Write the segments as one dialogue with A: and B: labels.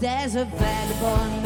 A: There's a vagabond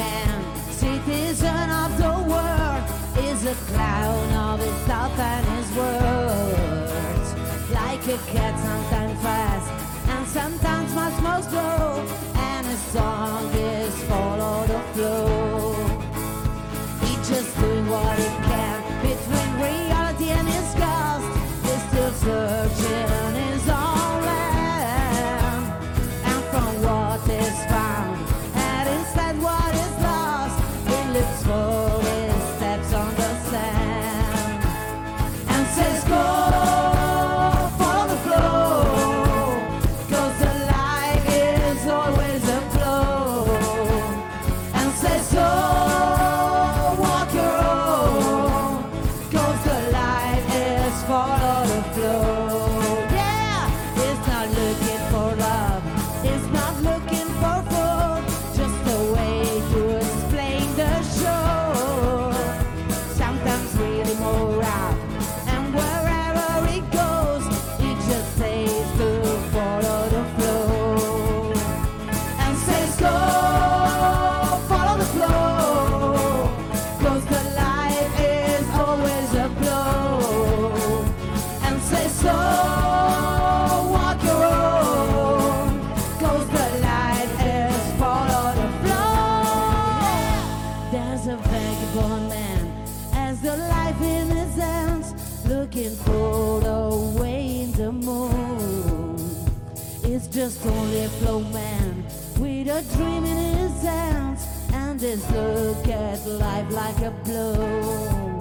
A: with a dream in his hands and this look at life like a blow.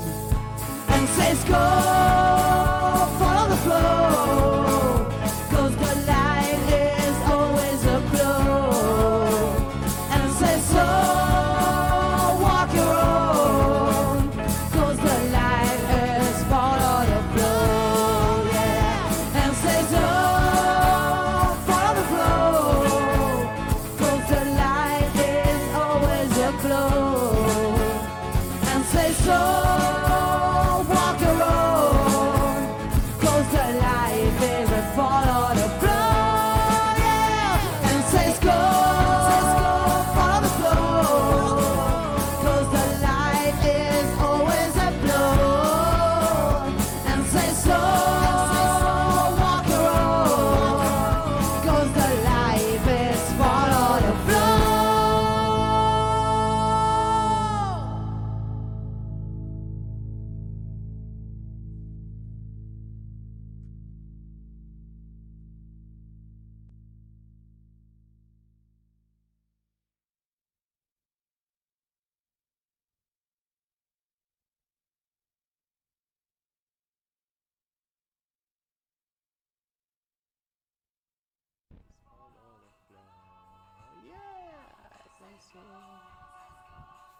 A: And says go follow the flow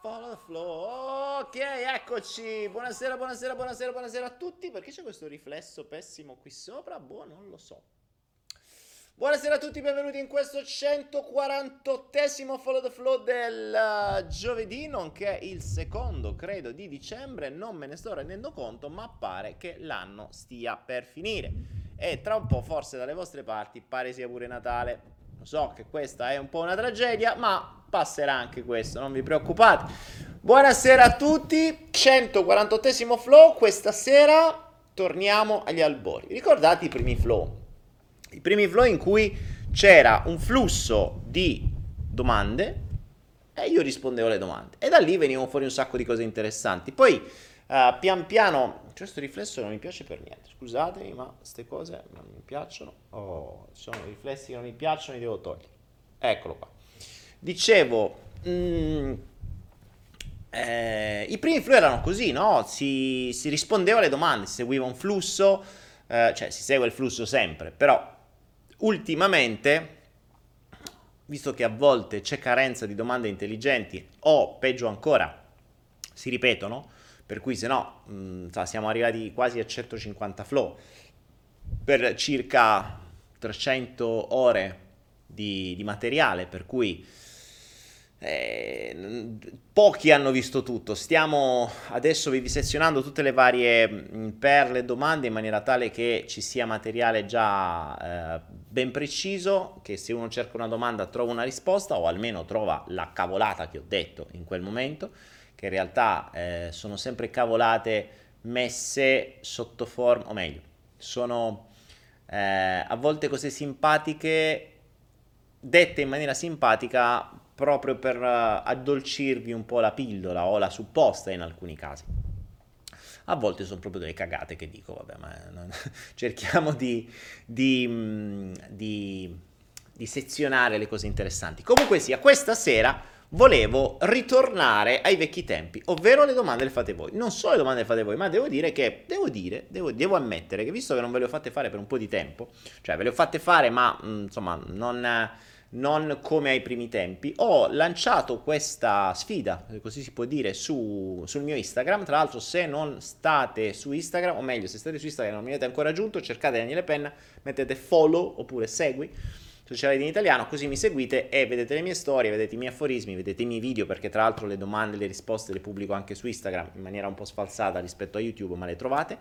A: Follow the flow.
B: Ok, eccoci. Buonasera, buonasera, buonasera, buonasera a tutti. Perché c'è questo riflesso pessimo qui sopra? Boh, non lo so. Buonasera a tutti, benvenuti in questo 148esimo Follow the Flow del uh, giovedì, nonché il secondo, credo, di dicembre. Non me ne sto rendendo conto, ma pare che l'anno stia per finire. E tra un po', forse dalle vostre parti, pare sia pure Natale. Lo so che questa è un po' una tragedia, ma passerà anche questo, non vi preoccupate. Buonasera a tutti, 148esimo flow, questa sera torniamo agli albori. Ricordate i primi flow? I primi flow in cui c'era un flusso di domande E io rispondevo alle domande. E da lì venivano fuori un sacco di cose interessanti. Poi, uh, pian piano, questo riflesso non mi piace per niente. Scusatemi, ma queste cose non mi piacciono. Oh, sono riflessi che non mi piacciono, li devo togliere. Eccolo qua. Dicevo, mm, eh, i primi flow erano così, no? Si, si, rispondeva alle domande, si seguiva un flusso, eh, cioè si segue il flusso sempre, però ultimamente visto che a volte c'è carenza di domande intelligenti o peggio ancora si ripetono, per cui se no mh, siamo arrivati quasi a 150 flow per circa 300 ore di, di materiale, per cui eh, pochi hanno visto tutto. Stiamo adesso vivisezionando tutte le varie perle e domande in maniera tale che ci sia materiale già eh, ben preciso, che se uno cerca una domanda trova una risposta o almeno trova la cavolata che ho detto in quel momento, che in realtà eh, sono sempre cavolate messe sotto forma, o meglio, sono eh, a volte cose simpatiche dette in maniera simpatica proprio per uh, addolcirvi un po' la pillola o la supposta in alcuni casi. A volte sono proprio delle cagate che dico, vabbè, ma non... cerchiamo di, di, mm, di, di sezionare le cose interessanti. Comunque sia, questa sera volevo ritornare ai vecchi tempi, ovvero le domande le fate voi. Non solo le domande le fate voi, ma devo dire che, devo dire, devo, devo ammettere che visto che non ve le ho fatte fare per un po' di tempo, cioè ve le ho fatte fare ma mm, insomma non non come ai primi tempi. Ho lanciato questa sfida, così si può dire, su, sul mio Instagram. Tra l'altro, se non state su Instagram, o meglio, se state su Instagram e non mi avete ancora aggiunto, cercate Daniele Penna, mettete follow oppure segui. L'avete in italiano, così mi seguite e vedete le mie storie, vedete i miei aforismi, vedete i miei video, perché tra l'altro le domande e le risposte le pubblico anche su Instagram in maniera un po' sfalsata rispetto a YouTube, ma le trovate.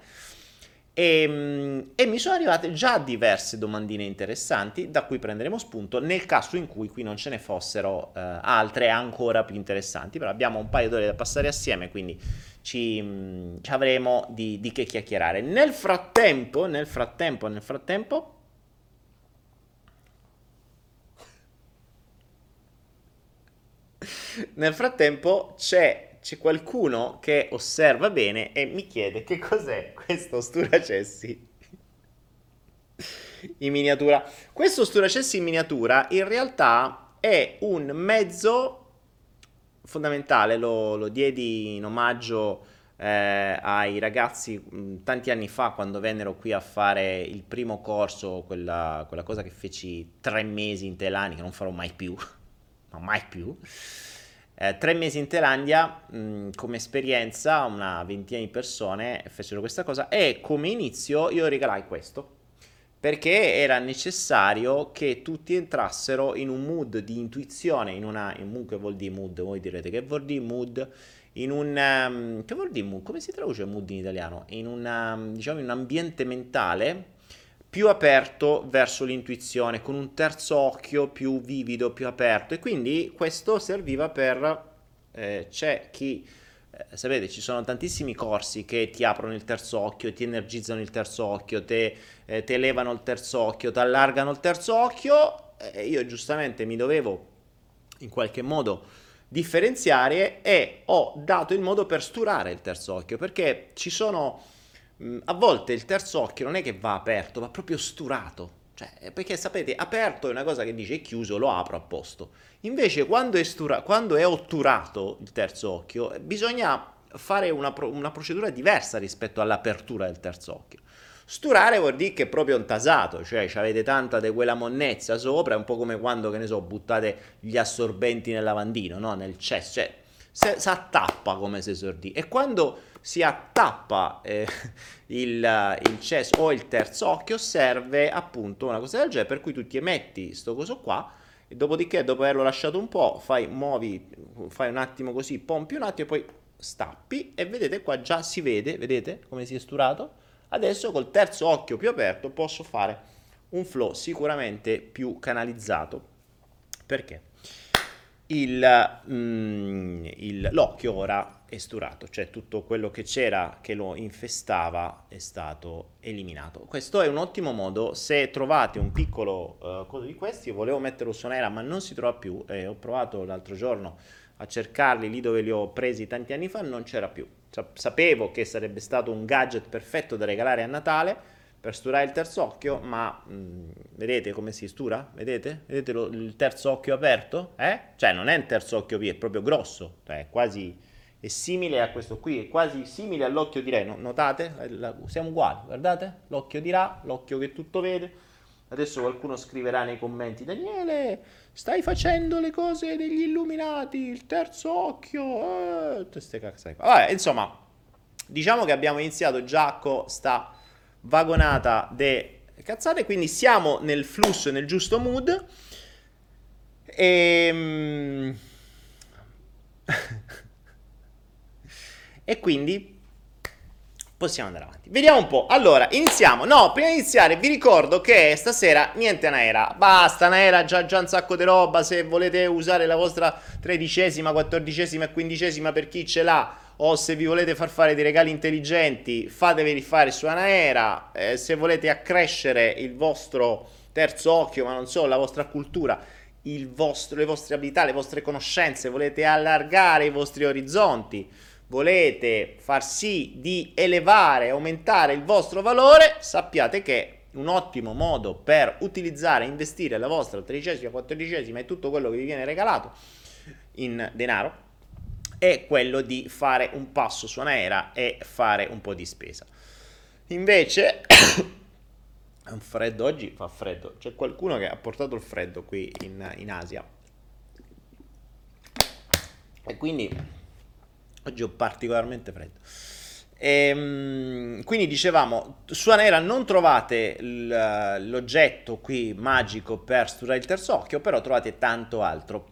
B: E, ehm, e, mi sono arrivate già diverse domandine interessanti da cui prenderemo spunto nel caso in cui qui non ce ne fossero eh, altre ancora più interessanti. Però abbiamo un paio d'ore da passare assieme, quindi ci, mm, ci avremo di, di, che chiacchierare. Nel frattempo, nel frattempo, nel frattempo... Nel frattempo c'è c'è qualcuno che osserva bene e mi chiede che cos'è questo sturacessi in miniatura. Questo sturacessi in miniatura in realtà è un mezzo fondamentale, lo, lo diedi in omaggio eh, ai ragazzi mh, tanti anni fa quando vennero qui a fare il primo corso, quella, quella cosa che feci tre mesi in Telani, che non farò mai più, ma mai più. Eh, tre mesi in Thailandia mh, come esperienza, una ventina di persone fecero questa cosa e come inizio io regalai questo perché era necessario che tutti entrassero in un mood di intuizione, in una, in un, che vuol dire mood, voi direte che vuol dire mood, in un, um, che vuol dire mood, come si traduce mood in italiano? In, una, diciamo, in un ambiente mentale più aperto verso l'intuizione, con un terzo occhio più vivido, più aperto. E quindi questo serviva per... Eh, c'è chi... Eh, sapete, ci sono tantissimi corsi che ti aprono il terzo occhio, ti energizzano il terzo occhio, te, eh, elevano il terzo occhio, ti allargano il terzo occhio. E io giustamente mi dovevo in qualche modo differenziare e ho dato il modo per sturare il terzo occhio perché ci sono a volte il terzo occhio non è che va aperto, va proprio sturato. Cioè, perché sapete, aperto è una cosa che dice chiuso, lo apro a posto. Invece quando è, stura- quando è otturato il terzo occhio, bisogna fare una, pro- una procedura diversa rispetto all'apertura del terzo occhio. Sturare vuol dire che è proprio un tasato, cioè avete tanta di quella monnezza sopra, è un po' come quando, che ne so, buttate gli assorbenti nel lavandino, no? Nel cesso, cioè si attappa come se sordì. E quando si attappa eh, il, il cesso o il terzo occhio, serve appunto una cosa del genere, per cui tu ti emetti sto coso qua, e dopodiché dopo averlo lasciato un po', fai, muovi, fai un attimo così, pompi un attimo e poi stappi e vedete qua già si vede, vedete come si è sturato? Adesso col terzo occhio più aperto posso fare un flow sicuramente più canalizzato. Perché? Il, mm, il, l'occhio ora esturato, cioè tutto quello che c'era che lo infestava è stato eliminato. Questo è un ottimo modo, se trovate un piccolo uh, coso di questi, io volevo metterlo su nera ma non si trova più, eh, ho provato l'altro giorno a cercarli lì dove li ho presi tanti anni fa, non c'era più. Sapevo che sarebbe stato un gadget perfetto da regalare a Natale per sturare il terzo occhio, ma mh, mm, vedete come si stura? Vedete? Vedete lo, il terzo occhio aperto? Eh? Cioè non è un terzo occhio P, è proprio grosso, cioè è quasi è simile a questo qui, è quasi simile all'occhio di Re, notate? siamo uguali, guardate? L'occhio di Ra, l'occhio che tutto vede. Adesso qualcuno scriverà nei commenti, Daniele, stai facendo le cose degli illuminati, il terzo occhio, eh, queste qua. Vabbè, insomma, diciamo che abbiamo iniziato già con sta vagonata de cazzate, quindi siamo nel flusso, nel giusto mood. E... Ehm, e quindi possiamo andare avanti. Vediamo un po'. Allora, iniziamo. No, prima di iniziare vi ricordo che stasera niente Naera. Basta Naera, già, già un sacco di roba. Se volete usare la vostra tredicesima, quattordicesima e quindicesima per chi ce l'ha o se vi volete far fare dei regali intelligenti, fatevi fare su Anaera. Eh, se volete accrescere il vostro terzo occhio, ma non solo, la vostra cultura, vostro, le vostre abilità, le vostre conoscenze, volete allargare i vostri orizzonti volete far sì di elevare, aumentare il vostro valore, sappiate che un ottimo modo per utilizzare investire la vostra tredicesima, quattordicesima e tutto quello che vi viene regalato in denaro è quello di fare un passo su Anaera e fare un po' di spesa. Invece è un freddo oggi, fa freddo, c'è qualcuno che ha portato il freddo qui in, in Asia e quindi Oggi ho particolarmente freddo. Ehm, quindi dicevamo, su Anera non trovate l'oggetto qui magico per sturare il terzo occhio, però trovate tanto altro,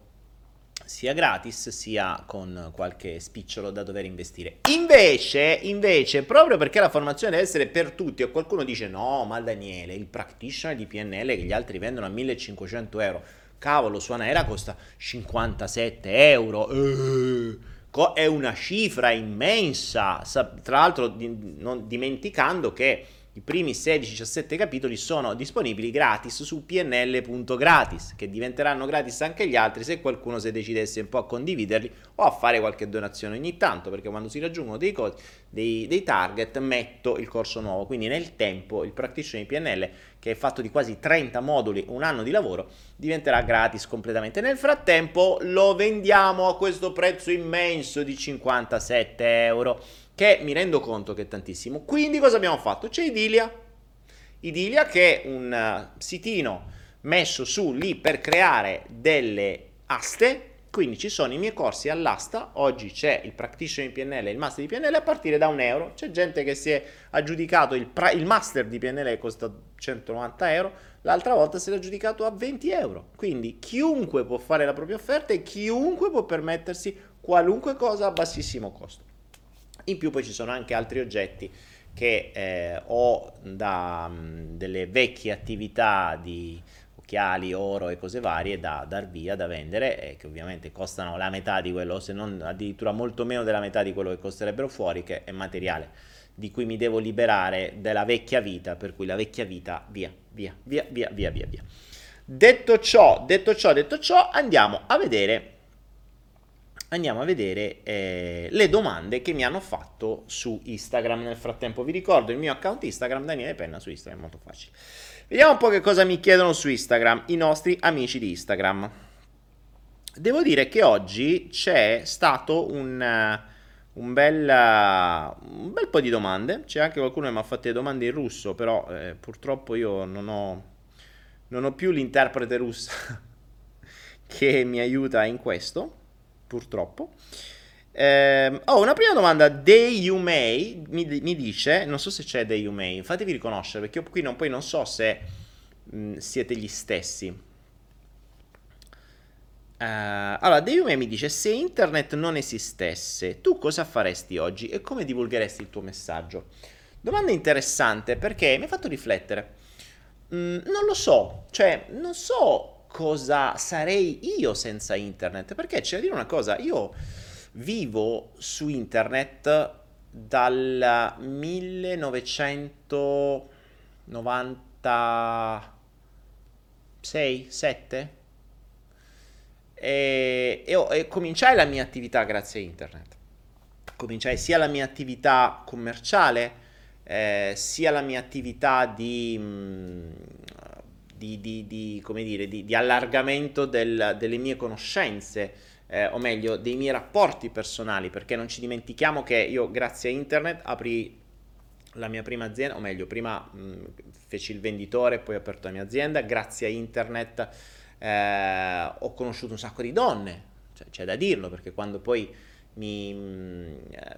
B: sia gratis sia con qualche spicciolo da dover investire. Invece, invece, proprio perché la formazione deve essere per tutti, o qualcuno dice no, ma Daniele, il practitioner di PNL che gli altri vendono a 1500 euro, cavolo, su Anera costa 57 euro. Eh è una cifra immensa, tra l'altro non dimenticando che i primi 16-17 capitoli sono disponibili gratis su pnl.gratis, che diventeranno gratis anche gli altri se qualcuno si decidesse un po' a condividerli o a fare qualche donazione ogni tanto, perché quando si raggiungono dei, co- dei, dei target metto il corso nuovo. Quindi nel tempo il practitioner PNL, che è fatto di quasi 30 moduli, un anno di lavoro, diventerà gratis completamente. Nel frattempo lo vendiamo a questo prezzo immenso di 57 euro che mi rendo conto che è tantissimo. Quindi cosa abbiamo fatto? C'è Idilia, Idilia che è un uh, sitino messo su lì per creare delle aste, quindi ci sono i miei corsi all'asta, oggi c'è il practitioner di PNL e il master di PNL a partire da un euro, c'è gente che si è aggiudicato il, pra- il master di PNL che costa 190 euro, l'altra volta si è aggiudicato a 20 euro, quindi chiunque può fare la propria offerta e chiunque può permettersi qualunque cosa a bassissimo costo. In più poi ci sono anche altri oggetti che eh, ho da mh, mm, delle vecchie attività di occhiali, oro e cose varie da dar via, da vendere, e che ovviamente costano la metà di quello, se non addirittura molto meno della metà di quello che costerebbero fuori, che è materiale di cui mi devo liberare della vecchia vita, per cui la vecchia vita via, via, via, via, via, via. Detto ciò, detto ciò, detto ciò, andiamo a vedere andiamo a vedere eh, le domande che mi hanno fatto su Instagram nel frattempo. Vi ricordo il mio account Instagram, Daniele Penna su Instagram, molto facile. Vediamo un po' che cosa mi chiedono su Instagram i nostri amici di Instagram. Devo dire che oggi c'è stato un, un, bel, un bel po' di domande. C'è anche qualcuno che mi ha fatto le domande in russo, però eh, purtroppo io non ho, non ho più l'interprete russo che mi aiuta in questo purtroppo. Eh, oh, una prima domanda. Dei You mi, mi, dice: Non so se c'è Dei You fatevi riconoscere perché io qui non, poi non so se mh, mm, siete gli stessi. Uh, allora, May mi dice: Se internet non esistesse, tu cosa faresti oggi e come divulgheresti il tuo messaggio? Domanda interessante perché mi ha fatto riflettere. Mm, non lo so, cioè, non so cosa sarei io senza internet. Perché c'è da dire una cosa, io vivo su internet dal 1996, 7 e, e, e cominciai la mia attività grazie a internet. Cominciai sia la mia attività commerciale, eh, sia la mia attività di, mh, di, di, di, dire, di allargamento del, delle mie conoscenze, eh, o meglio, dei miei rapporti personali, perché non ci dimentichiamo che io grazie a internet aprì la mia prima azienda, o meglio, prima mh, feci il venditore, poi ho aperto la mia azienda, grazie a internet eh, ho conosciuto un sacco di donne, cioè, c'è da dirlo, perché quando poi mi mh, eh,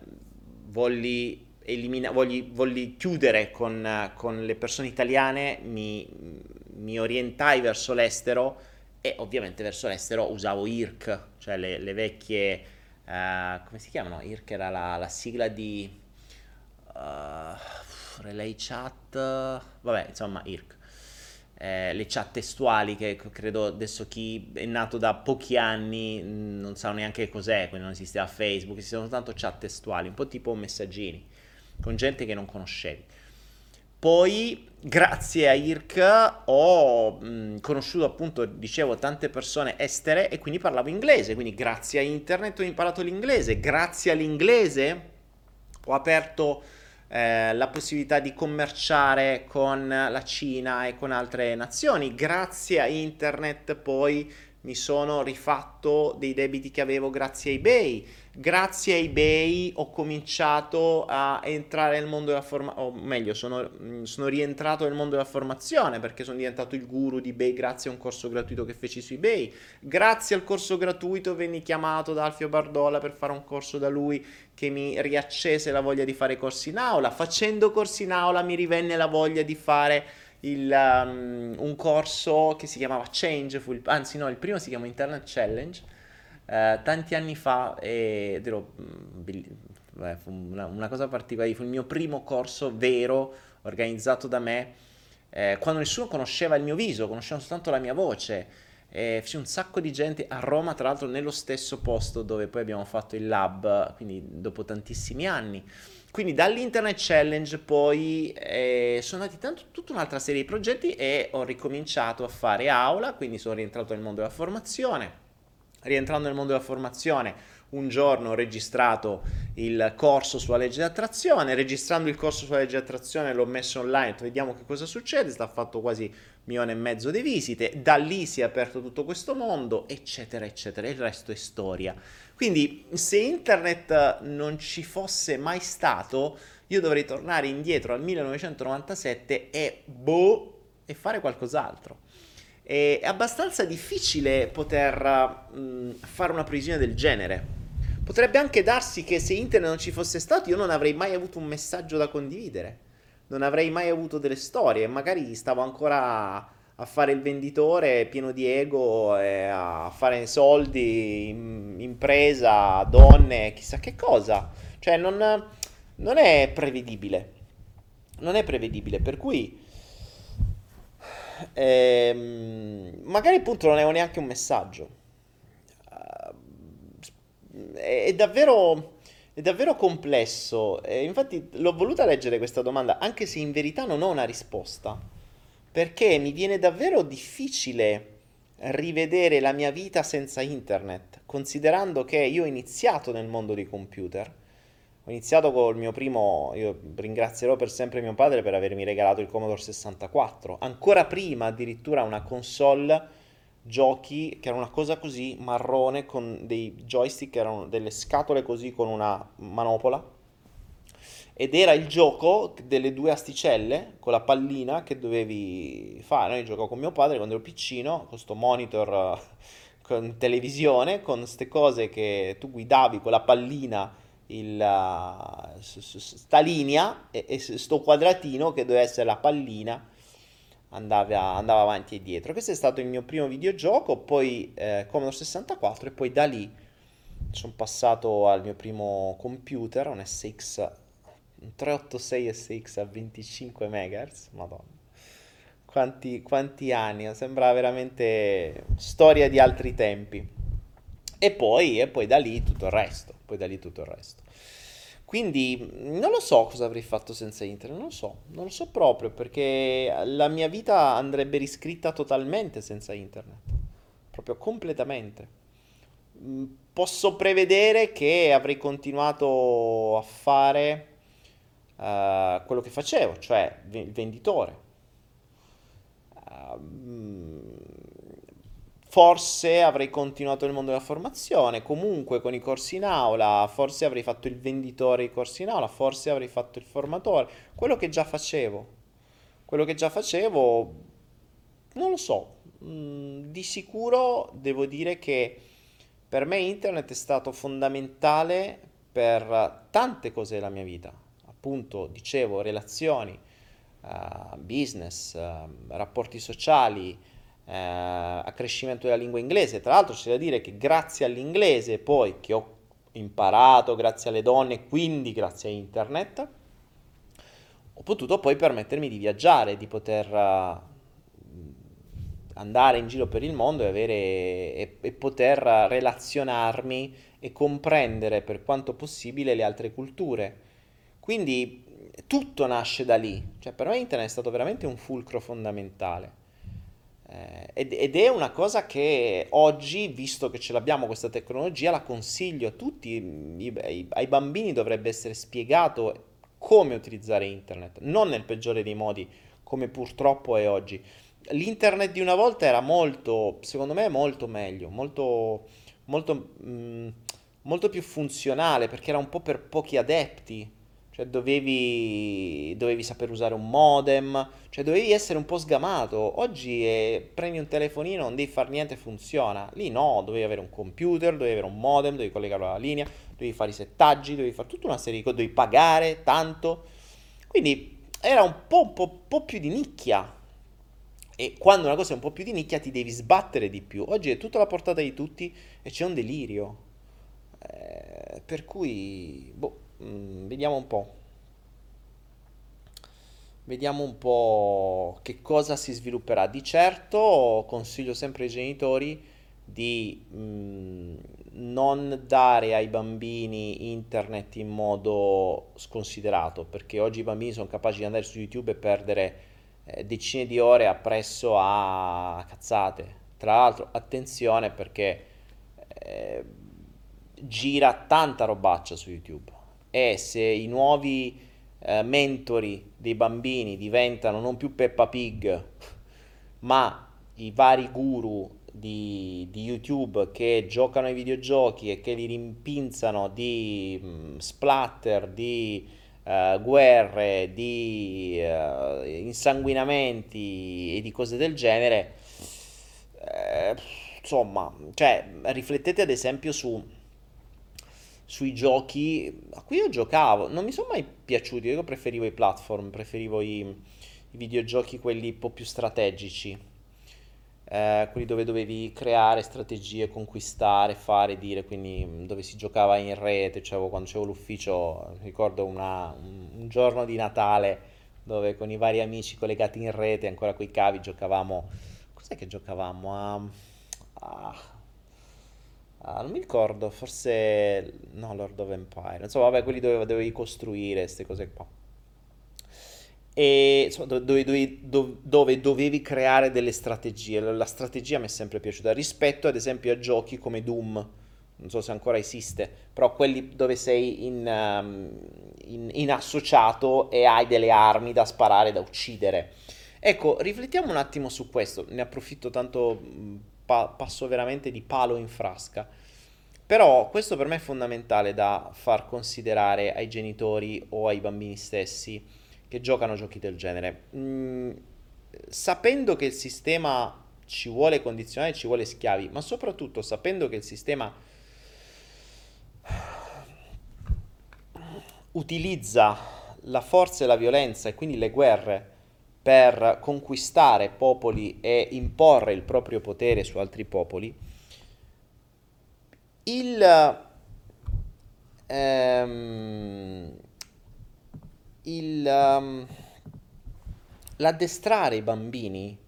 B: volli, elimina- volli, volli chiudere con, con, le persone italiane, mi, mi orientai verso l'estero e ovviamente verso l'estero usavo IRC, cioè le, le vecchie, uh, come si chiamano? IRC era la, la sigla di uh, Relay Chat, vabbè, insomma, IRC. Eh, le chat testuali che credo adesso chi è nato da pochi anni mm, non sa neanche cos'è, quindi non esisteva Facebook, esistono soltanto chat testuali, un po' tipo messaggini, con gente che non conoscevi. Poi, grazie a IRC, ho mh, conosciuto appunto, dicevo, tante persone estere e quindi parlavo inglese. Quindi, grazie a internet ho imparato l'inglese. Grazie all'inglese ho aperto eh, la possibilità di commerciare con la Cina e con altre nazioni. Grazie a internet poi mi sono rifatto dei debiti che avevo grazie a eBay. Grazie a eBay ho cominciato a entrare nel mondo della formazione, o meglio, sono, mm, sono, rientrato nel mondo della formazione perché sono diventato il guru di eBay grazie a un corso gratuito che feci su eBay. Grazie al corso gratuito venni chiamato da Alfio Bardola per fare un corso da lui che mi riaccese la voglia di fare corsi in aula. Facendo corsi in aula mi rivenne la voglia di fare il, um, un corso che si chiamava Change, il, anzi no, il primo si chiama Internet Challenge, eh, tanti anni fa ed ero, mm, beh, fu una, una, cosa particolare, fu il mio primo corso vero organizzato da me, eh, quando nessuno conosceva il mio viso, conoscevano soltanto la mia voce. E feci un sacco di gente a Roma, tra l'altro nello stesso posto dove poi abbiamo fatto il lab, quindi dopo tantissimi anni. Quindi dall'Internet Challenge poi eh, sono andati tanto, tutta un'altra serie di progetti e ho ricominciato a fare aula, quindi sono rientrato nel mondo della formazione. Rientrando nel mondo della formazione, un giorno ho registrato il corso sulla legge di attrazione, registrando il corso sulla legge di attrazione l'ho messo online, vediamo che cosa succede, sta fatto quasi milione e mezzo di visite, da lì si è aperto tutto questo mondo, eccetera, eccetera, il resto è storia. Quindi se internet non ci fosse mai stato, io dovrei tornare indietro al 1997 e boh, e fare qualcos'altro. È abbastanza difficile poter mh, fare una previsione del genere. Potrebbe anche darsi che se internet non ci fosse stato io non avrei mai avuto un messaggio da condividere, non avrei mai avuto delle storie, magari stavo ancora a fare il venditore pieno di ego, e a fare soldi, impresa, donne, chissà che cosa. Cioè non, non è prevedibile. Non è prevedibile, per cui ehm, magari appunto non avevo neanche un messaggio. Uh, è, è, davvero, è davvero complesso. E infatti l'ho voluta leggere questa domanda, anche se in verità non ho una risposta perché mi viene davvero difficile rivedere la mia vita senza internet, considerando che io ho iniziato nel mondo dei computer. Ho iniziato col mio primo, io ringrazierò per sempre mio padre per avermi regalato il Commodore 64, ancora prima addirittura una console giochi che era una cosa così marrone con dei joystick, erano delle scatole così con una manopola ed era il gioco delle due asticelle con la pallina che dovevi fare. Io giocavo con mio padre quando ero piccino, con questo monitor con televisione, con queste cose che tu guidavi con la pallina il, sta linea e, e sto quadratino che doveva essere la pallina andava, andava, avanti e dietro. Questo è stato il mio primo videogioco, poi eh, Commodore 64 e poi da lì sono passato al mio primo computer, un SX un 386 SX a 25 MHz, madonna. Quanti, quanti anni, sembra veramente storia di altri tempi. E poi, e poi da lì tutto il resto, poi da lì tutto il resto. Quindi non lo so cosa avrei fatto senza internet, non lo so, non lo so proprio perché la mia vita andrebbe riscritta totalmente senza internet, proprio completamente. mm, posso prevedere che avrei continuato a fare uh, quello che facevo, cioè il venditore. Uh, forse avrei continuato nel mondo della formazione, comunque con i corsi in aula, forse avrei fatto il venditore i corsi in aula, forse avrei fatto il formatore, quello che già facevo. Quello che già facevo, non lo so, mm, di sicuro devo dire che per me internet è stato fondamentale per tante cose della mia vita. Appunto, dicevo, relazioni, uh, business, uh, rapporti sociali, uh, accrescimento della lingua inglese. Tra l'altro c'è da dire che grazie all'inglese poi che ho imparato, grazie alle donne, quindi grazie a internet, ho potuto poi permettermi di viaggiare, di poter andare in giro per il mondo e, avere, e, e poter relazionarmi e comprendere per quanto possibile le altre culture. Quindi tutto nasce da lì, cioè per me internet è stato veramente un fulcro fondamentale. Eh, ed, ed, è una cosa che oggi, visto che ce l'abbiamo questa tecnologia, la consiglio a tutti, i, ai, ai bambini dovrebbe essere spiegato come utilizzare internet, non nel peggiore dei modi, come purtroppo è oggi, l'internet di una volta era molto, secondo me, molto meglio, molto, molto, mh, mm, molto più funzionale perché era un po' per pochi adepti. Cioè dovevi, dovevi saper usare un modem, cioè dovevi essere un po' sgamato. Oggi è, prendi un telefonino, non devi fare niente, funziona. Lì no, dovevi avere un computer, dovevi avere un modem, dovevi collegarlo alla linea, dovevi fare i settaggi, dovevi fare tutta una serie di cose, dovevi pagare tanto. Quindi era un po', un po', un po più di nicchia e quando una cosa è un po' più di nicchia ti devi sbattere di più. Oggi è tutta la portata di tutti e c'è un delirio. Eh, per cui, boh, mm, vediamo un po'. Vediamo un po' che cosa si svilupperà. Di certo consiglio sempre ai genitori di mh, mm, non dare ai bambini internet in modo sconsiderato, perché oggi i bambini sono capaci di andare su YouTube e perdere eh, decine di ore appresso a cazzate. Tra l'altro, attenzione perché eh, gira tanta robaccia su YouTube e se i nuovi eh, mentori dei bambini diventano non più Peppa Pig, ma i vari guru di, di, YouTube che giocano ai videogiochi e che li rimpinzano di mh, mm, splatter, di uh, guerre, di uh, insanguinamenti e di cose del genere, eh, insomma, cioè, riflettete ad esempio su, sui giochi a cui io giocavo, non mi sono mai piaciuti, io preferivo i platform, preferivo i, i videogiochi quelli un po' più strategici eh, quelli dove dovevi creare strategie, conquistare, fare, dire, quindi mm, dove si giocava in rete, cioè quando c'avevo l'ufficio, ricordo una, un, giorno di Natale dove con i vari amici collegati in rete, ancora coi cavi, giocavamo, cos'è che giocavamo? A, a, a, non mi ricordo, forse, no, Lord of Empire, insomma, vabbè, quelli dove dovevi costruire, queste cose qua e insomma, dove, dove, dove, dovevi creare delle strategie. La strategia mi è sempre piaciuta rispetto ad esempio a giochi come Doom, non so se ancora esiste, però quelli dove sei in, um, in, in associato e hai delle armi da sparare, da uccidere. Ecco, riflettiamo un attimo su questo, ne approfitto tanto, pa- passo veramente di palo in frasca. Però questo per me è fondamentale da far considerare ai genitori o ai bambini stessi che giocano giochi del genere. Mm, sapendo che il sistema ci vuole condizionare, ci vuole schiavi, ma soprattutto sapendo che il sistema utilizza la forza e la violenza e quindi le guerre per conquistare popoli e imporre il proprio potere su altri popoli, il, ehm, il, um, l'addestrare i bambini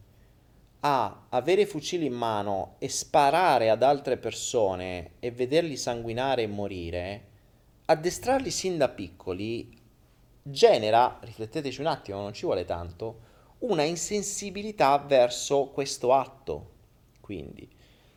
B: a avere fucili in mano e sparare ad altre persone e vederli sanguinare e morire, addestrarli sin da piccoli genera, rifletteteci un attimo, non ci vuole tanto, una insensibilità verso questo atto. Quindi,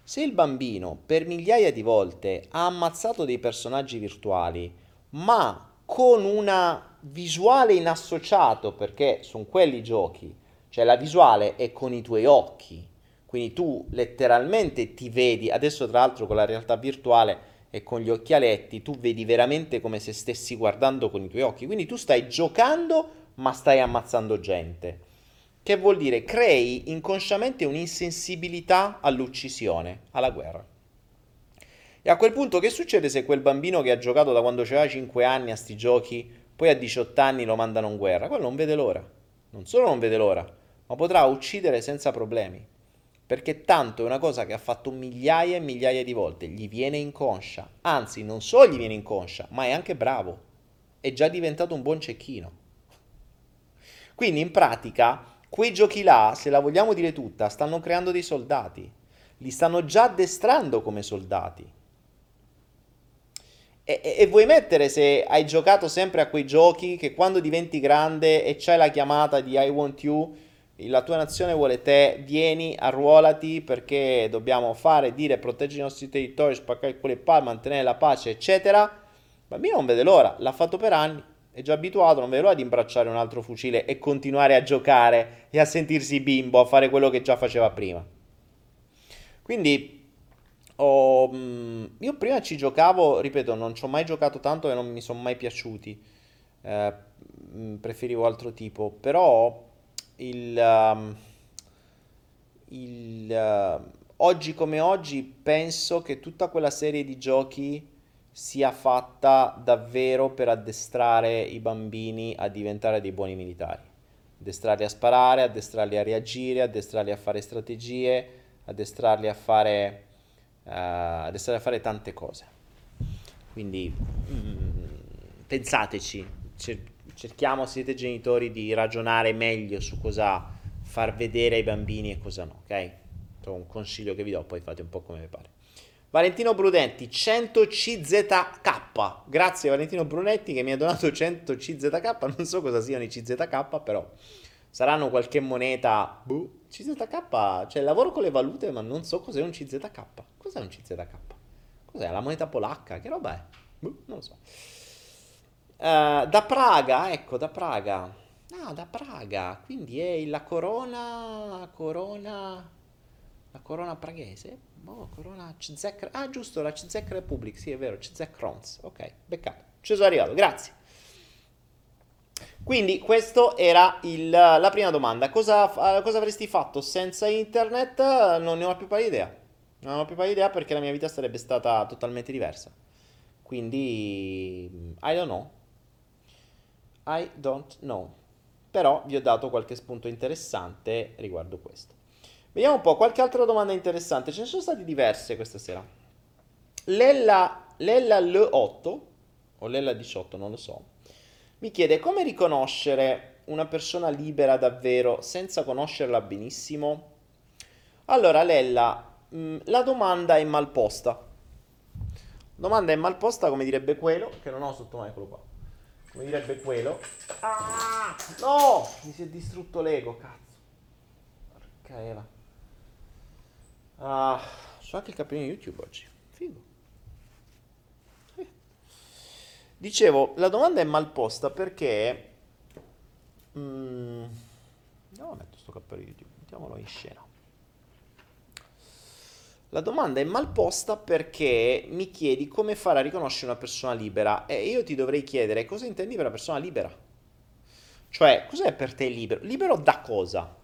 B: Se il bambino per migliaia di volte ha ammazzato dei personaggi virtuali, ma con una visuale in associato, perché sono quelli giochi, cioè la visuale è con i tuoi occhi, quindi tu letteralmente ti vedi, adesso tra l'altro con la realtà virtuale e con gli occhialetti, tu vedi veramente come se stessi guardando con i tuoi occhi, quindi tu stai giocando ma stai ammazzando gente. Che vuol dire crei inconsciamente un'insensibilità all'uccisione, alla guerra. E a quel punto che succede se quel bambino che ha giocato da quando aveva 5 anni a sti giochi, poi a 18 anni lo mandano in guerra? Quello non vede l'ora. Non solo non vede l'ora, ma potrà uccidere senza problemi. Perché tanto è una cosa che ha fatto migliaia e migliaia di volte, gli viene inconscia. Anzi, non solo gli viene inconscia, ma è anche bravo. È già diventato un buon cecchino. Quindi in pratica quei giochi là, se la vogliamo dire tutta, stanno creando dei soldati. Li stanno già addestrando come soldati. E, e, e, vuoi mettere se hai giocato sempre a quei giochi che quando diventi grande e c'hai la chiamata di I want you, la tua nazione vuole te, vieni, arruolati perché dobbiamo fare, dire, proteggere i nostri territori, spaccare quelle palle, mantenere la pace, eccetera. Il bambino non vede l'ora, l'ha fatto per anni, è già abituato, non vede l'ora di imbracciare un altro fucile e continuare a giocare e a sentirsi bimbo, a fare quello che già faceva prima. Quindi Oh, io prima ci giocavo, ripeto, non ci ho mai giocato tanto e non mi sono mai piaciuti. Eh, preferivo altro tipo, però il, um, il uh, oggi come oggi penso che tutta quella serie di giochi sia fatta davvero per addestrare i bambini a diventare dei buoni militari. Addestrarli a sparare, addestrarli a reagire, addestrarli a fare strategie, addestrarli a fare uh, adesso da fare tante cose. Quindi mm, pensateci, cer- cerchiamo, siete genitori, di ragionare meglio su cosa far vedere ai bambini e cosa no, ok? È un consiglio che vi do, poi fate un po' come vi pare. Valentino Brunetti, 100 CZK. Grazie Valentino Brunetti che mi ha donato 100 CZK. Non so cosa siano i CZK, però saranno qualche moneta. Buh, CZK, cioè lavoro con le valute, ma non so cos'è un CZK. Cos'è un CZK? Cos'è la moneta polacca? Che roba è? Buh, non lo so. Uh, da Praga, ecco, da Praga. Ah, da Praga. Quindi è la corona. Corona. La corona praghese? Oh, corona Czech. Ah, giusto, la Czech Republic. Sì, è vero, Czech Crowns. Ok, beccato. Arrivato, grazie. Quindi questa era il, la prima domanda. Cosa, cosa, avresti fatto senza internet? Non ne ho più pari idea. Non ho più pari idea perché la mia vita sarebbe stata totalmente diversa. Quindi, I don't know. I don't know. Però vi ho dato qualche spunto interessante riguardo questo. Vediamo un po', qualche altra domanda interessante. Ce ne sono state diverse questa sera. Lella, Lella L8, o Lella 18, non lo so mi chiede come riconoscere una persona libera davvero senza conoscerla benissimo. Allora, Lella, mh, mm, la domanda è mal posta. Domanda è mal posta, come direbbe quello, che non ho sotto me, eccolo qua. Come direbbe quello. Ah, no! Mi si è distrutto l'ego, cazzo. Porca Eva. Ah, so anche il capellino YouTube oggi. Figo. Dicevo, la domanda è mal posta perché... Mm, andiamo a mettere questo cappello di YouTube, mettiamolo in scena. La domanda è mal posta perché mi chiedi come fare a riconoscere una persona libera e io ti dovrei chiedere cosa intendi per una persona libera. Cioè, cos'è per te libero? Libero da cosa?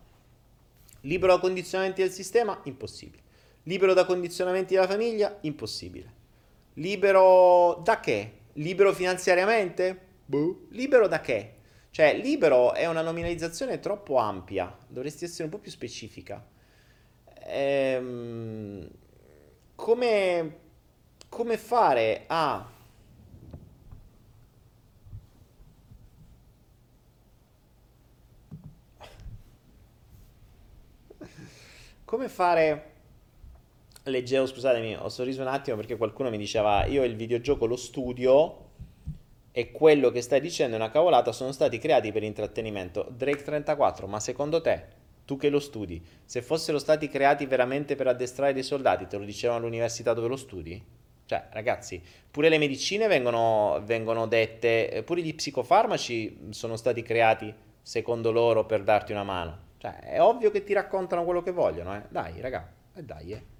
B: Libero da condizionamenti del sistema? Impossibile. Libero da condizionamenti della famiglia? Impossibile. Libero da che? Libero finanziariamente? Buh. Libero da che? Cioè, libero è una nominalizzazione troppo ampia, dovresti essere un po' più specifica. Ehm, come, come fare a... Come fare leggevo, scusatemi, ho sorriso un attimo perché qualcuno mi diceva io il videogioco lo studio e quello che stai dicendo è una cavolata, sono stati creati per intrattenimento. Drake 34, ma secondo te tu che lo studi, se fossero stati creati veramente per addestrare dei soldati, te lo dicevano all'università dove lo studi? Cioè, ragazzi, pure le medicine vengono, vengono dette, pure gli psicofarmaci sono stati creati secondo loro per darti una mano. Cioè, è ovvio che ti raccontano quello che vogliono, eh. Dai, raga, eh, dai, eh.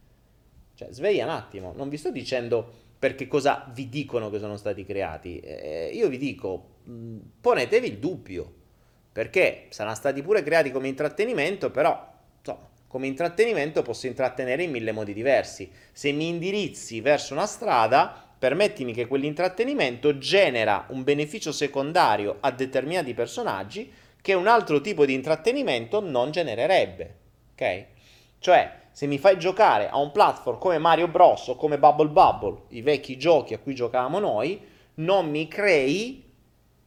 B: Cioè, sveglia un attimo, non vi sto dicendo perché cosa vi dicono che sono stati creati. Eh, io vi dico, mh, ponetevi il dubbio, perché saranno stati pure creati come intrattenimento, però, insomma, come intrattenimento posso intrattenere in mille modi diversi. Se mi indirizzi verso una strada, permettimi che quell'intrattenimento genera un beneficio secondario a determinati personaggi che un altro tipo di intrattenimento non genererebbe. Ok? Cioè, se mi fai giocare a un platform come Mario Bros o come Bubble Bubble, i vecchi giochi a cui giocavamo noi, non mi crei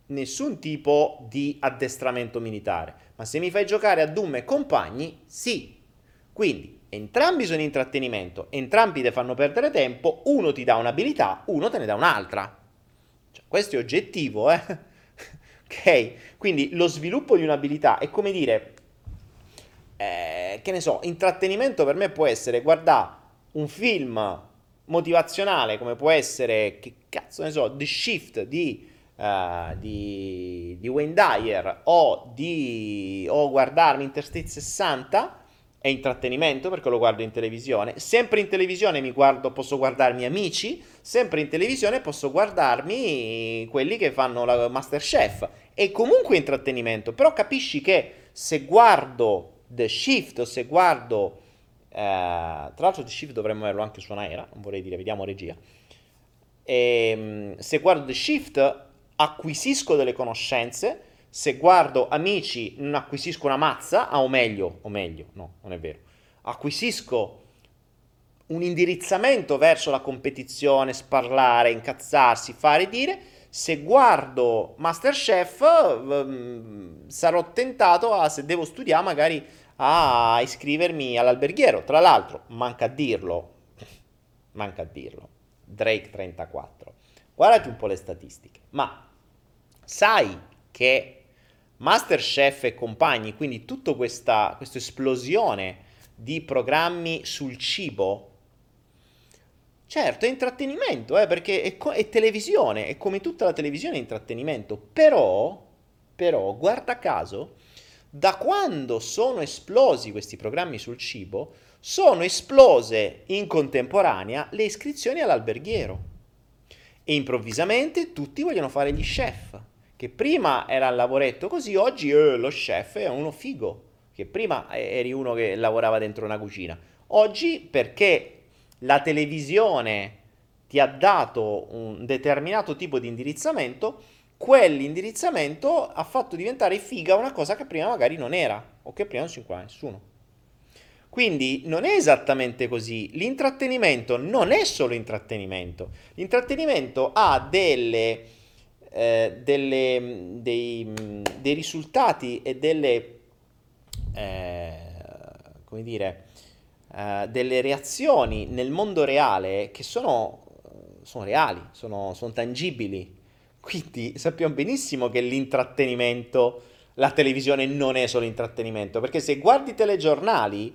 B: nessun tipo di addestramento militare. Ma se mi fai giocare a Doom e compagni, sì, quindi entrambi sono intrattenimento, entrambi ti fanno perdere tempo, uno ti dà un'abilità, uno te ne dà un'altra. Cioè, questo è oggettivo, eh? ok? Quindi lo sviluppo di un'abilità è come dire, eh, che ne so, intrattenimento per me può essere guardare un film motivazionale come può essere, che cazzo ne so, The Shift di, uh, di, di Wayne Dyer o, di, o guardarmi Interstate 60 è intrattenimento perché lo guardo in televisione. Sempre in televisione mi guardo, posso guardarmi amici, sempre in televisione posso guardarmi quelli che fanno la Masterchef. È comunque intrattenimento, però capisci che se guardo The Shift se guardo... Eh, tra l'altro The Shift dovremmo averlo anche su Naira, non vorrei dire, vediamo regia. E, ehm, se guardo The Shift acquisisco delle conoscenze se guardo amici non acquisisco una mazza, ah, o meglio, o meglio, no, non è vero, acquisisco un indirizzamento verso la competizione, sparlare, incazzarsi, fare e dire, se guardo Masterchef sarò tentato a, se devo studiare magari a iscrivermi all'alberghiero. Tra l'altro, manca a dirlo, manca a dirlo, Drake 34. Guardati un po' le statistiche, ma sai che Masterchef e compagni, quindi tutta questa, questa esplosione di programmi sul cibo, certo è intrattenimento, eh, perché è, co- è, televisione, è come tutta la televisione è intrattenimento, però, però, guarda caso, da quando sono esplosi questi programmi sul cibo, sono esplose in contemporanea le iscrizioni all'alberghiero. E improvvisamente tutti vogliono fare gli chef che prima era il lavoretto così, oggi eh, lo chef è uno figo, che prima eri uno che lavorava dentro una cucina. Oggi perché la televisione ti ha dato un determinato tipo di indirizzamento, quell'indirizzamento ha fatto diventare figa una cosa che prima magari non era, o che prima non si inquadra nessuno. Quindi non è esattamente così. L'intrattenimento non è solo intrattenimento. L'intrattenimento ha delle eh, delle, dei, dei, risultati e delle, eh, come dire, eh, delle reazioni nel mondo reale che sono, sono reali, sono, sono tangibili. Quindi sappiamo benissimo che l'intrattenimento, la televisione non è solo intrattenimento, perché se guardi i telegiornali,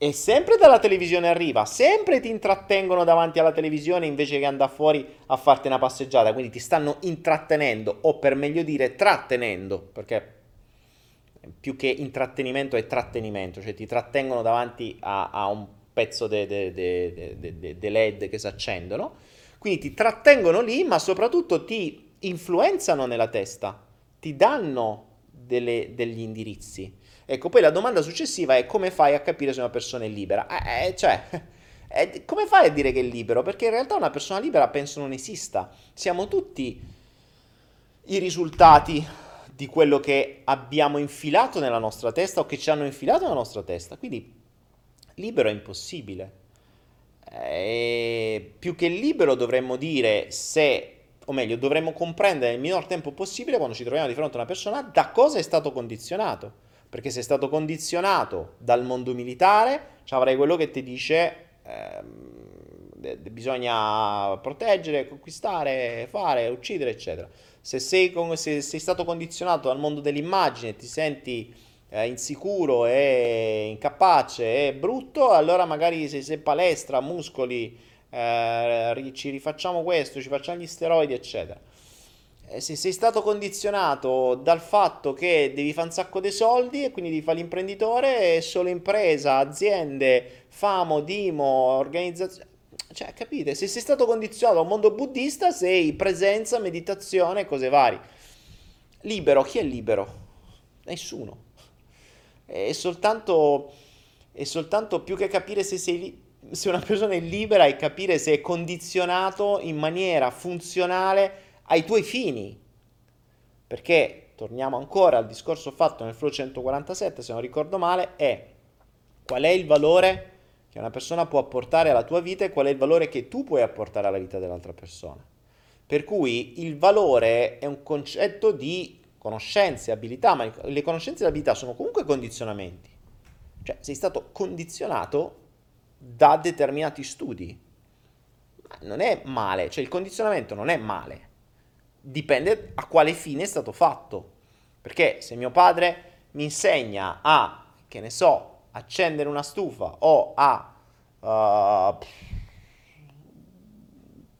B: e sempre dalla televisione arriva, sempre ti intrattengono davanti alla televisione invece che andare fuori a farti una passeggiata, quindi ti stanno intrattenendo o per meglio dire trattenendo, perché più che intrattenimento è trattenimento, cioè ti trattengono davanti a, a un pezzo di LED che si accendono, quindi ti trattengono lì, ma soprattutto ti influenzano nella testa, ti danno delle, degli indirizzi. Ecco, poi la domanda successiva è come fai a capire se una persona è libera? Eh, eh, cioè, eh, come fai a dire che è libero? Perché in realtà una persona libera penso non esista. Siamo tutti i risultati di quello che abbiamo infilato nella nostra testa o che ci hanno infilato nella nostra testa. Quindi libero è impossibile. E più che libero dovremmo dire se, o meglio, dovremmo comprendere nel minor tempo possibile quando ci troviamo di fronte a una persona da cosa è stato condizionato perché sei stato condizionato dal mondo militare, cioè avrai quello che ti dice eh, bisogna proteggere, conquistare, fare, uccidere, eccetera. Se sei, se sei, stato condizionato dal mondo dell'immagine, ti senti è insicuro, è incapace, è brutto, allora magari se sei palestra, muscoli, eh, ci rifacciamo questo, ci facciamo gli steroidi, eccetera. E se sei stato condizionato dal fatto che devi fare un sacco di soldi e quindi devi fare l'imprenditore, solo impresa, aziende, famo, dimo, organizzazione. Cioè, capite? Se sei stato condizionato a un mondo buddista, sei presenza, meditazione, cose varie. Libero, chi è libero? Nessuno. È soltanto, è soltanto più che capire se, sei, se una persona è libera e capire se è condizionato in maniera funzionale ai tuoi fini. Perché, torniamo ancora al discorso fatto nel Flow 147, se non ricordo male, è qual è il valore che una persona può apportare alla tua vita e qual è il valore che tu puoi apportare alla vita dell'altra persona. Per cui il valore è un concetto di conoscenze, abilità, ma le conoscenze e le abilità sono comunque condizionamenti. Cioè, sei stato condizionato da determinati studi. Ma non è male, cioè il condizionamento non è male. Dipende a quale fine è stato fatto. Perché se mio padre mi insegna a, che ne so, accendere una stufa o a uh,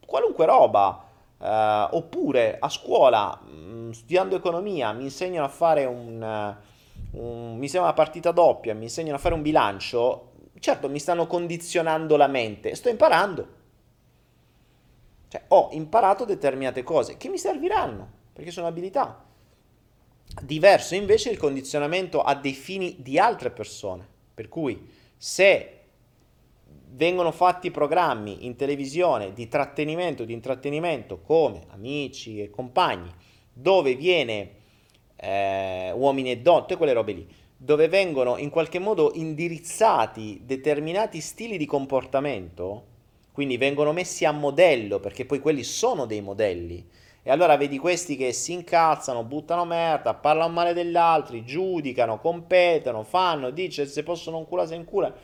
B: qualunque roba, Uh, oppure a scuola, mh, mm, studiando economia, mi insegnano a fare un, uh, un, mi sembra una partita doppia, mi insegnano a fare un bilancio, certo mi stanno condizionando la mente, sto imparando. Cioè, ho imparato determinate cose che mi serviranno, perché sono abilità. Diverso invece il condizionamento a dei fini di altre persone, per cui se vengono fatti programmi in televisione di trattenimento, di intrattenimento come amici e compagni, dove viene eh, uomini e donne, quelle robe lì, dove vengono in qualche modo indirizzati determinati stili di comportamento, quindi vengono messi a modello, perché poi quelli sono dei modelli. E allora vedi questi che si incazzano, buttano merda, parlano male degli altri, giudicano, competono, fanno, dice se possono un culo se in cura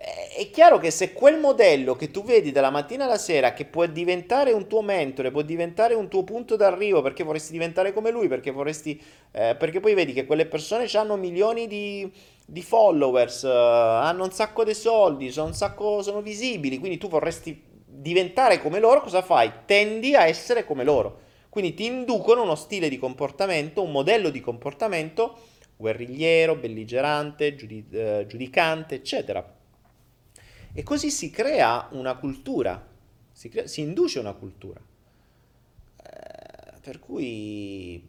B: è chiaro che se quel modello che tu vedi dalla mattina alla sera, che può diventare un tuo mentore, può diventare un tuo punto d'arrivo perché vorresti diventare come lui, perché vorresti. Eh, perché poi vedi che quelle persone hanno milioni di, di followers, eh, hanno un sacco di soldi, sono, sacco, sono visibili, quindi tu vorresti diventare come loro, cosa fai? Tendi a essere come loro. Quindi ti inducono uno stile di comportamento, un modello di comportamento guerrigliero, belligerante, giudi- eh, giudicante, eccetera. E così si crea una cultura, si, crea, si induce una cultura. Eh, per cui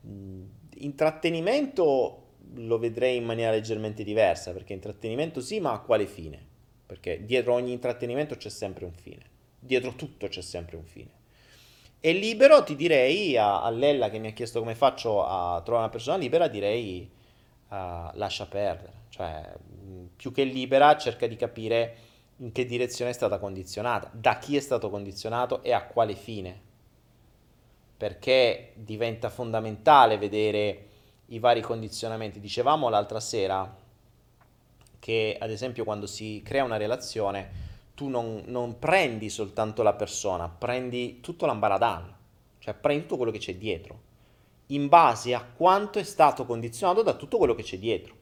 B: mh, intrattenimento lo vedrei in maniera leggermente diversa, perché intrattenimento sì, ma a quale fine? Perché dietro ogni intrattenimento c'è sempre un fine, dietro tutto c'è sempre un fine. E libero ti direi a, a Lella che mi ha chiesto come faccio a trovare una persona libera, direi uh, lascia perdere, cioè più che libera cerca di capire in che direzione è stata condizionata, da chi è stato condizionato e a quale fine. Perché diventa fondamentale vedere i vari condizionamenti. Dicevamo l'altra sera che ad esempio quando si crea una relazione tu non, non prendi soltanto la persona, prendi tutto l'ambaradan, cioè prendi tutto quello che c'è dietro, in base a quanto è stato condizionato da tutto quello che c'è dietro.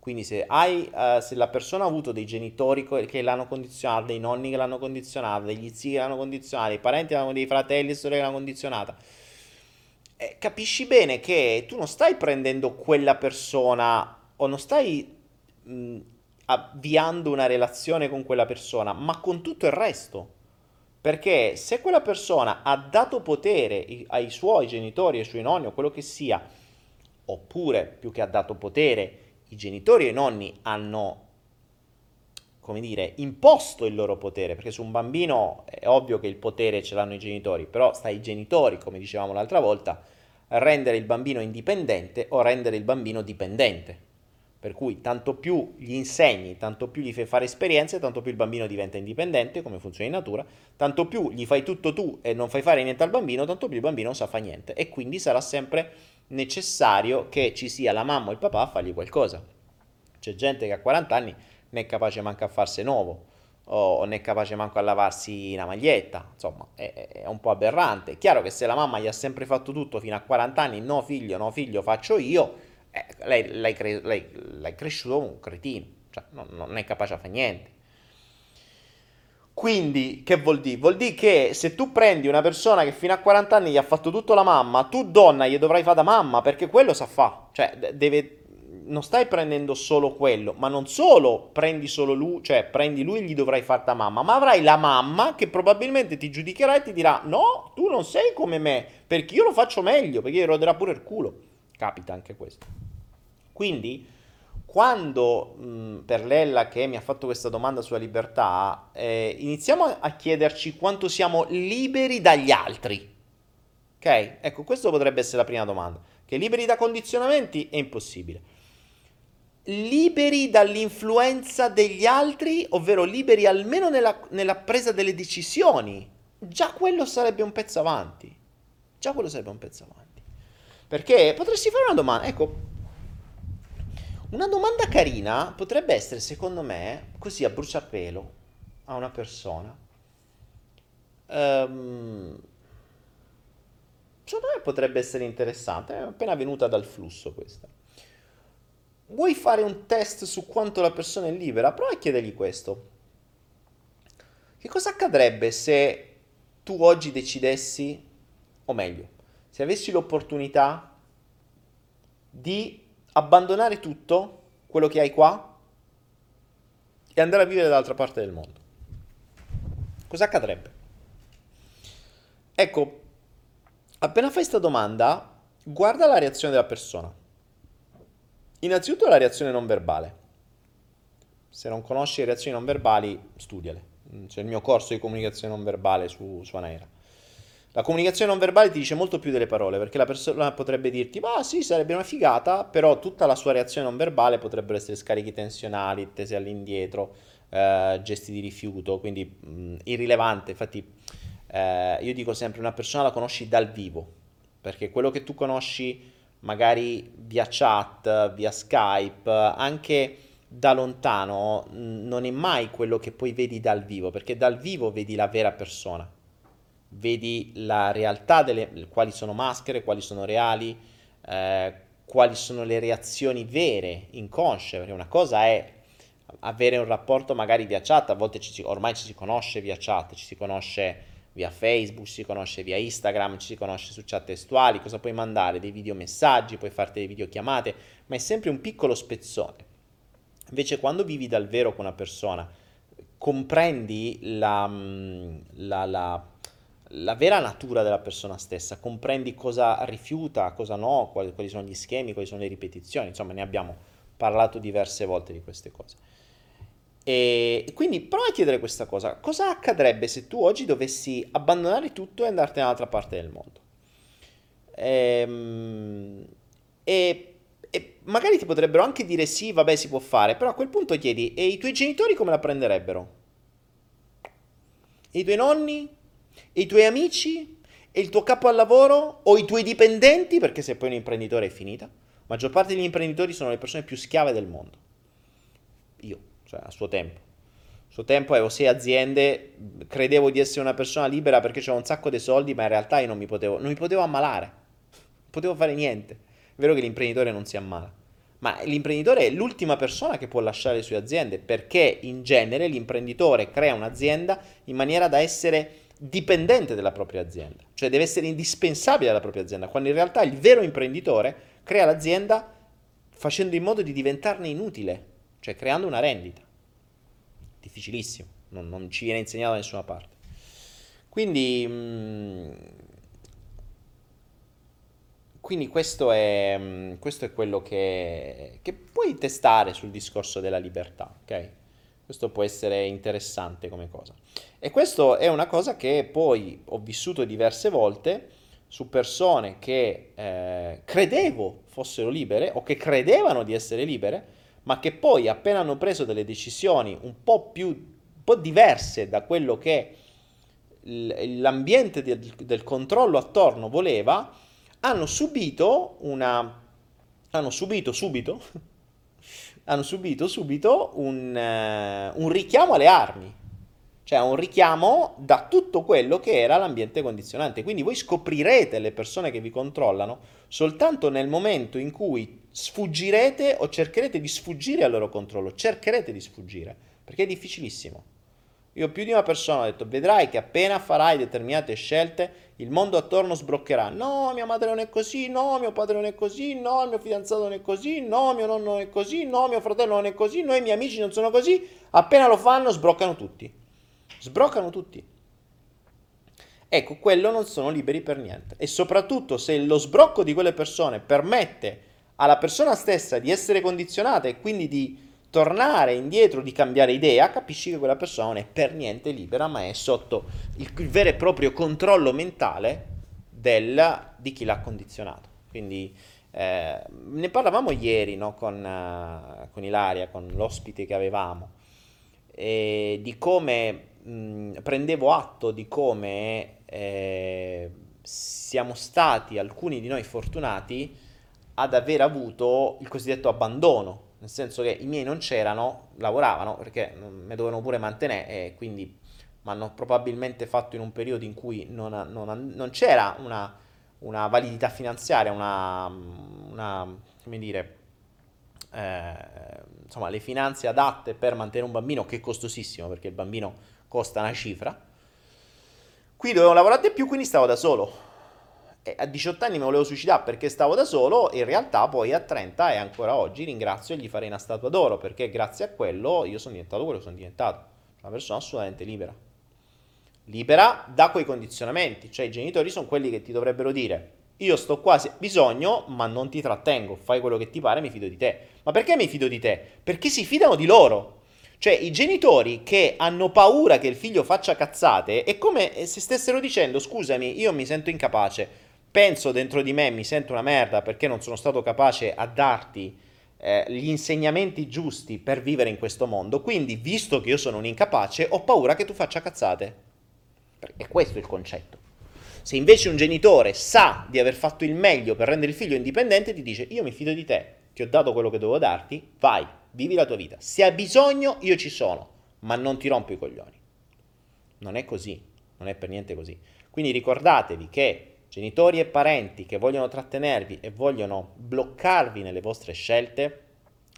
B: Quindi se, hai, uh, se la persona ha avuto dei genitori che l'hanno condizionata, dei nonni che l'hanno condizionata, degli zii che l'hanno condizionata, dei parenti dei fratelli e sorelle che l'hanno condizionata, eh, capisci bene che tu non stai prendendo quella persona o non stai mh, avviando una relazione con quella persona, ma con tutto il resto. Perché se quella persona ha dato potere ai suoi genitori, ai suoi nonni o quello che sia, oppure più che ha dato potere, i genitori e i nonni hanno, come dire, imposto il loro potere, perché su un bambino è ovvio che il potere ce l'hanno i genitori, però sta ai genitori, come dicevamo l'altra volta, rendere il bambino indipendente o rendere il bambino dipendente. Per cui tanto più gli insegni, tanto più gli fai fare esperienze, tanto più il bambino diventa indipendente, come funziona in natura, tanto più gli fai tutto tu e non fai fare niente al bambino, tanto più il bambino non sa fare niente e quindi sarà sempre necessario che ci sia la mamma o il papà a fargli qualcosa. C'è gente che a 40 anni non è capace manco a farsi nuovo o non è capace manco a lavarsi una maglietta, insomma è, è, un po' aberrante. È chiaro che se la mamma gli ha sempre fatto tutto fino a 40 anni, no figlio, no figlio, faccio io, eh, lei, lei, cre- lei, è cresciuto un cretino, cioè non, non è capace a fare niente. Quindi, che vuol dire? Vuol dire che se tu prendi una persona che fino a 40 anni gli ha fatto tutto la mamma, tu donna gli dovrai fare da mamma, perché quello sa fa. Cioè, deve, non stai prendendo solo quello, ma non solo prendi solo lui, cioè prendi lui e gli dovrai fare da mamma, ma avrai la mamma che probabilmente ti giudicherà e ti dirà no, tu non sei come me, perché io lo faccio meglio, perché gli roderà pure il culo. Capita anche questo. Quindi quando mh, per Lella che mi ha fatto questa domanda sulla libertà, eh, iniziamo a chiederci quanto siamo liberi dagli altri. Ok? Ecco, questo potrebbe essere la prima domanda. Che liberi da condizionamenti è impossibile. Liberi dall'influenza degli altri, ovvero liberi almeno nella, nella presa delle decisioni. Già quello sarebbe un pezzo avanti. Già quello sarebbe un pezzo avanti. Perché potresti fare una domanda, ecco, una domanda carina potrebbe essere, secondo me, così a bruciapelo a una persona. Um, secondo me potrebbe essere interessante, è appena venuta dal flusso questa. Vuoi fare un test su quanto la persona è libera? Prova a chiedergli questo. Che cosa accadrebbe se tu oggi decidessi, o meglio, se avessi l'opportunità di abbandonare tutto quello che hai qua e andare a vivere dall'altra parte del mondo. Cosa accadrebbe? Ecco, appena fai questa domanda, guarda la reazione della persona. Innanzitutto la reazione non verbale. Se non conosci le reazioni non verbali, studiale. C'è il mio corso di comunicazione non verbale su, su Anaera. La comunicazione non verbale ti dice molto più delle parole, perché la persona potrebbe dirti, ma sì, sarebbe una figata, però tutta la sua reazione non verbale potrebbero essere scarichi tensionali, tese all'indietro, eh, gesti di rifiuto, quindi mh, irrilevante. Infatti eh, io dico sempre, una persona la conosci dal vivo, perché quello che tu conosci magari via chat, via Skype, anche da lontano, non è mai quello che poi vedi dal vivo, perché dal vivo vedi la vera persona vedi la realtà delle quali sono maschere, quali sono reali, eh, quali sono le reazioni vere, inconsce, perché una cosa è avere un rapporto magari via chat, a volte ci si, ormai ci si conosce via chat, ci si conosce via Facebook, ci si conosce via Instagram, ci si conosce su chat testuali, cosa puoi mandare? Dei videomessaggi, puoi farti delle videochiamate, ma è sempre un piccolo spezzone. Invece quando vivi dal vero con una persona, comprendi la, mm, la, la la vera natura della persona stessa, comprendi cosa rifiuta, cosa no, quali, quali, sono gli schemi, quali sono le ripetizioni, insomma ne abbiamo parlato diverse volte di queste cose. E quindi prova a chiedere questa cosa, cosa accadrebbe se tu oggi dovessi abbandonare tutto e andartene dall'altra parte del mondo? Ehm, e, e magari ti potrebbero anche dire sì, vabbè si può fare, però a quel punto chiedi, e i tuoi genitori come la prenderebbero? E i tuoi nonni? E i tuoi amici? E il tuo capo al lavoro? O i tuoi dipendenti? Perché se poi un imprenditore è finita. La maggior parte degli imprenditori sono le persone più schiave del mondo. Io, cioè a suo tempo. A suo tempo avevo sei aziende, credevo di essere una persona libera perché c'era un sacco di soldi, ma in realtà io non mi potevo, non mi potevo ammalare. Non potevo fare niente. È vero che l'imprenditore non si ammala. Ma l'imprenditore è l'ultima persona che può lasciare le sue aziende perché in genere l'imprenditore crea un'azienda in maniera da essere dipendente della propria azienda, cioè deve essere indispensabile alla propria azienda, quando in realtà il vero imprenditore crea l'azienda facendo in modo di diventarne inutile, cioè creando una rendita. Difficilissimo, non, non ci viene insegnato da nessuna parte. Quindi, mh, mm, quindi questo, è, mm, questo è quello che, che puoi testare sul discorso della libertà, ok? Questo può essere interessante come cosa. E questo è una cosa che poi ho vissuto diverse volte su persone che eh, credevo fossero libere o che credevano di essere libere, ma che poi appena hanno preso delle decisioni un po' più un po' diverse da quello che l'ambiente del, del controllo attorno voleva, hanno subito una hanno subito subito hanno subito subito un, uh, un richiamo alle armi. Cioè un richiamo da tutto quello che era l'ambiente condizionante. Quindi voi scoprirete le persone che vi controllano soltanto nel momento in cui sfuggirete o cercherete di sfuggire al loro controllo. Cercherete di sfuggire, perché è difficilissimo. Io più di una persona ho detto, vedrai che appena farai determinate scelte, il mondo attorno sbroccherà. No, mia madre non è così, no, mio padre non è così, no, mio fidanzato non è così, no, mio nonno non è così, no, mio fratello non è così, no, i miei amici non sono così. Appena lo fanno, sbroccano tutti. Sbroccano tutti. Ecco, quello non sono liberi per niente. E soprattutto se lo sbrocco di quelle persone permette alla persona stessa di essere condizionata e quindi di tornare indietro, di cambiare idea, capisci che quella persona non è per niente libera, ma è sotto il, il vero e proprio controllo mentale del, di chi l'ha condizionato. Quindi eh, ne parlavamo ieri no, con, uh, con, Ilaria, con l'ospite che avevamo, e di come mh, prendevo atto di come eh, siamo stati alcuni di noi fortunati ad aver avuto il cosiddetto abbandono nel senso che i miei non c'erano, lavoravano perché mi dovevano pure mantenere e quindi mi hanno probabilmente fatto in un periodo in cui non, non, non c'era una, una, validità finanziaria, una, una come dire, eh, insomma, le finanze adatte per mantenere un bambino che è costosissimo perché il bambino costa una cifra. Qui dovevo lavorare di più, quindi stavo da solo a 18 anni mi volevo suicidare perché stavo da solo, in realtà poi a 30 e ancora oggi ringrazio e gli farei una statua d'oro perché grazie a quello io sono diventato quello che sono diventato, una persona assolutamente libera. Libera da quei condizionamenti, cioè i genitori sono quelli che ti dovrebbero dire io sto qua bisogno, ma non ti trattengo, fai quello che ti pare, mi fido di te. Ma perché mi fido di te? Perché si fidano di loro. Cioè, i genitori che hanno paura che il figlio faccia cazzate è come se stessero dicendo: Scusami, io mi sento incapace penso dentro di me, mi sento una merda perché non sono stato capace a darti eh, gli insegnamenti giusti per vivere in questo mondo, quindi visto che io sono un incapace, ho paura che tu faccia cazzate. E questo è il concetto. Se invece un genitore sa di aver fatto il meglio per rendere il figlio indipendente, ti dice io mi fido di te, ti ho dato quello che dovevo darti, vai, vivi la tua vita. Se hai bisogno, io ci sono, ma non ti rompo i coglioni. Non è così, non è per niente così. Quindi ricordatevi che genitori e parenti che vogliono trattenervi e vogliono bloccarvi nelle vostre scelte,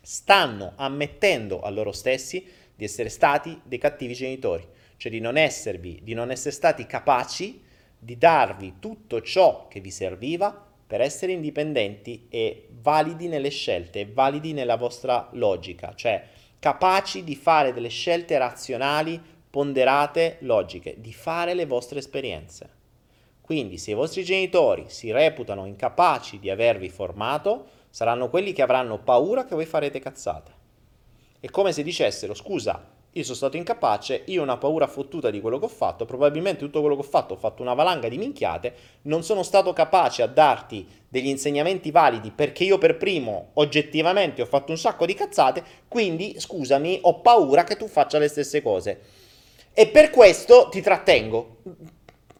B: stanno ammettendo a loro stessi di essere stati dei cattivi genitori, cioè di non esservi, di non essere stati capaci di darvi tutto ciò che vi serviva per essere indipendenti e validi nelle scelte, validi nella vostra logica, cioè capaci di fare delle scelte razionali, ponderate, logiche, di fare le vostre esperienze. Quindi se i vostri genitori si reputano incapaci di avervi formato, saranno quelli che avranno paura che voi farete cazzate. È come se dicessero, scusa, io sono stato incapace, io ho una paura fottuta di quello che ho fatto, probabilmente tutto quello che ho fatto ho fatto una valanga di minchiate, non sono stato capace a darti degli insegnamenti validi perché io per primo oggettivamente ho fatto un sacco di cazzate, quindi scusami, ho paura che tu faccia le stesse cose. E per questo ti trattengo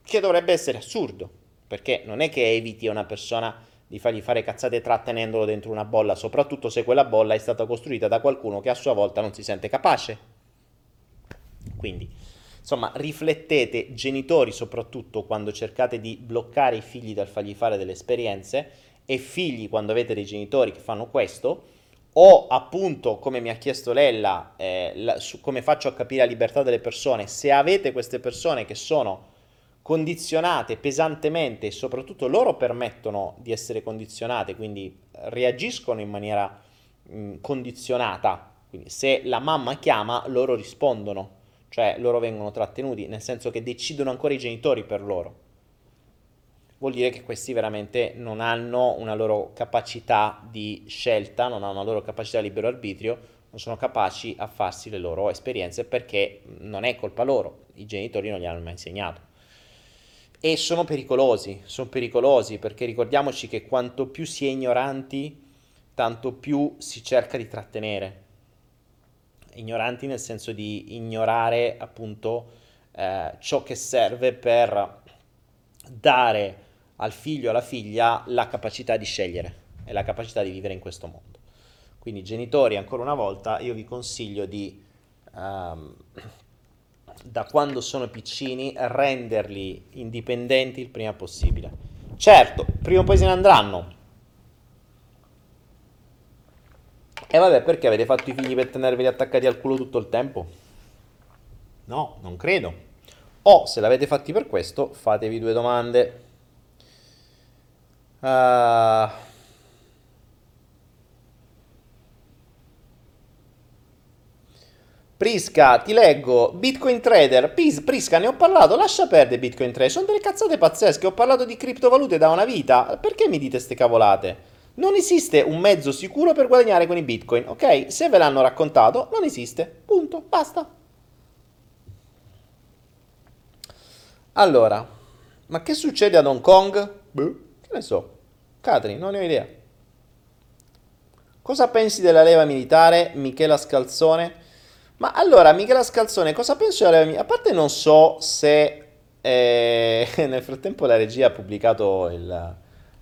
B: che dovrebbe essere assurdo, perché non è che eviti a una persona di fargli fare cazzate trattenendolo dentro una bolla, soprattutto se quella bolla è stata costruita da qualcuno che a sua volta non si sente capace. Quindi, insomma, riflettete, genitori soprattutto quando cercate di bloccare i figli dal fargli fare delle esperienze e figli quando avete dei genitori che fanno questo, o appunto, come mi ha chiesto Lella, eh, la, su come faccio a capire la libertà delle persone, se avete queste persone che sono condizionate pesantemente e soprattutto loro permettono di essere condizionate, quindi reagiscono in maniera mh, condizionata. Quindi se la mamma chiama, loro rispondono, cioè loro vengono trattenuti, nel senso che decidono ancora i genitori per loro. Vuol dire che questi veramente non hanno una loro capacità di scelta, non hanno una loro capacità di libero arbitrio, non sono capaci a farsi le loro esperienze perché non è colpa loro, i genitori non gli hanno mai insegnato e sono pericolosi, sono pericolosi perché ricordiamoci che quanto più si è ignoranti, tanto più si cerca di trattenere. Ignoranti nel senso di ignorare appunto eh, ciò che serve per dare al figlio o alla figlia la capacità di scegliere e la capacità di vivere in questo mondo. Quindi genitori, ancora una volta, io vi consiglio di um, da quando sono piccini, renderli indipendenti il prima possibile. Certo, prima o poi se ne andranno. E vabbè, perché avete fatto i figli per tenerveli attaccati al culo tutto il tempo? No, non credo. O se l'avete fatti per questo, fatevi due domande. Uh, Prisca, ti leggo, Bitcoin Trader, Pis, Prisca, ne ho parlato, lascia perdere Bitcoin Trader, sono delle cazzate pazzesche, ho parlato di criptovalute da una vita, perché mi dite ste cavolate? Non esiste un mezzo sicuro per guadagnare con i Bitcoin, ok? Se ve l'hanno raccontato, non esiste, punto, basta. Allora, ma che succede ad Hong Kong? Beh, che ne so, Catri, non ne ho idea. Cosa pensi della leva militare, Michela Scalzone? Ma allora, Michela Scalzone, cosa penso della mia... A parte non so se eh, nel frattempo la regia ha pubblicato il,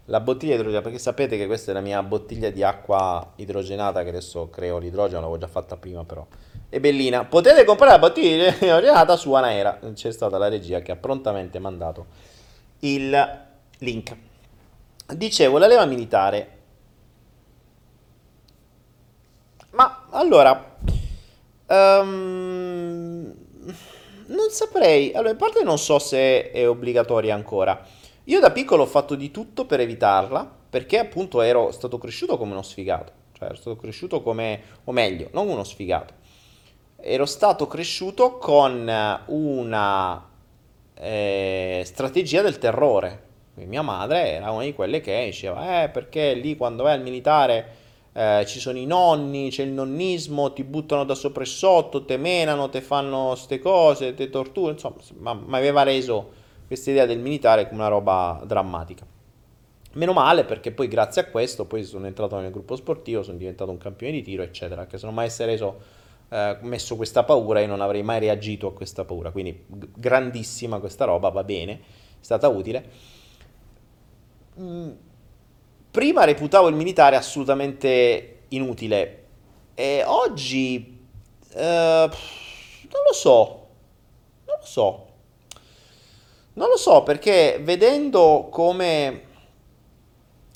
B: la bottiglia di idrogeno, perché sapete che questa è la mia bottiglia di acqua idrogenata, che adesso creo l'idrogeno, l'avevo già fatta prima però. È bellina. Potete comprare la bottiglia di idrogenata su Anaera. C'è stata la regia che ha prontamente mandato il link. Dicevo, la leva militare. Ma allora, Um, non saprei. Allora, in parte non so se è obbligatoria ancora. Io da piccolo ho fatto di tutto per evitarla, perché appunto ero stato cresciuto come uno sfigato. Cioè, ero stato cresciuto come, o meglio, non uno sfigato. Ero stato cresciuto con una eh, strategia del terrore. Quindi mia madre era una di quelle che diceva, eh, perché lì quando vai al militare eh, ci sono i nonni, c'è il nonnismo, ti buttano da sopra e sotto, te menano, te fanno ste cose, te torturano, insomma, mi aveva reso questa idea del militare come una roba drammatica. Meno male perché poi grazie a questo poi sono entrato nel gruppo sportivo, sono diventato un campione di tiro, eccetera, che se non mai avesse reso eh, messo questa paura io non avrei mai reagito a questa paura, quindi g- grandissima questa roba, va bene, è stata utile. Mm prima reputavo il militare assolutamente inutile. E oggi eh, non lo so, non lo so, non lo so perché vedendo come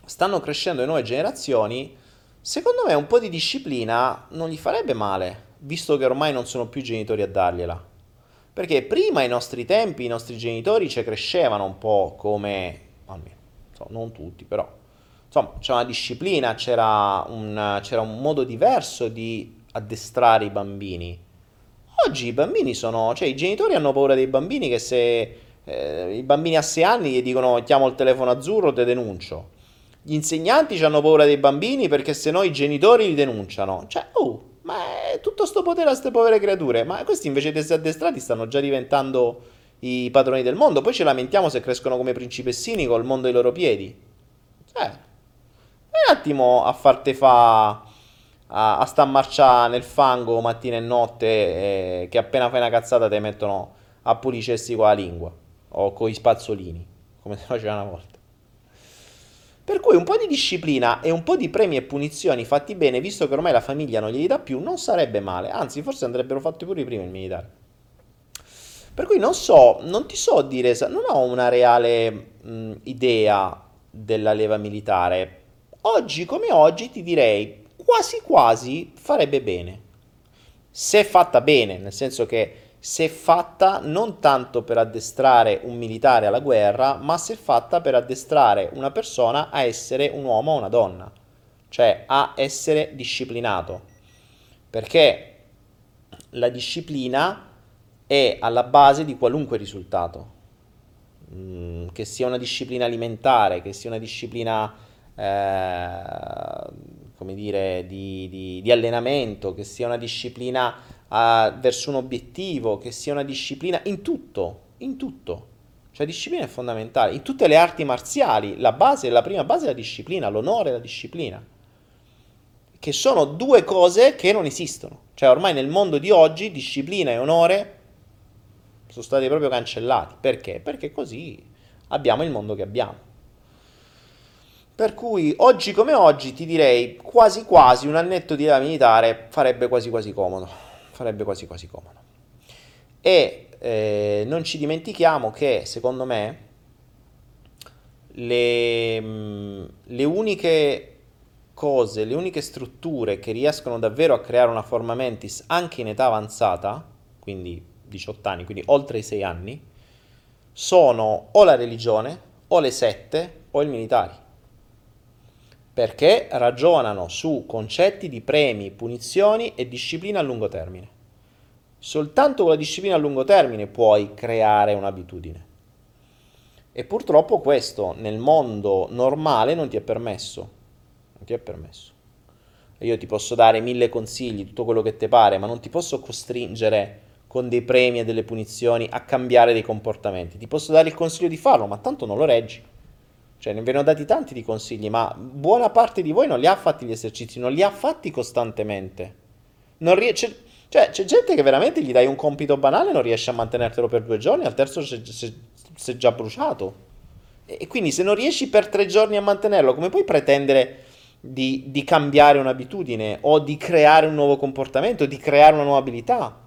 B: stanno crescendo le nuove generazioni, secondo me un po' di disciplina non gli farebbe male, visto che ormai non sono più genitori a dargliela. Perché prima ai nostri tempi i nostri genitori ci crescevano un po' come, almeno, non tutti però, insomma, c'era una disciplina, c'era un, c'era un modo diverso di addestrare i bambini. Oggi i bambini sono, cioè i genitori hanno paura dei bambini che se eh, i bambini a 6 anni gli dicono chiamo il telefono azzurro te denuncio. Gli insegnanti hanno paura dei bambini perché se no i genitori li denunciano. Cioè, oh, ma è tutto sto potere a queste povere creature. Ma questi invece di essere addestrati stanno già diventando i padroni del mondo. Poi ci lamentiamo se crescono come principessini col mondo ai loro piedi. Cioè, un attimo a farti fa a, a sta a marciare nel fango mattina e notte eh, che appena fai una cazzata ti mettono a pulicessi con la lingua o con i spazzolini come si faceva una volta per cui un po' di disciplina e un po' di premi e punizioni fatti bene, visto che ormai la famiglia non glieli dà più, non sarebbe male. Anzi, forse andrebbero fatti pure i primi il militare. Per cui non so, non ti so dire, non ho una reale mh, idea della leva militare. Oggi come oggi ti direi quasi quasi farebbe bene. Se fatta bene, nel senso che se fatta non tanto per addestrare un militare alla guerra, ma se fatta per addestrare una persona a essere un uomo o una donna, cioè a essere disciplinato. Perché la disciplina è alla base di qualunque risultato, mm, che sia una disciplina alimentare, che sia una disciplina come dire, di, di, di, allenamento, che sia una disciplina uh, verso un obiettivo, che sia una disciplina in tutto, in tutto. Cioè disciplina è fondamentale. In tutte le arti marziali, la base, la prima base è la disciplina, l'onore e la disciplina. Che sono due cose che non esistono. Cioè ormai nel mondo di oggi disciplina e onore sono stati proprio cancellati. Perché? Perché così abbiamo il mondo che abbiamo. Per cui oggi come oggi ti direi quasi quasi un annetto di età militare farebbe quasi quasi comodo. Farebbe quasi quasi comodo. E eh, non ci dimentichiamo che, secondo me, le, mm, le uniche cose, le uniche strutture che riescono davvero a creare una forma mentis anche in età avanzata, quindi 18 anni, quindi oltre i 6 anni, sono o la religione, o le sette, o i militari. Perché ragionano su concetti di premi, punizioni e disciplina a lungo termine. Soltanto con la disciplina a lungo termine puoi creare un'abitudine. E purtroppo questo nel mondo normale non ti è permesso non ti è permesso. Io ti posso dare mille consigli, tutto quello che ti pare, ma non ti posso costringere con dei premi e delle punizioni a cambiare dei comportamenti. Ti posso dare il consiglio di farlo, ma tanto non lo reggi. Cioè, ne ve ne ho dati tanti di consigli, ma buona parte di voi non li ha fatti gli esercizi, non li ha fatti costantemente. Non rie- c'è, cioè, c'è gente che veramente gli dai un compito banale e non riesce a mantenertelo per due giorni, al terzo è già bruciato. E quindi se non riesci per tre giorni a mantenerlo, come puoi pretendere di, di cambiare un'abitudine o di creare un nuovo comportamento, di creare una nuova abilità.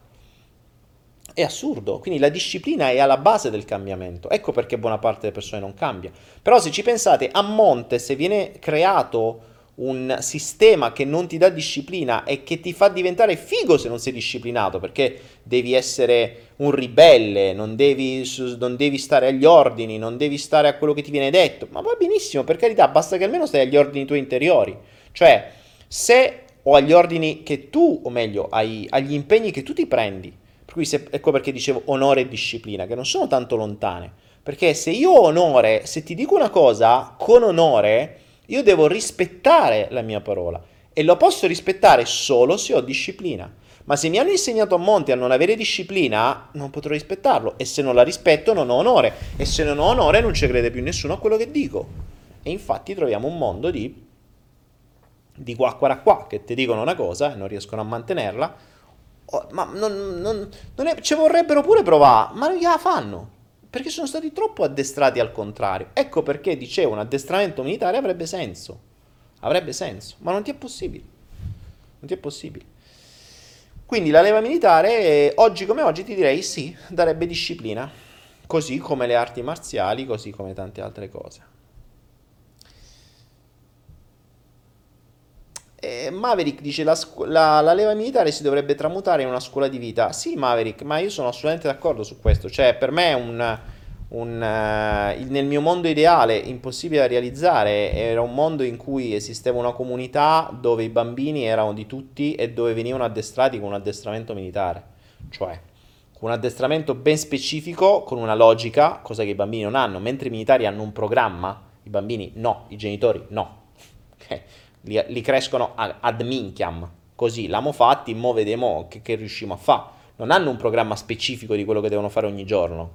B: È assurdo, quindi la disciplina è alla base del cambiamento. Ecco perché buona parte delle persone non cambia. Però se ci pensate, a monte, se viene creato un sistema che non ti dà disciplina e che ti fa diventare figo se non sei disciplinato, perché devi essere un ribelle, non devi, non devi, stare agli ordini, non devi stare a quello che ti viene detto, ma va benissimo, per carità, basta che almeno stai agli ordini tuoi interiori. Cioè, se o agli ordini che tu, o meglio, ai, agli impegni che tu ti prendi, se, ecco perché dicevo onore e disciplina, che non sono tanto lontane, perché se io ho onore, se ti dico una cosa con onore, io devo rispettare la mia parola e lo posso rispettare solo se ho disciplina. Ma se mi hanno insegnato a monte a non avere disciplina, non potrò rispettarlo. E se non la rispetto, non ho onore. E se non ho onore, non ci crede più nessuno a quello che dico. E infatti troviamo un mondo di, di qua qua qua che ti dicono una cosa e non riescono a mantenerla. Oh, ma non, non, non è, ci vorrebbero pure provare, ma non gliela fanno perché sono stati troppo addestrati al contrario. Ecco perché dicevo un addestramento militare avrebbe senso. Avrebbe senso, ma non ti è possibile. Non ti è possibile. Quindi la leva militare, oggi come oggi ti direi sì, darebbe disciplina, così come le arti marziali, così come tante altre cose. E Maverick dice la, la, la, leva militare si dovrebbe tramutare in una scuola di vita. Sì, Maverick, ma io sono assolutamente d'accordo su questo. Cioè, per me è un, un, uh, nel mio mondo ideale, impossibile da realizzare, era un mondo in cui esisteva una comunità dove i bambini erano di tutti e dove venivano addestrati con un addestramento militare. Cioè, un addestramento ben specifico, con una logica, cosa che i bambini non hanno, mentre i militari hanno un programma, i bambini no, i genitori no. Okay li, li crescono ad minchiam, così l'amo fatti, mo vediamo che, che riusciamo a fare. Non hanno un programma specifico di quello che devono fare ogni giorno,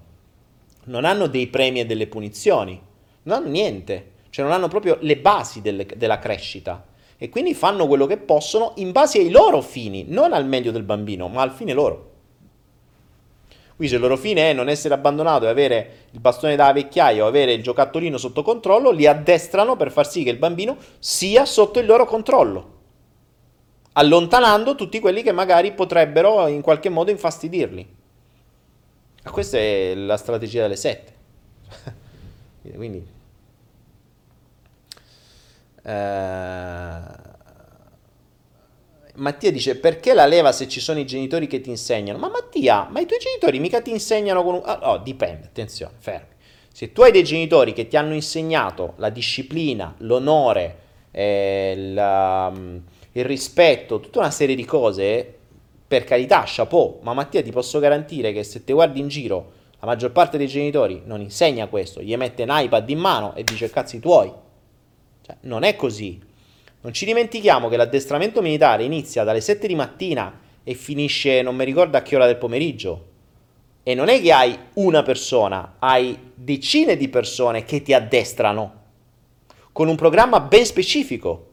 B: non hanno dei premi e delle punizioni, non hanno niente, cioè non hanno proprio le basi delle, della crescita. E quindi fanno quello che possono in base ai loro fini, non al meglio del bambino, ma al fine loro. Qui se il loro fine è non essere abbandonato e avere il bastone da vecchiaia o avere il giocattolino sotto controllo, li addestrano per far sì che il bambino sia sotto il loro controllo, allontanando tutti quelli che magari potrebbero in qualche modo infastidirli. Questa è la strategia delle sette. Quindi... Eh... Mattia dice perché la leva se ci sono i genitori che ti insegnano? Ma Mattia, ma i tuoi genitori mica ti insegnano con un... Oh, oh, dipende, attenzione, fermi. Se tu hai dei genitori che ti hanno insegnato la disciplina, l'onore, eh, la, mm, il rispetto, tutta una serie di cose, per carità, chapeau, ma Mattia ti posso garantire che se ti guardi in giro, la maggior parte dei genitori non insegna questo, gli mette un iPad in mano e dice cazzi tuoi. Cioè, non è così. Non ci dimentichiamo che l'addestramento militare inizia dalle 7 di mattina e finisce non mi ricordo a che ora del pomeriggio. E non è che hai una persona, hai decine di persone che ti addestrano con un programma ben specifico.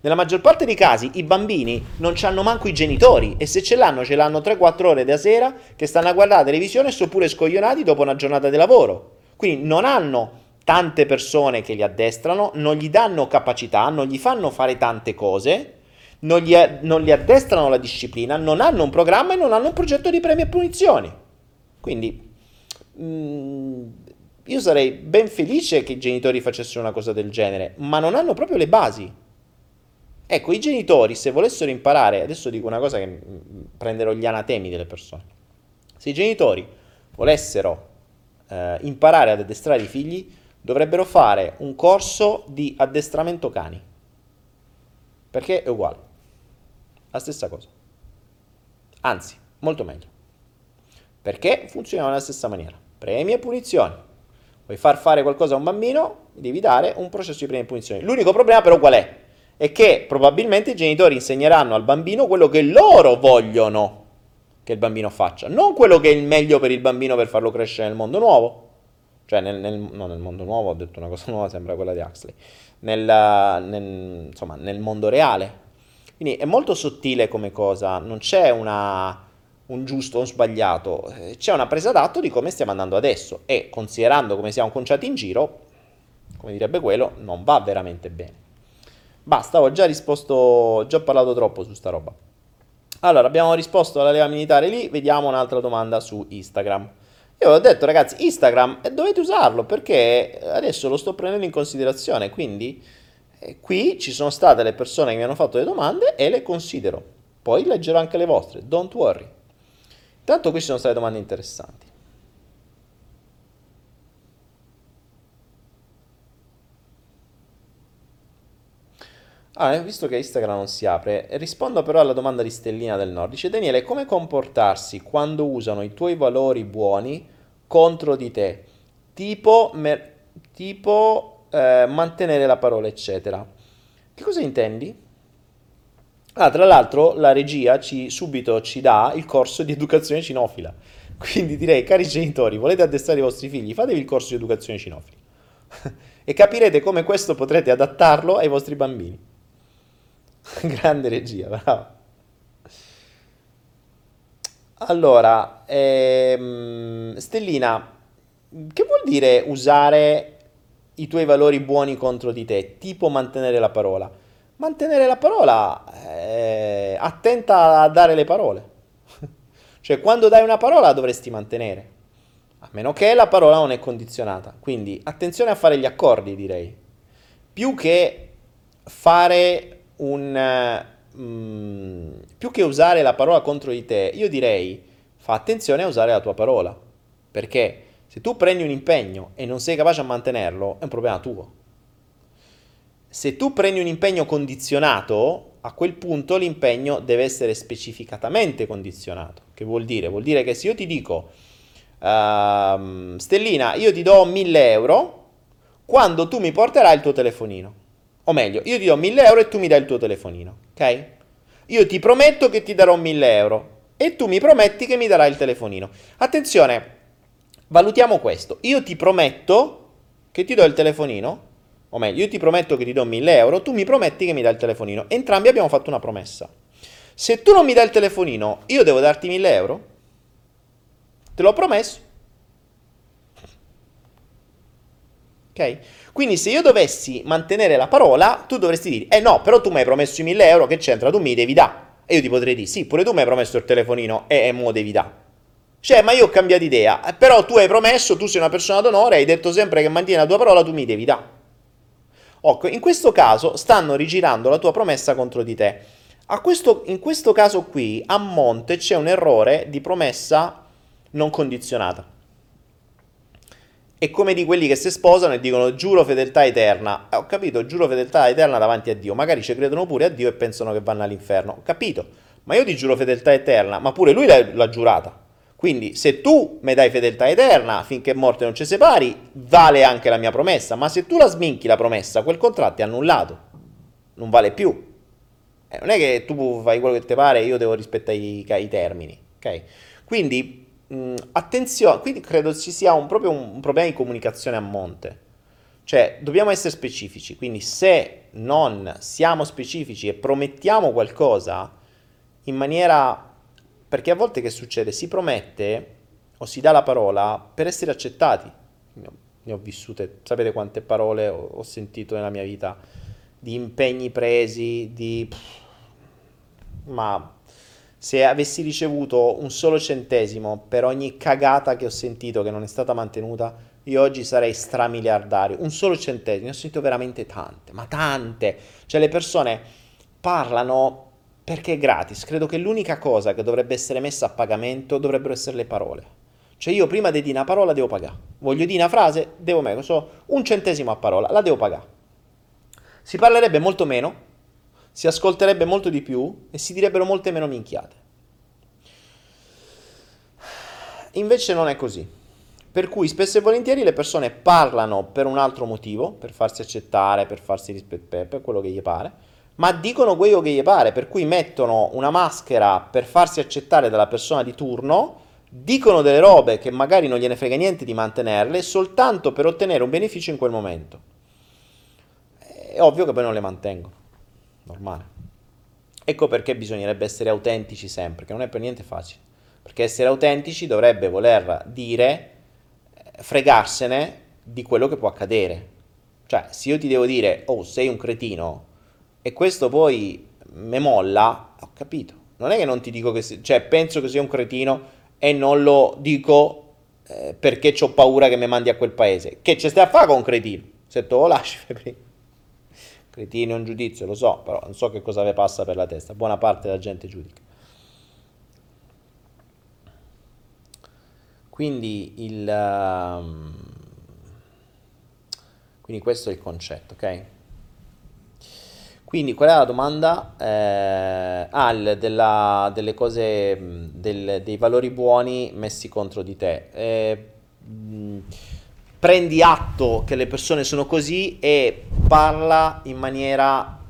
B: Nella maggior parte dei casi i bambini non hanno manco i genitori e se ce l'hanno ce l'hanno 3-4 ore da sera che stanno a guardare la televisione e sono pure scoglionati dopo una giornata di lavoro. Quindi non hanno tante persone che li addestrano, non gli danno capacità, non gli fanno fare tante cose, non gli, non gli addestrano la disciplina, non hanno un programma e non hanno un progetto di premi e punizioni. Quindi mh, mm, io sarei ben felice che i genitori facessero una cosa del genere, ma non hanno proprio le basi. Ecco, i genitori, se volessero imparare, adesso dico una cosa che mm, prenderò gli anatemi delle persone, se i genitori volessero eh, imparare ad addestrare i figli, dovrebbero fare un corso di addestramento cani, perché è uguale, la stessa cosa, anzi, molto meglio, perché funziona nella stessa maniera, premi e punizioni, vuoi far fare qualcosa a un bambino, devi dare un processo di premi e punizioni, l'unico problema però qual è? È che probabilmente i genitori insegneranno al bambino quello che loro vogliono che il bambino faccia, non quello che è il meglio per il bambino per farlo crescere nel mondo nuovo, cioè nel, nel, non nel mondo nuovo, ho detto una cosa nuova, sembra quella di Huxley, nel, nel, insomma, nel mondo reale. Quindi è molto sottile come cosa, non c'è una, un giusto o un sbagliato, eh, c'è una presa d'atto di come stiamo andando adesso e considerando come siamo conciati in giro, come direbbe quello, non va veramente bene. Basta, ho già risposto, ho già parlato troppo su sta roba. Allora, abbiamo risposto alla leva militare lì, vediamo un'altra domanda su Instagram. Io ho detto, ragazzi, Instagram eh, dovete usarlo perché adesso lo sto prendendo in considerazione, quindi eh, qui ci sono state le persone che mi hanno fatto le domande e le considero. Poi leggerò anche le vostre, don't worry. Intanto qui ci sono state domande interessanti. Ah, visto che Instagram non si apre, rispondo però alla domanda di Stellina del Nord. Dice Daniele, come comportarsi quando usano i tuoi valori buoni contro di te? Tipo, mer- tipo eh, mantenere la parola, eccetera. Che cosa intendi? Ah, tra l'altro la regia ci, subito ci dà il corso di educazione cinofila. Quindi direi, cari genitori, volete addestrare i vostri figli, fatevi il corso di educazione cinofila. e capirete come questo potrete adattarlo ai vostri bambini. Grande regia, bravo. Allora, ehm, Stellina, che vuol dire usare i tuoi valori buoni contro di te? Tipo mantenere la parola. Mantenere la parola, eh, attenta a dare le parole. cioè, quando dai una parola dovresti mantenere. A meno che la parola non è condizionata. Quindi, attenzione a fare gli accordi, direi. Più che fare un... Mm, più che usare la parola contro di te, io direi fa attenzione a usare la tua parola. Perché se tu prendi un impegno e non sei capace a mantenerlo, è un problema tuo. Se tu prendi un impegno condizionato, a quel punto l'impegno deve essere specificatamente condizionato. Che vuol dire? Vuol dire che se io ti dico, uh, Stellina, io ti do 1000 euro quando tu mi porterai il tuo telefonino. O meglio, io ti do 1000 euro e tu mi dai il tuo telefonino, ok? Io ti prometto che ti darò 1000 euro e tu mi prometti che mi darai il telefonino. Attenzione, valutiamo questo. Io ti prometto che ti do il telefonino, o meglio, io ti prometto che ti do 1000 euro, tu mi prometti che mi dai il telefonino. Entrambi abbiamo fatto una promessa. Se tu non mi dai il telefonino, io devo darti 1000 euro? Te l'ho promesso. Ok? Quindi se io dovessi mantenere la parola, tu dovresti dire, eh no, però tu mi hai promesso i 1000 euro, che c'entra? Tu mi devi dare. E io ti potrei dire, sì, pure tu mi hai promesso il telefonino e, e mo devi dare. Cioè, ma io ho cambiato idea. Eh, però tu hai promesso, tu sei una persona d'onore, hai detto sempre che mantieni la tua parola, tu mi devi dare. Ecco, in questo caso stanno rigirando la tua promessa contro di te. Questo, in questo caso qui, a monte, c'è un errore di promessa non condizionata è come di quelli che si sposano e dicono giuro fedeltà eterna. Eh, ho capito, giuro fedeltà eterna davanti a Dio. Magari ci credono pure a Dio e pensano che vanno all'inferno. Ho capito. Ma io ti giuro fedeltà eterna, ma pure lui l'ha, l'ha giurata. Quindi se tu mi dai fedeltà eterna finché morte non ci separi, vale anche la mia promessa. Ma se tu la sminchi la promessa, quel contratto è annullato. Non vale più. Eh, non è che tu fai quello che ti pare io devo rispettare i, i termini. Ok? Quindi mh, attenzione, quindi credo ci sia un, proprio un, un problema di comunicazione a monte. Cioè, dobbiamo essere specifici, quindi se non siamo specifici e promettiamo qualcosa in maniera... Perché a volte che succede? Si promette o si dà la parola per essere accettati. Ne ho vissute, sapete quante parole ho, ho sentito nella mia vita, di impegni presi, di... ma se avessi ricevuto un solo centesimo per ogni cagata che ho sentito che non è stata mantenuta, io oggi sarei stramiliardario. Un solo centesimo, ne ho sentito veramente tante, ma tante. Cioè le persone parlano perché è gratis. Credo che l'unica cosa che dovrebbe essere messa a pagamento dovrebbero essere le parole. Cioè io prima di dire una parola devo pagare. Voglio dire una frase, devo mettere so, un centesimo a parola, la devo pagare. Si parlerebbe molto meno, si ascolterebbe molto di più e si direbbero molte meno minchiate. Invece non è così. Per cui spesso e volentieri le persone parlano per un altro motivo, per farsi accettare, per farsi rispettare, per quello che gli pare, ma dicono quello che gli pare, per cui mettono una maschera per farsi accettare dalla persona di turno, dicono delle robe che magari non gliene frega niente di mantenerle soltanto per ottenere un beneficio in quel momento. È ovvio che poi non le mantengono normale. Ecco perché bisognerebbe essere autentici sempre, che non è per niente facile. Perché essere autentici dovrebbe voler dire eh, fregarsene di quello che può accadere. Cioè, se io ti devo dire, oh, sei un cretino, e questo poi me molla, ho capito. Non è che non ti dico che, cioè, penso che sia un cretino e non lo dico eh, perché ho paura che mi mandi a quel paese. Che ci stai a fare con un cretino? Se te lo lasci. Cretino è un giudizio, lo so, però non so che cosa vi passa per la testa. Buona parte della gente giudica. Quindi il... Um, quindi questo è il concetto, ok? Quindi qual è la domanda? Eh, ah, della, delle cose, del, dei valori buoni messi contro di te. Eh, mh, prendi atto che le persone sono così e parla in maniera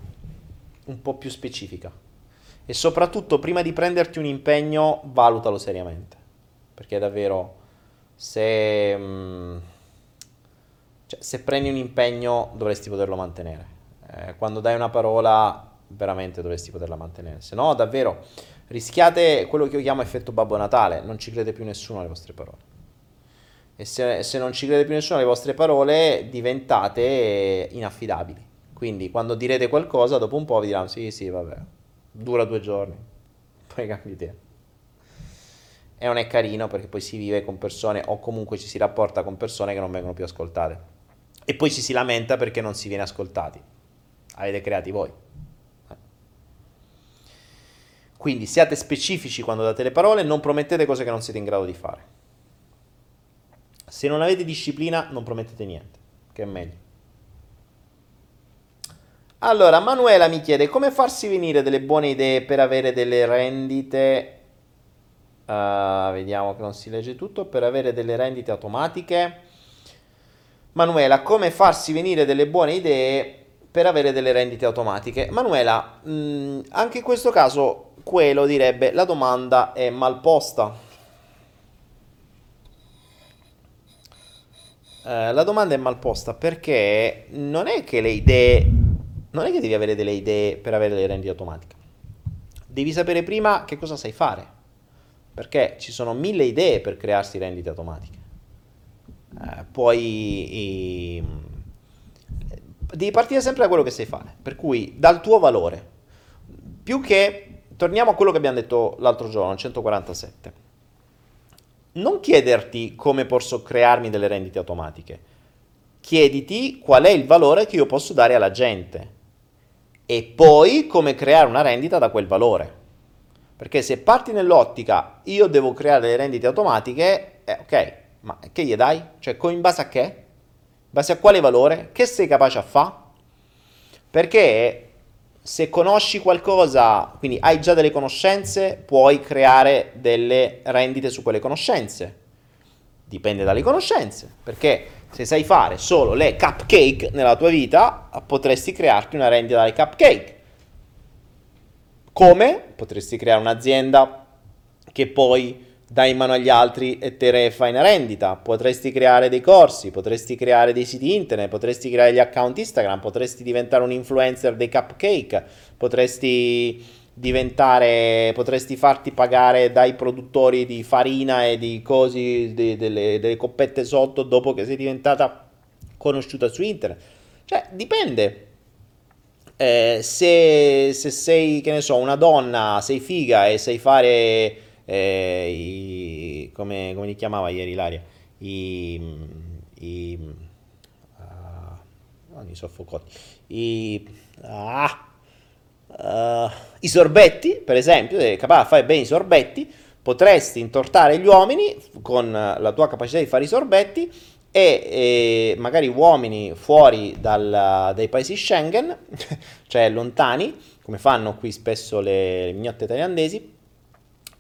B: un po' più specifica. E soprattutto prima di prenderti un impegno, valutalo seriamente. Perché davvero, se, mm, cioè, se prendi un impegno, dovresti poterlo mantenere. Eh, quando dai una parola, veramente dovresti poterla mantenere. Se no, davvero, rischiate quello che io chiamo effetto Babbo Natale. Non ci crede più nessuno alle vostre parole e se, se non ci crede più nessuno alle vostre parole diventate inaffidabili. Quindi quando direte qualcosa dopo un po' vi diranno sì sì vabbè, dura due giorni, poi cambi te. E non è carino perché poi si vive con persone o comunque ci si rapporta con persone che non vengono più ascoltate. E poi ci si lamenta perché non si viene ascoltati. Avete creati voi. Quindi siate specifici quando date le parole, non promettete cose che non siete in grado di fare. Se non avete disciplina non promettete niente, che è meglio. Allora, Manuela mi chiede come farsi venire delle buone idee per avere delle rendite. Uh, vediamo che non si legge tutto. Per avere delle rendite automatiche. Manuela, come farsi venire delle buone idee per avere delle rendite automatiche? Manuela, mh, mm, anche in questo caso, quello direbbe la domanda è mal posta Eh, la domanda è mal posta perché non è che le idee, non è che devi avere delle idee per avere le rendite automatiche. Devi sapere prima che cosa sai fare, perché ci sono mille idee per crearsi rendite automatiche. Uh, poi i, devi partire sempre da quello che sai fare, per cui dal tuo valore. Più che, torniamo a quello che abbiamo detto l'altro giorno, 147 non chiederti come posso crearmi delle rendite automatiche, chiediti qual è il valore che io posso dare alla gente e poi come creare una rendita da quel valore. Perché se parti nell'ottica io devo creare delle rendite automatiche, eh, ok, ma che gli dai? Cioè, in base a che? In base a quale valore? Che sei capace a fare? Perché se conosci qualcosa, quindi hai già delle conoscenze, puoi creare delle rendite su quelle conoscenze. Dipende dalle conoscenze, perché se sai fare solo le cupcake nella tua vita, potresti crearti una rendita dalle cupcake. Come? Potresti creare un'azienda che poi dai in mano agli altri e te ne fai una rendita. Potresti creare dei corsi, potresti creare dei siti internet, potresti creare gli account Instagram, potresti diventare un influencer dei cupcake, potresti diventare, potresti farti pagare dai produttori di farina e di cosi, di, delle, delle coppette sotto dopo che sei diventata conosciuta su internet. Cioè, dipende. eh, se, se, sei, che ne so, una donna, sei figa e sai fare, eh, i, come, come li chiamava ieri Ilaria, i, i, uh, oh, mi soffocò, i, ah, uh, i sorbetti, per esempio, sei capace di fare bene i sorbetti, potresti intortare gli uomini con la tua capacità di fare i sorbetti e, e magari uomini fuori dal, dai paesi Schengen, cioè lontani, come fanno qui spesso le, le mignotte thailandesi,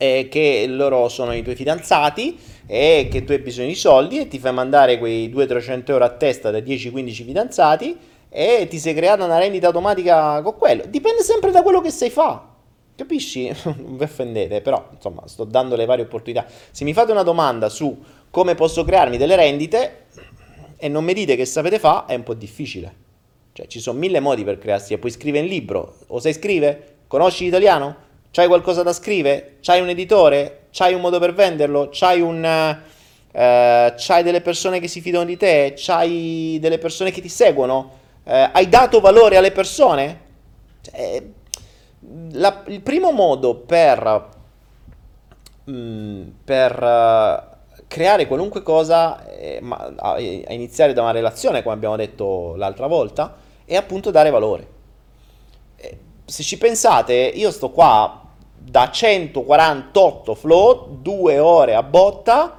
B: e che loro sono i tuoi fidanzati e che tu hai bisogno di soldi e ti fai mandare quei 200-300 euro a testa da 10-15 fidanzati e ti sei creata una rendita automatica con quello. Dipende sempre da quello che sai fare. Capisci? non vi offendete, però insomma sto dando le varie opportunità. Se mi fate una domanda su come posso crearmi delle rendite e non mi dite che sapete fare, è un po' difficile. Cioè, ci sono mille modi per crearsi. Puoi scrivere un libro, o sai scrivere? Conosci l'italiano? C'hai qualcosa da scrivere? C'hai un editore? C'hai un modo per venderlo? C'hai un... Uh, c'hai delle persone che si fidano di te? C'hai delle persone che ti seguono? Uh, hai dato valore alle persone? Cioè, la, il primo modo per, mm, per uh, creare qualunque cosa, eh, ma, a, a, iniziare da una relazione, come abbiamo detto l'altra volta, è appunto dare valore. Se ci pensate, io sto qua da 148 flow, due ore a botta,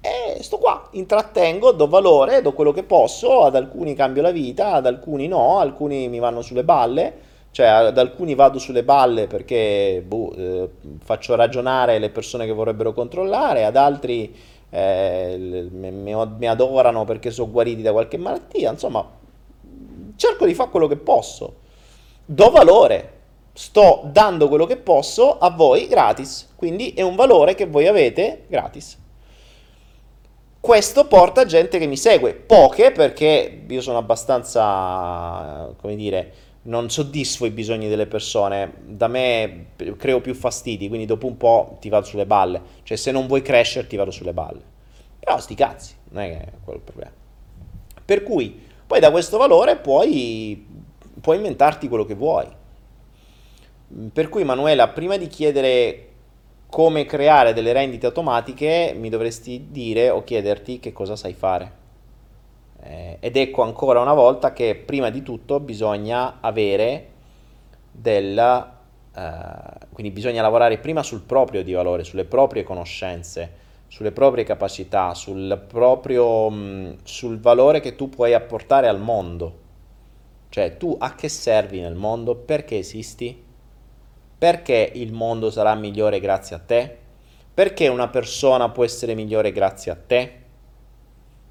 B: e sto qua, intrattengo, do valore, do quello che posso, ad alcuni cambio la vita, ad alcuni no, alcuni mi vanno sulle balle, cioè ad alcuni vado sulle balle perché boh, eh, faccio ragionare le persone che vorrebbero controllare, ad altri eh, mi, adorano perché sono guariti da qualche malattia, insomma cerco di fare quello che posso, do valore, sto dando quello che posso a voi gratis, quindi è un valore che voi avete gratis. Questo porta gente che mi segue, poche perché io sono abbastanza, come dire, non soddisfo i bisogni delle persone, da me creo più fastidi, quindi dopo un po' ti vado sulle balle, cioè se non vuoi crescere ti vado sulle balle. Però sti cazzi, non è che quello il problema. Per cui poi da questo valore puoi, puoi inventarti quello che vuoi. Per cui Manuela, prima di chiedere come creare delle rendite automatiche, mi dovresti dire o chiederti che cosa sai fare. Eh, ed ecco ancora una volta che prima di tutto bisogna avere del... Eh, quindi bisogna lavorare prima sul proprio di valore, sulle proprie conoscenze, sulle proprie capacità, sul proprio... Mh, sul valore che tu puoi apportare al mondo. Cioè tu a che servi nel mondo? Perché esisti? Perché il mondo sarà migliore grazie a te? Perché una persona può essere migliore grazie a te?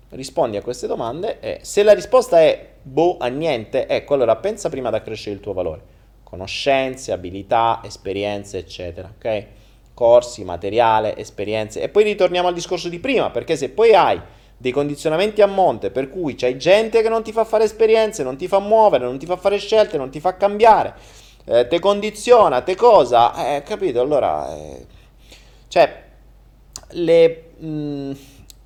B: rispondi a queste domande e se la risposta è boh, a niente, ecco, allora pensa prima ad accrescere il tuo valore. Conoscenze, abilità, esperienze, eccetera, ok? Corsi, materiale, esperienze. E poi ritorniamo al discorso di prima, perché se poi hai dei condizionamenti a monte per cui c'hai gente che non ti fa fare esperienze, non ti fa muovere, non ti fa fare scelte, non ti fa cambiare, eh, te condiziona, te cosa, eh, capito? Allora, eh, cioè, le... Mh, mm,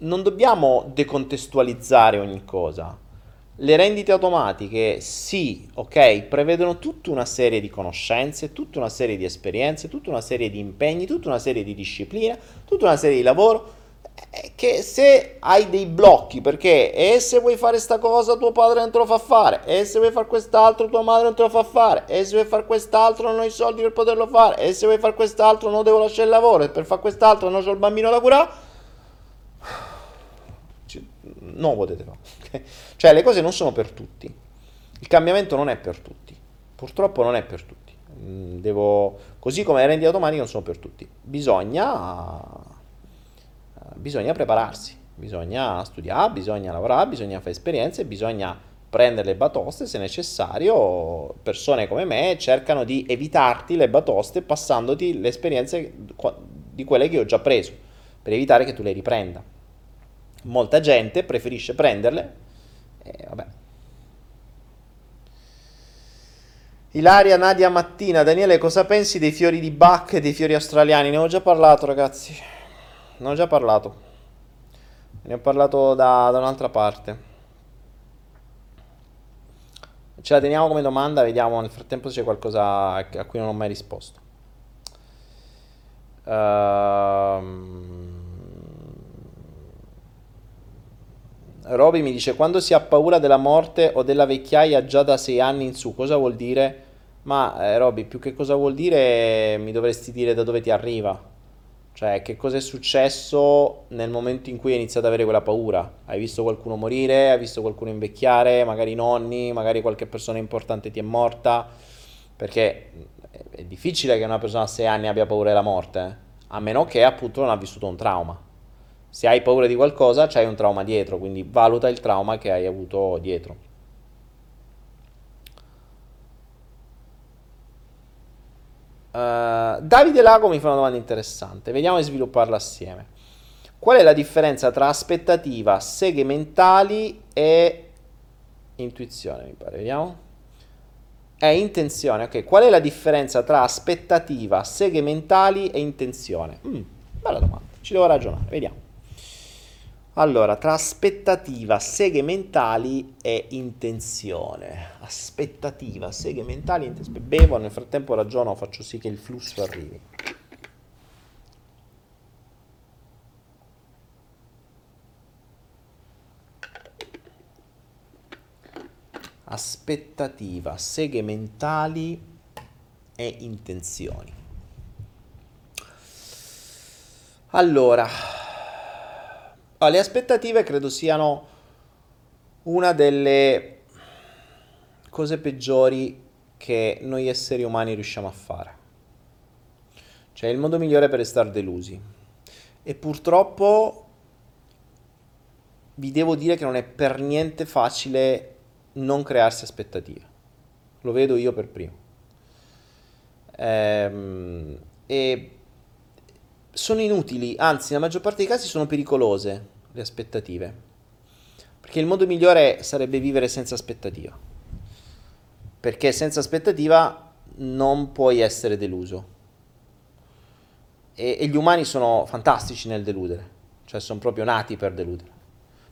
B: non dobbiamo decontestualizzare ogni cosa. Le rendite automatiche, sì, ok, prevedono tutta una serie di conoscenze, tutta una serie di esperienze, tutta una serie di impegni, tutta una serie di disciplina, tutta una serie di lavoro che se hai dei blocchi perché e se vuoi fare questa cosa tuo padre non te lo fa fare e se vuoi fare quest'altro tua madre non te lo fa fare e se vuoi fare quest'altro non ho i soldi per poterlo fare e se vuoi fare quest'altro non devo lasciare il lavoro e per fare quest'altro non ho il bambino da curare non potete fare. cioè le cose non sono per tutti. Il cambiamento non è per tutti. Purtroppo non è per tutti. Mm, devo, così come le rendite automatiche non sono per tutti. Bisogna, bisogna prepararsi, bisogna studiare, bisogna lavorare, bisogna fare esperienze, bisogna prendere le batoste se necessario. Persone come me cercano di evitarti le batoste passandoti le esperienze di quelle che ho già preso, per evitare che tu le riprenda molta gente preferisce prenderle e vabbè. Ilaria, Nadia, Mattina, Daniele, cosa pensi dei fiori di Bach e dei fiori australiani? Ne ho già parlato, ragazzi. Ne ho già parlato. Ne ho parlato da, da un'altra parte. Ce la teniamo come domanda, vediamo nel frattempo se c'è qualcosa a cui non ho mai risposto. Ehm... Roby mi dice quando si ha paura della morte o della vecchiaia già da sei anni in su, cosa vuol dire? Ma eh, Roby, più che cosa vuol dire mi dovresti dire da dove ti arriva. Cioè, che cosa è successo nel momento in cui hai iniziato ad avere quella paura? Hai visto qualcuno morire, hai visto qualcuno invecchiare, magari i nonni, magari qualche persona importante ti è morta? Perché è difficile che una persona a 6 anni abbia paura della morte, eh? a meno che appunto non ha vissuto un trauma. Se hai paura di qualcosa, c'hai un trauma dietro, quindi valuta il trauma che hai avuto dietro. Uh, Davide Lago mi fa una domanda interessante, vediamo di svilupparla assieme. Qual è la differenza tra aspettativa, seghe mentali e intuizione, mi pare, vediamo? È intenzione, ok. Qual è la differenza tra aspettativa, seghe mentali e intenzione? Mm, bella domanda, ci devo ragionare, vediamo. Allora, tra aspettativa, seghe mentali e intenzione. Aspettativa, seghe mentali, intenzione. Bevo, nel frattempo ragiono, faccio sì che il flusso arrivi. Aspettativa, seghe mentali e intenzioni. Allora, Ah, le aspettative credo siano una delle cose peggiori che noi esseri umani riusciamo a fare. Cioè il modo migliore per restare delusi. E purtroppo vi devo dire che non è per niente facile non crearsi aspettative. Lo vedo io per primo. Ehm, e sono inutili, anzi, nella maggior parte dei casi sono pericolose le aspettative. Perché il modo migliore sarebbe vivere senza aspettativa. Perché senza aspettativa non puoi essere deluso. E, e gli umani sono fantastici nel deludere, cioè sono proprio nati per deludere.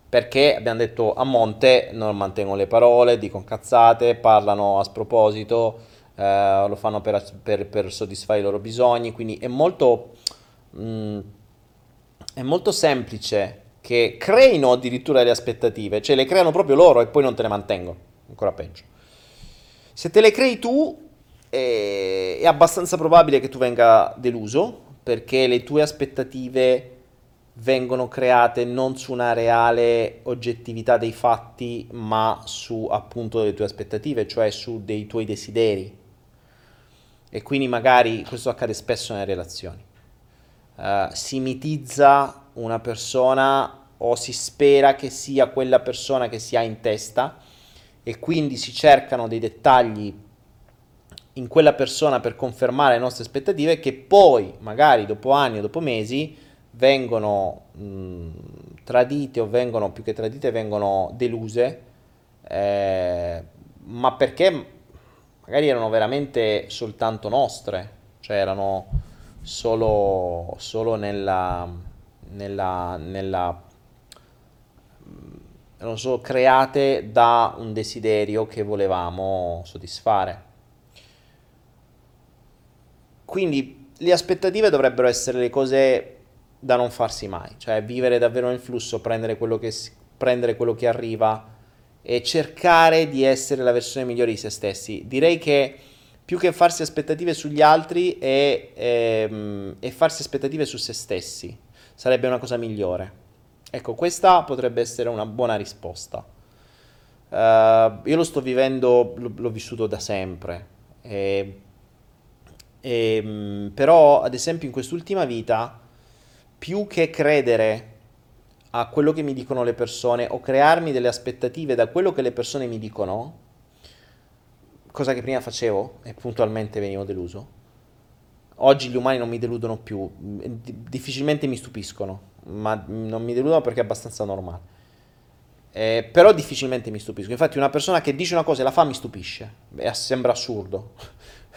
B: Perché abbiamo detto a monte non mantengono le parole, dicono cazzate, parlano a sproposito, eh, lo fanno per, per, per soddisfare i loro bisogni, quindi è molto Mm, è molto semplice che creino addirittura le aspettative, cioè le creano proprio loro e poi non te le mantengono, ancora peggio. Se te le crei tu è, abbastanza probabile che tu venga deluso perché le tue aspettative vengono create non su una reale oggettività dei fatti, ma su appunto le tue aspettative, cioè su dei tuoi desideri. E quindi magari questo accade spesso nelle relazioni uh, si mitizza una persona o si spera che sia quella persona che si ha in testa e quindi si cercano dei dettagli in quella persona per confermare le nostre aspettative che poi magari dopo anni o dopo mesi vengono mh, tradite o vengono più che tradite vengono deluse eh, ma perché magari erano veramente soltanto nostre cioè erano solo, solo nella, nella, nella erano solo create da un desiderio che volevamo soddisfare. Quindi le aspettative dovrebbero essere le cose da non farsi mai, cioè vivere davvero nel flusso, prendere quello che, prendere quello che arriva e cercare di essere la versione migliore di se stessi. Direi che più che farsi aspettative sugli altri è, ehm, è farsi aspettative su se stessi. Sarebbe una cosa migliore. Ecco, questa potrebbe essere una buona risposta. Uh, io lo sto vivendo, l- l'ho vissuto da sempre. E, e, mm, però, ad esempio, in quest'ultima vita, più che credere a quello che mi dicono le persone o crearmi delle aspettative da quello che le persone mi dicono, cosa che prima facevo e puntualmente venivo deluso. Oggi gli umani non mi deludono più, difficilmente mi stupiscono, ma non mi deludono perché è abbastanza normale. Eh, però difficilmente mi stupisco. Infatti, una persona che dice una cosa e la fa mi stupisce. Beh, sembra assurdo,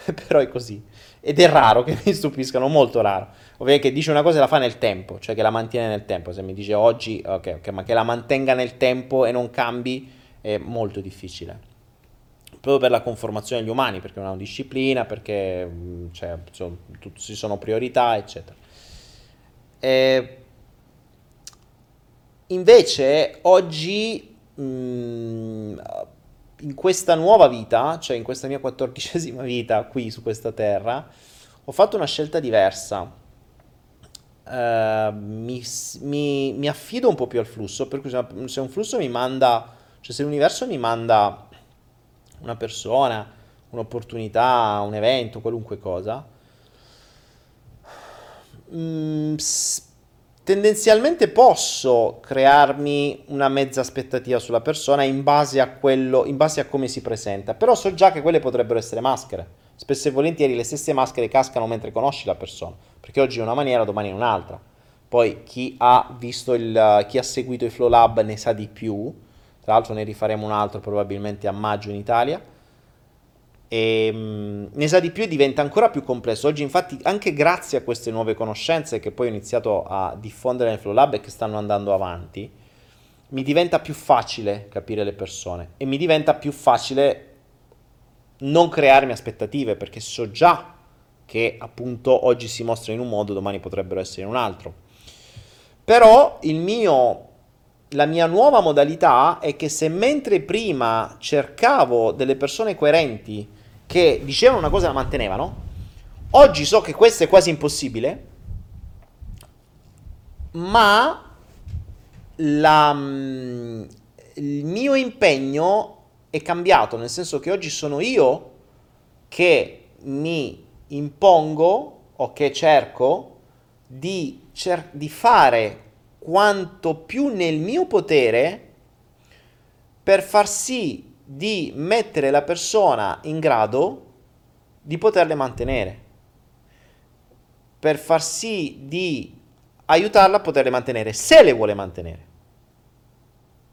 B: però è così. Ed è raro che mi stupiscano, molto raro. Ovviamente che dice una cosa e la fa nel tempo, cioè che la mantiene nel tempo. Se mi dice oggi, ok, ok, ma che la mantenga nel tempo e non cambi è molto difficile proprio per la conformazione degli umani, perché non hanno disciplina, perché mm, cioè, sono, ci sono priorità, eccetera. E invece oggi mh, mm, in questa nuova vita, cioè in questa mia quattordicesima vita qui su questa terra, ho fatto una scelta diversa. Uh, mi, mi, mi, affido un po' più al flusso, per cui se un flusso mi manda, cioè se l'universo mi manda una persona, un'opportunità, un evento, qualunque cosa, mm, tendenzialmente posso crearmi una mezza aspettativa sulla persona in base a quello, in base a come si presenta, però so già che quelle potrebbero essere maschere. Spesso e volentieri le stesse maschere cascano mentre conosci la persona, perché oggi è una maniera, domani è un'altra. Poi chi ha visto il, chi ha seguito i Flow Lab ne sa di più, tra l'altro ne rifaremo un altro probabilmente a maggio in Italia e mh, ne sa di più e diventa ancora più complesso. Oggi infatti anche grazie a queste nuove conoscenze che poi ho iniziato a diffondere nel Flow Lab e che stanno andando avanti, mi diventa più facile capire le persone e mi diventa più facile non crearmi aspettative perché so già che appunto oggi si mostrano in un modo, domani potrebbero essere in un altro. Però il mio la mia nuova modalità è che se mentre prima cercavo delle persone coerenti che dicevano una cosa e la mantenevano. Oggi so che questo è quasi impossibile, ma la, mm, il mio impegno è cambiato, nel senso che oggi sono io che mi impongo o che cerco di, cer- di fare quanto più nel mio potere per far sì di mettere la persona in grado di poterle mantenere, per far sì di aiutarla a poterle mantenere, se le vuole mantenere.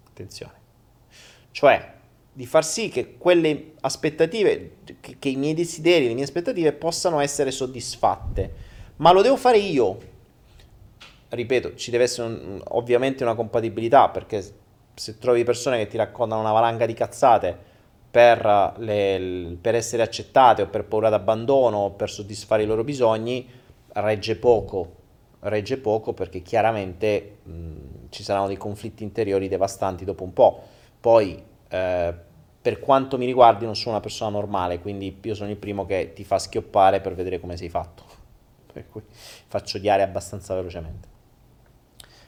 B: Attenzione. Cioè, di far sì che quelle aspettative, che, che i miei desideri, le mie aspettative possano essere soddisfatte. Ma lo devo fare io. Ripeto, ci deve essere un, ovviamente una compatibilità, perché se trovi persone che ti raccontano una valanga di cazzate per, le, per essere accettate o per paura d'abbandono o per soddisfare i loro bisogni, regge poco. Regge poco perché chiaramente mh, ci saranno dei conflitti interiori devastanti dopo un po'. Poi, eh, per quanto mi riguardi, non sono una persona normale, quindi io sono il primo che ti fa schioppare per vedere come sei fatto. Per cui faccio odiare abbastanza velocemente.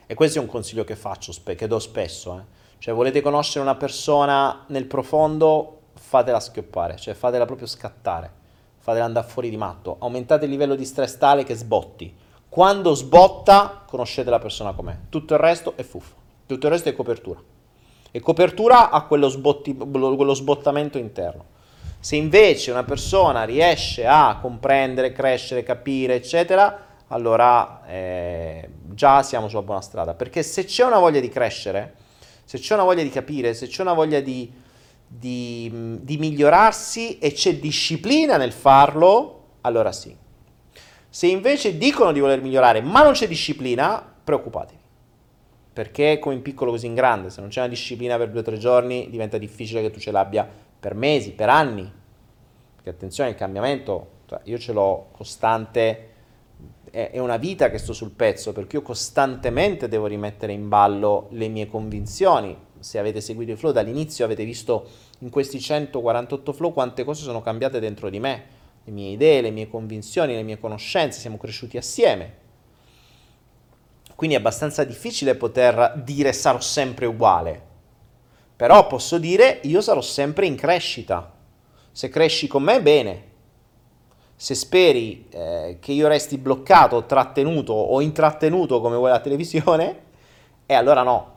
B: E questo è un consiglio che faccio, che do spesso. Eh. Cioè, volete conoscere una persona nel profondo, fatela schioppare, cioè fatela proprio scattare, fatela andare fuori di matto, aumentate il livello di stress tale che sbotti. Quando sbotta, conoscete la persona com'è. Tutto il resto è fuffa, tutto il resto è copertura. E copertura ha quello, sbotti, quello sbottamento interno. Se invece una persona riesce a comprendere, crescere, capire, eccetera, allora eh, già siamo sulla buona strada. Perché se c'è una voglia di crescere, se c'è una voglia di capire, se c'è una voglia di, di, di migliorarsi e c'è disciplina nel farlo, allora sì. Se invece dicono di voler migliorare ma non c'è disciplina, preoccupatevi. Perché come in piccolo così in grande, se non c'è una disciplina per due o tre giorni, diventa difficile che tu ce l'abbia per mesi, per anni. Perché attenzione, il cambiamento, cioè io ce l'ho costante è, una vita che sto sul pezzo, perché io costantemente devo rimettere in ballo le mie convinzioni. Se avete seguito i flow dall'inizio avete visto in questi 148 flow quante cose sono cambiate dentro di me, le mie idee, le mie convinzioni, le mie conoscenze, siamo cresciuti assieme. Quindi è abbastanza difficile poter dire sarò sempre uguale. Però posso dire io sarò sempre in crescita. Se cresci con me, bene se speri eh, che io resti bloccato, trattenuto o intrattenuto come vuole la televisione, e allora no,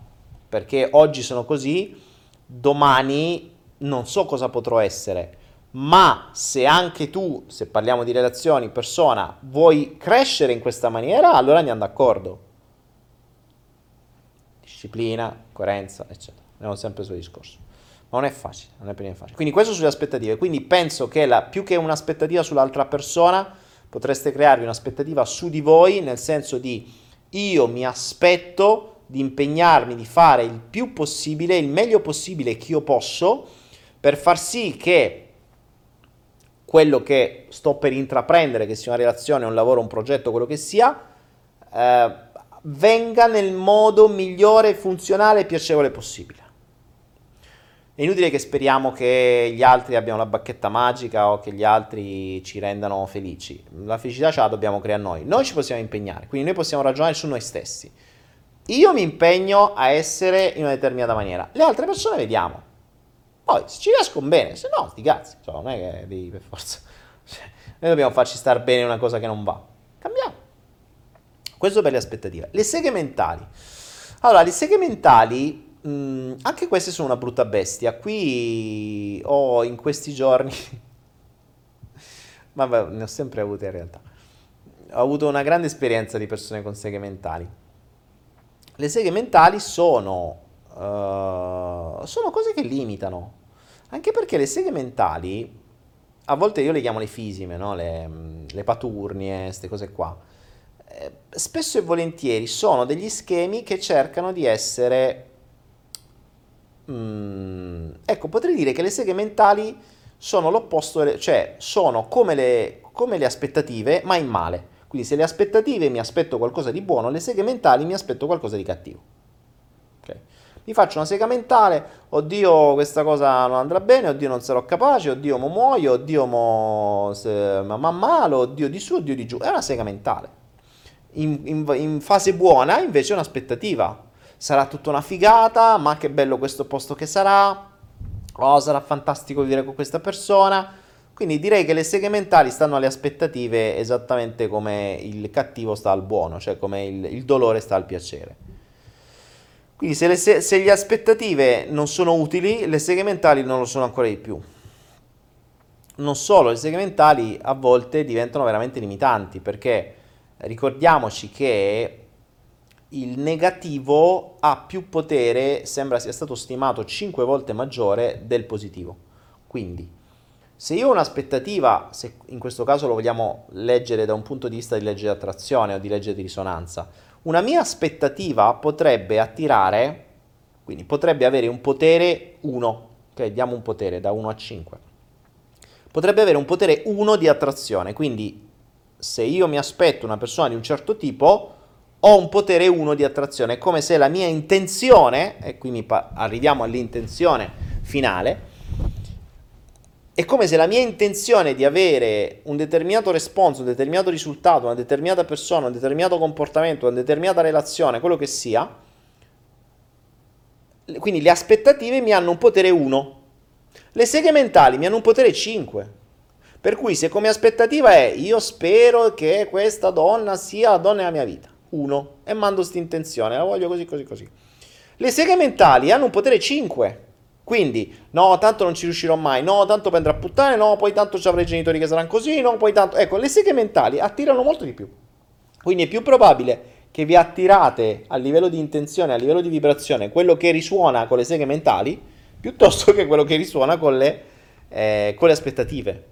B: perché oggi sono così, domani non so cosa potrò essere, ma se anche tu, se parliamo di relazioni, persona, vuoi crescere in questa maniera, allora andiamo d'accordo. Disciplina, coerenza, eccetera. Andiamo sempre sul discorso non è facile, non è per niente facile. Quindi questo sulle aspettative, quindi penso che la, più che un'aspettativa sull'altra persona, potreste crearvi un'aspettativa su di voi, nel senso di io mi aspetto di impegnarmi, di fare il più possibile, il meglio possibile che io posso, per far sì che quello che sto per intraprendere, che sia una relazione, un lavoro, un progetto, quello che sia, eh, venga nel modo migliore, funzionale e piacevole possibile. È inutile che speriamo che gli altri abbiano la bacchetta magica o che gli altri ci rendano felici. La felicità ce la dobbiamo creare noi. Noi ci possiamo impegnare, quindi noi possiamo ragionare su noi stessi. Io mi impegno a essere in una determinata maniera. Le altre persone vediamo. Poi se ci riescono bene, se no, sti cazzi. Cioè, non è che devi per forza. Cioè, noi dobbiamo farci star bene in una cosa che non va. Cambiamo. Questo per le aspettative. Le seghe mentali. Allora, le seghe mentali Mm, anche queste sono una brutta bestia. Qui ho in questi giorni, vabbè, ne ho sempre avute in realtà. Ho avuto una grande esperienza di persone con seghe mentali. Le seghe mentali sono, uh, sono cose che limitano. Anche perché le seghe mentali, a volte io le chiamo le fisime, no? le, le paturnie, queste cose qua. Eh, spesso e volentieri sono degli schemi che cercano di essere Mm, ecco, potrei dire che le seghe mentali sono l'opposto, cioè sono come le, come le aspettative, ma in male. Quindi se le aspettative mi aspetto qualcosa di buono, le seghe mentali mi aspetto qualcosa di cattivo. Okay. Mi faccio una sega mentale, oddio questa cosa non andrà bene, oddio non sarò capace, oddio mo muoio, oddio mo se, ma, ma malo, oddio di su, oddio di giù. È una sega mentale. In, in, in fase buona invece è un'aspettativa sarà tutta una figata, ma che bello questo posto che sarà, oh sarà fantastico vivere con questa persona. Quindi direi che le seghe mentali stanno alle aspettative esattamente come il cattivo sta al buono, cioè come il, il dolore sta al piacere. Quindi se le, se le aspettative non sono utili, le seghe mentali non lo sono ancora di più. Non solo, le seghe mentali a volte diventano veramente limitanti perché ricordiamoci che il negativo ha più potere, sembra sia stato stimato 5 volte maggiore del positivo. Quindi, se io ho un'aspettativa, se in questo caso lo vogliamo leggere da un punto di vista di legge di attrazione o di legge di risonanza, una mia aspettativa potrebbe attirare, quindi potrebbe avere un potere 1, ok? Diamo un potere da 1 a 5. Potrebbe avere un potere 1 di attrazione, quindi se io mi aspetto una persona di un certo tipo, ho un potere 1 di attrazione, è come se la mia intenzione, e qui pa- arriviamo all'intenzione finale, è come se la mia intenzione di avere un determinato responso, un determinato risultato, una determinata persona, un determinato comportamento, una determinata relazione, quello che sia, quindi le aspettative mi hanno un potere 1, le seghe mentali mi hanno un potere 5. Per cui se come aspettativa è io spero che questa donna sia la donna della mia vita, 1 e mando questa intenzione, la voglio così, così, così. Le seghe mentali hanno un potere 5. Quindi, no, tanto non ci riuscirò mai, no, tanto prendrà a puttane, no, poi tanto ci avrei i genitori che saranno così, no, poi tanto... Ecco, le seghe mentali attirano molto di più. Quindi è più probabile che vi attirate a livello di intenzione, a livello di vibrazione, quello che risuona con le seghe mentali, piuttosto che quello che risuona con le, eh, con le aspettative.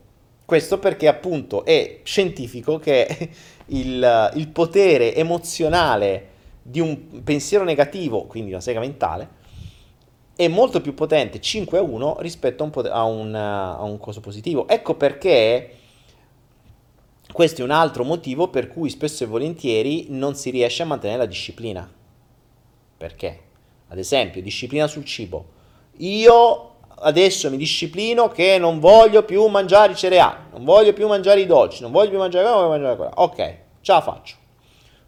B: Questo perché appunto è scientifico che il, il potere emozionale di un pensiero negativo, quindi una sega mentale, è molto più potente 5 a 1 rispetto a un, a, un, a un, coso positivo. Ecco perché questo è un altro motivo per cui spesso e volentieri non si riesce a mantenere la disciplina. Perché? Ad esempio, disciplina sul cibo. Io adesso mi disciplino che non voglio più mangiare i cereali, non voglio più mangiare i dolci, non voglio più mangiare quello, voglio mangiare quello. Ok, ce la faccio.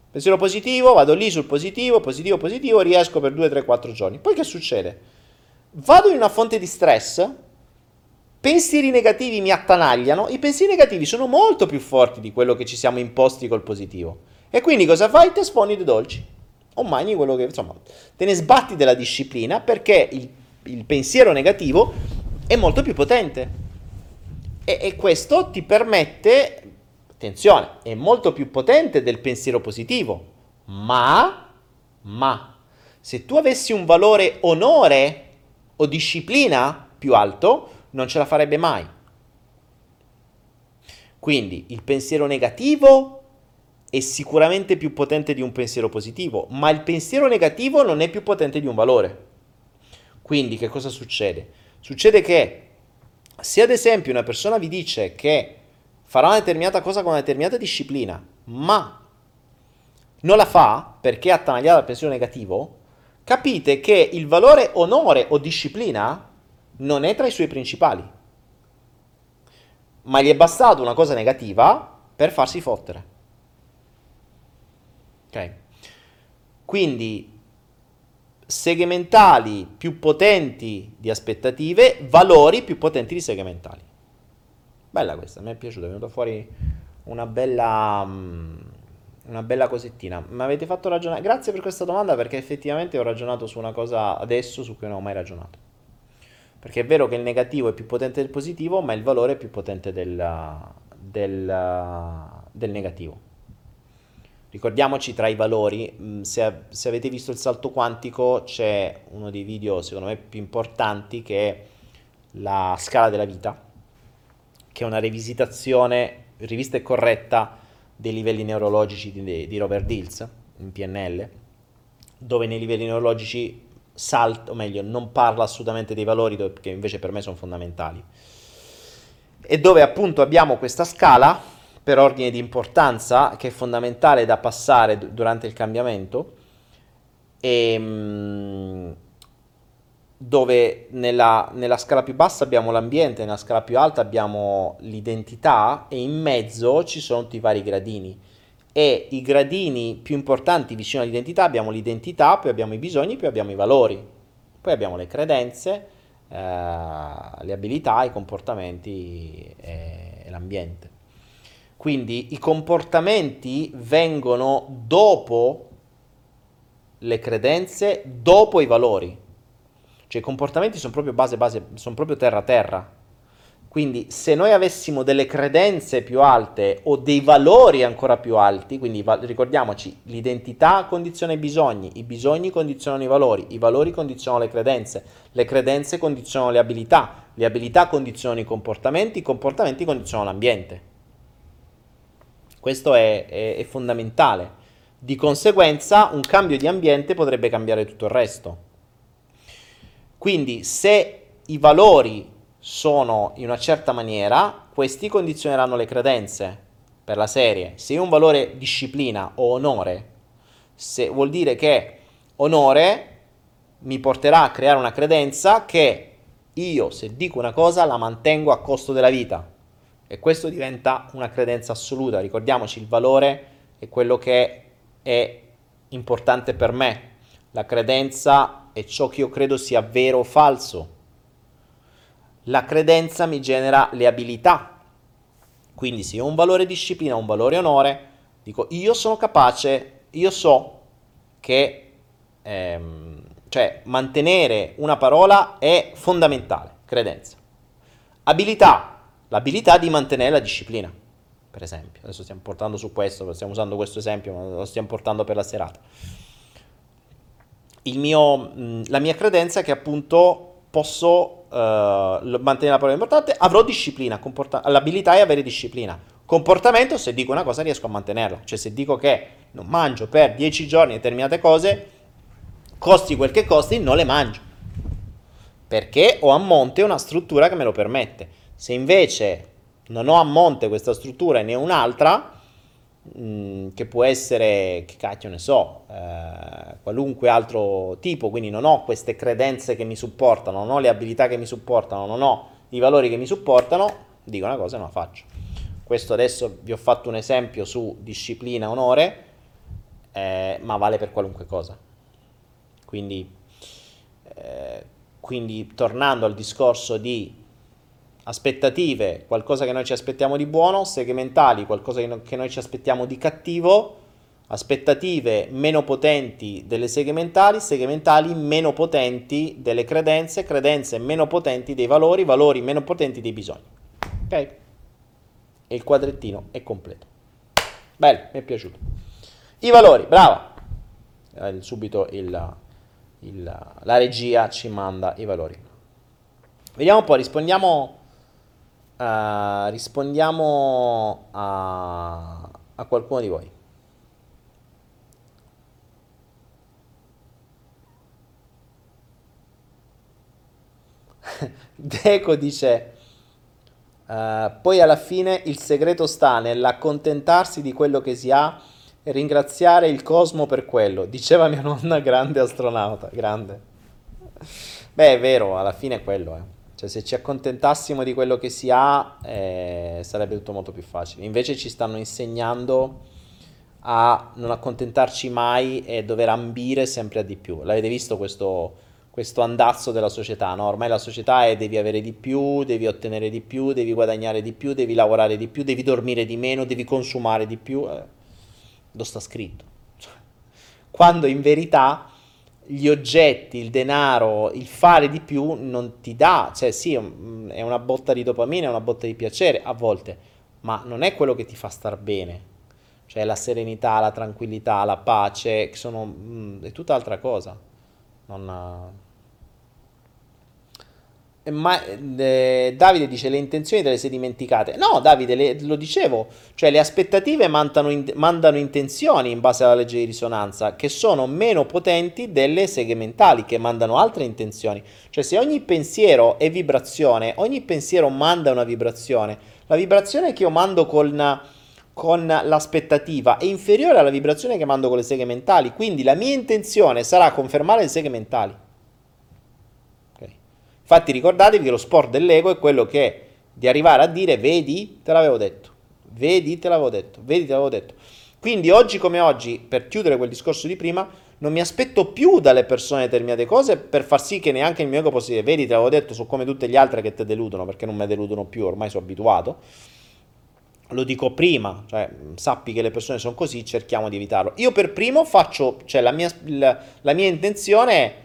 B: Pensiero positivo, vado lì sul positivo, positivo, positivo, riesco per 2, 3, 4 giorni. Poi che succede? Vado in una fonte di stress, pensieri negativi mi attanagliano, i pensieri negativi sono molto più forti di quello che ci siamo imposti col positivo. E quindi cosa fai? Te sfondi dei dolci. O mangi quello che, insomma, te ne sbatti della disciplina perché il il pensiero negativo è molto più potente. E, e questo ti permette, attenzione, è molto più potente del pensiero positivo, ma, ma, se tu avessi un valore onore o disciplina più alto, non ce la farebbe mai. Quindi il pensiero negativo è sicuramente più potente di un pensiero positivo, ma il pensiero negativo non è più potente di un valore. Quindi che cosa succede? Succede che Se ad esempio una persona vi dice che farà una determinata cosa con una determinata disciplina, ma non la fa perché è attanagliata dal pensiero negativo, capite che il valore onore o disciplina non è tra i suoi principali. Ma gli è bastato una cosa negativa per farsi fottere. Ok? Quindi segmentali più potenti di aspettative, valori più potenti di segmentali. Bella questa, mi è piaciuta, è venuta fuori una bella, mm, una bella cosettina. Mi avete fatto ragionare, grazie per questa domanda perché effettivamente ho ragionato su una cosa adesso su cui non ho mai ragionato. Perché è vero che il negativo è più potente del positivo, ma il valore è più potente del, del, del negativo. Ricordiamoci tra i valori, mm, se, se, avete visto il salto quantico c'è uno dei video secondo me più importanti che è la scala della vita, che è una rivisitazione, rivista e corretta dei livelli neurologici di, di Robert Dills in PNL, dove nei livelli neurologici salta, o meglio, non parla assolutamente dei valori che invece per me sono fondamentali. E dove appunto abbiamo questa scala per ordine di importanza che è fondamentale da passare d- durante il cambiamento e mh, dove nella, nella, scala più bassa abbiamo l'ambiente, nella scala più alta abbiamo l'identità e in mezzo ci sono tutti i vari gradini. E i gradini più importanti vicino all'identità abbiamo l'identità, poi abbiamo i bisogni, poi abbiamo i valori, poi abbiamo le credenze, eh, le abilità, i comportamenti e, e l'ambiente. Quindi i comportamenti vengono dopo le credenze, dopo i valori. Cioè i comportamenti sono proprio base, base, sono proprio terra terra. Quindi se noi avessimo delle credenze più alte o dei valori ancora più alti, quindi ricordiamoci, l'identità condiziona i bisogni, i bisogni condizionano i valori, i valori condizionano le credenze, le credenze condizionano le abilità, le abilità condizionano i comportamenti, i comportamenti condizionano l'ambiente. Questo è, è, è fondamentale. Di conseguenza un cambio di ambiente potrebbe cambiare tutto il resto. Quindi se i valori sono in una certa maniera, questi condizioneranno le credenze per la serie. Se io un valore disciplina o onore, se vuol dire che onore mi porterà a creare una credenza che io se dico una cosa la mantengo a costo della vita. E questo diventa una credenza assoluta. Ricordiamoci, il valore è quello che è importante per me. La credenza è ciò che io credo sia vero o falso. La credenza mi genera le abilità. Quindi se ho un valore disciplina, un valore onore, dico io sono capace, io so che ehm, cioè mantenere una parola è fondamentale, credenza. Abilità, l'abilità di mantenere la disciplina, per esempio. Adesso stiamo portando su questo, stiamo usando questo esempio, ma lo stiamo portando per la serata mio, la mia credenza è che appunto posso uh, mantenere la parola importante, avrò disciplina, comporta- l'abilità è avere disciplina. Comportamento, se dico una cosa riesco a mantenerla, cioè se dico che non mangio per 10 giorni determinate cose, costi quel che costi, non le mangio. Perché ho a monte una struttura che me lo permette. Se invece non ho a monte questa struttura e ne ho un'altra, Mm, che può essere, che cacchio ne so, eh, qualunque altro tipo, quindi non ho queste credenze che mi supportano, non ho le abilità che mi supportano, non ho i valori che mi supportano, dico una cosa e non la faccio. Questo adesso vi ho fatto un esempio su disciplina, onore, eh, ma vale per qualunque cosa. Quindi, eh, quindi tornando al discorso di aspettative, qualcosa che noi ci aspettiamo di buono, segmentali, qualcosa che noi ci aspettiamo di cattivo, aspettative meno potenti delle segmentali, segmentali meno potenti delle credenze, credenze meno potenti dei valori, valori meno potenti dei bisogni. Ok? E il quadrettino è completo. Bello, mi è piaciuto. I valori, brava. Eh, subito il, il, la regia ci manda i valori. Vediamo un po', rispondiamo Uh, rispondiamo a, a qualcuno di voi. Deco dice Uh, poi alla fine il segreto sta nell'accontentarsi di quello che si ha e ringraziare il cosmo per quello. Diceva mia nonna, grande astronauta, grande. Beh, è vero, alla fine è quello, eh. Cioè, se ci accontentassimo di quello che si ha, eh, sarebbe tutto molto più facile. Invece ci stanno insegnando a non accontentarci mai e dover ambire sempre a di più. L'avete visto questo, questo andazzo della società, no? Ormai la società è devi avere di più, devi ottenere di più, devi guadagnare di più, devi lavorare di più, devi dormire di meno, devi consumare di più. Eh, lo sta scritto. Quando in verità gli oggetti, il denaro, il fare di più non ti dà, cioè sì, è una botta di dopamina, è una botta di piacere a volte, ma non è quello che ti fa star bene cioè la serenità, la tranquillità, la pace, sono, mh, è tutt'altra cosa. Non, ma eh, Davide dice le intenzioni te le sei dimenticate. No, Davide, le, lo dicevo, cioè le aspettative mandano, in, mandano, intenzioni in base alla legge di risonanza che sono meno potenti delle seghe mentali che mandano altre intenzioni. Cioè se ogni pensiero è vibrazione, ogni pensiero manda una vibrazione. La vibrazione che io mando con con l'aspettativa è inferiore alla vibrazione che mando con le seghe mentali. Quindi la mia intenzione sarà confermare le seghe mentali. Infatti ricordatevi che lo sport dell'ego è quello che di arrivare a dire vedi, te l'avevo detto, vedi, te l'avevo detto, vedi, te l'avevo detto. Quindi oggi come oggi, per chiudere quel discorso di prima, non mi aspetto più dalle persone determinate cose per far sì che neanche il mio ego possa dire vedi, te l'avevo detto, sono come tutte le altre che ti deludono perché non mi deludono più, ormai sono abituato lo dico prima, cioè sappi che le persone sono così, cerchiamo di evitarlo. Io per primo faccio, cioè la mia, la, la mia intenzione è,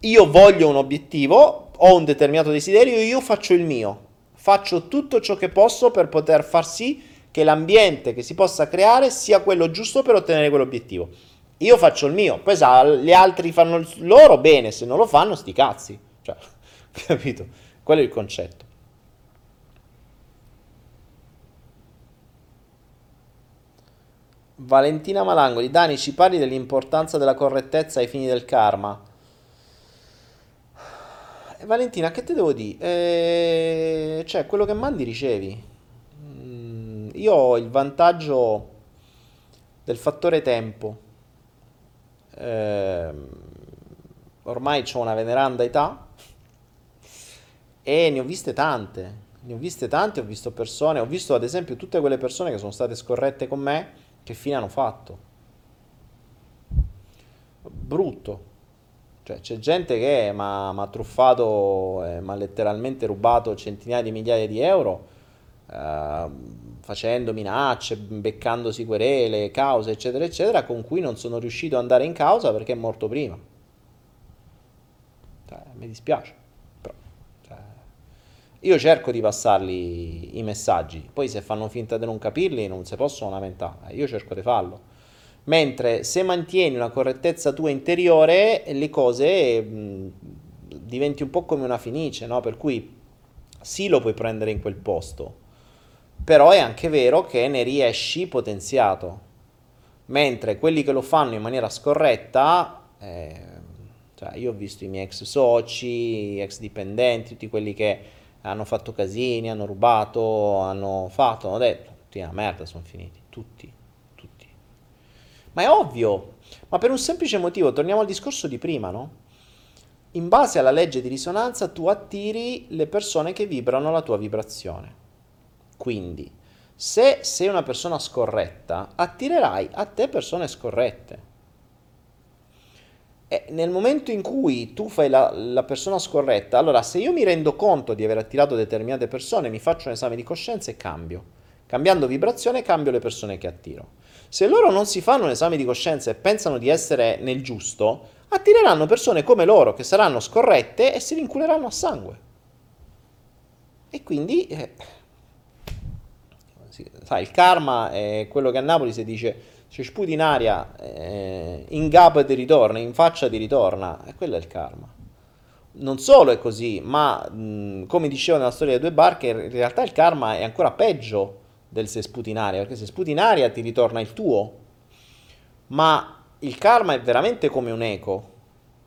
B: io voglio un obiettivo, ho un determinato desiderio, io faccio il mio, faccio tutto ciò che posso per poter far sì che l'ambiente che si possa creare sia quello giusto per ottenere quell'obiettivo. Io faccio il mio, poi se gli altri fanno il loro, bene, se non lo fanno, sti cazzi. Cioè, capito? Quello è il concetto. Valentina Malangoli, Dani, ci parli dell'importanza della correttezza ai fini del karma? Valentina, che te devo dire? Eh, cioè, quello che mandi ricevi. Mm, io ho il vantaggio del fattore tempo. Eh, ormai ho una veneranda età e ne ho viste tante. Ne ho viste tante, ho visto persone, ho visto ad esempio tutte quelle persone che sono state scorrette con me che fine hanno fatto? Brutto. Cioè, c'è gente che mi ha truffato, eh, mi ha letteralmente rubato centinaia di migliaia di euro eh, facendo minacce, beccandosi querele, cause, eccetera, eccetera, con cui non sono riuscito ad andare in causa perché è morto prima. Cioè, mi dispiace. Io cerco di passarli i messaggi, poi se fanno finta di non capirli non si possono lamentare, io cerco di farlo. Mentre se mantieni una correttezza tua interiore, le cose mh, diventi un po' come una finice, no? Per cui sì lo puoi prendere in quel posto, però è anche vero che ne riesci potenziato. Mentre quelli che lo fanno in maniera scorretta, eh, cioè io ho visto i miei ex soci, ex dipendenti, tutti quelli che hanno fatto casini, hanno rubato, hanno fatto, hanno detto, tutti una merda sono finiti, tutti. Ma è ovvio, ma per un semplice motivo, torniamo al discorso di prima, no? In base alla legge di risonanza tu attiri le persone che vibrano la tua vibrazione. Quindi, se sei una persona scorretta, attirerai a te persone scorrette. E nel momento in cui tu fai la, la, persona scorretta, allora se io mi rendo conto di aver attirato determinate persone, mi faccio un esame di coscienza e cambio. Cambiando vibrazione cambio le persone che attiro. Se loro non si fanno un esame di coscienza e pensano di essere nel giusto, attireranno persone come loro che saranno scorrette e si vinculeranno a sangue. E quindi, eh, sai, il karma è quello che a Napoli si dice se sputi in aria, eh, in gap ti ritorna, in faccia ti ritorna, e quello è il karma. Non solo è così, ma mh, come dicevo nella storia delle due barche, in realtà il karma è ancora peggio del se sputi in aria, perché se sputi in aria ti ritorna il tuo, ma il karma è veramente come un eco,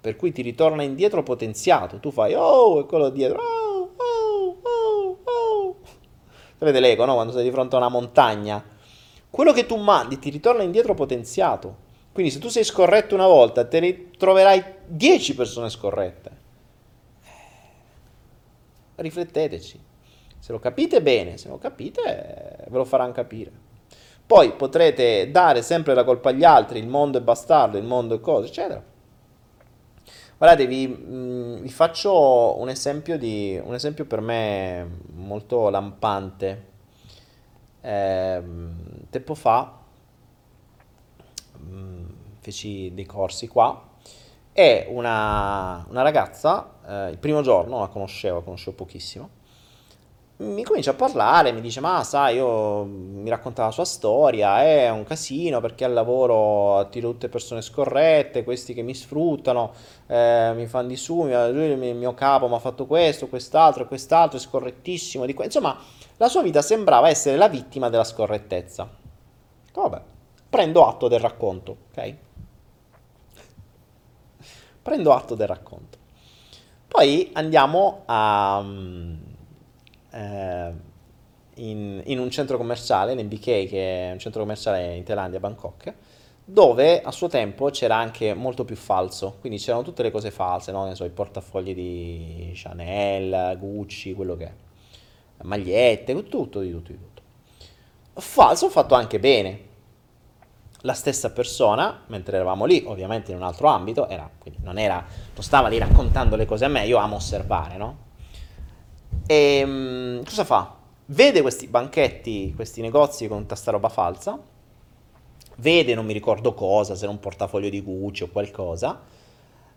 B: per cui ti ritorna indietro potenziato, tu fai oh e quello dietro oh, oh, oh, oh, Sapete l'ego, no? Quando sei di fronte a una montagna. Quello che tu mandi ti ritorna indietro potenziato. Quindi se tu sei scorretto una volta, te ne troverai 10 persone scorrette. Rifletteteci. Lo capite bene, se lo capite ve lo faranno capire. Poi potrete dare sempre la colpa agli altri, il mondo è bastardo, il mondo è cosa, eccetera. Guardate, vi, mh, mm, vi faccio un esempio, di, un esempio per me molto lampante. Eh, tempo fa mh, mm, feci dei corsi qua e una, una ragazza, eh, il primo giorno la conoscevo, la conoscevo pochissimo, mi comincia a parlare, mi dice, ma sai, io mi racconta la sua storia, è un casino perché al lavoro attiro tutte persone scorrette, questi che mi sfruttano, eh, mi fanno di su, lui, il mio capo mi ha fatto questo, quest'altro, quest'altro, è scorrettissimo, di que-". insomma, la sua vita sembrava essere la vittima della scorrettezza. Vabbè, prendo atto del racconto, ok? Prendo atto del racconto. Poi andiamo a... Um, eh, in, in, un centro commerciale, l'NBK, che è un centro commerciale in Thailandia, Bangkok, dove a suo tempo c'era anche molto più falso, quindi c'erano tutte le cose false, no? so, i portafogli di Chanel, Gucci, quello che è, magliette, tutto, di tutto, di tutto. Falso fatto anche bene. La stessa persona, mentre eravamo lì, ovviamente in un altro ambito, era, non, era, non stava lì raccontando le cose a me, io amo osservare, no? E um, cosa fa? Vede questi banchetti, questi negozi con tutta sta roba falsa, vede non mi ricordo cosa, se era un portafoglio di Gucci o qualcosa,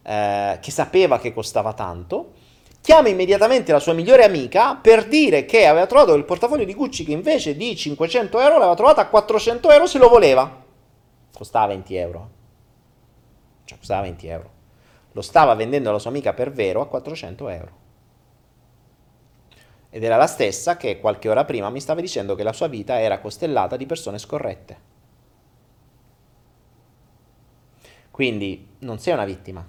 B: eh, che sapeva che costava tanto, chiama immediatamente la sua migliore amica per dire che aveva trovato il portafoglio di Gucci che invece di 500 euro l'aveva trovato a 400 euro se lo voleva. Costava 20 euro. Cioè costava 20 euro. Lo stava vendendo alla sua amica per vero a 400 euro. Ed era la stessa che qualche ora prima mi stava dicendo che la sua vita era costellata di persone scorrette. Quindi non sei una vittima,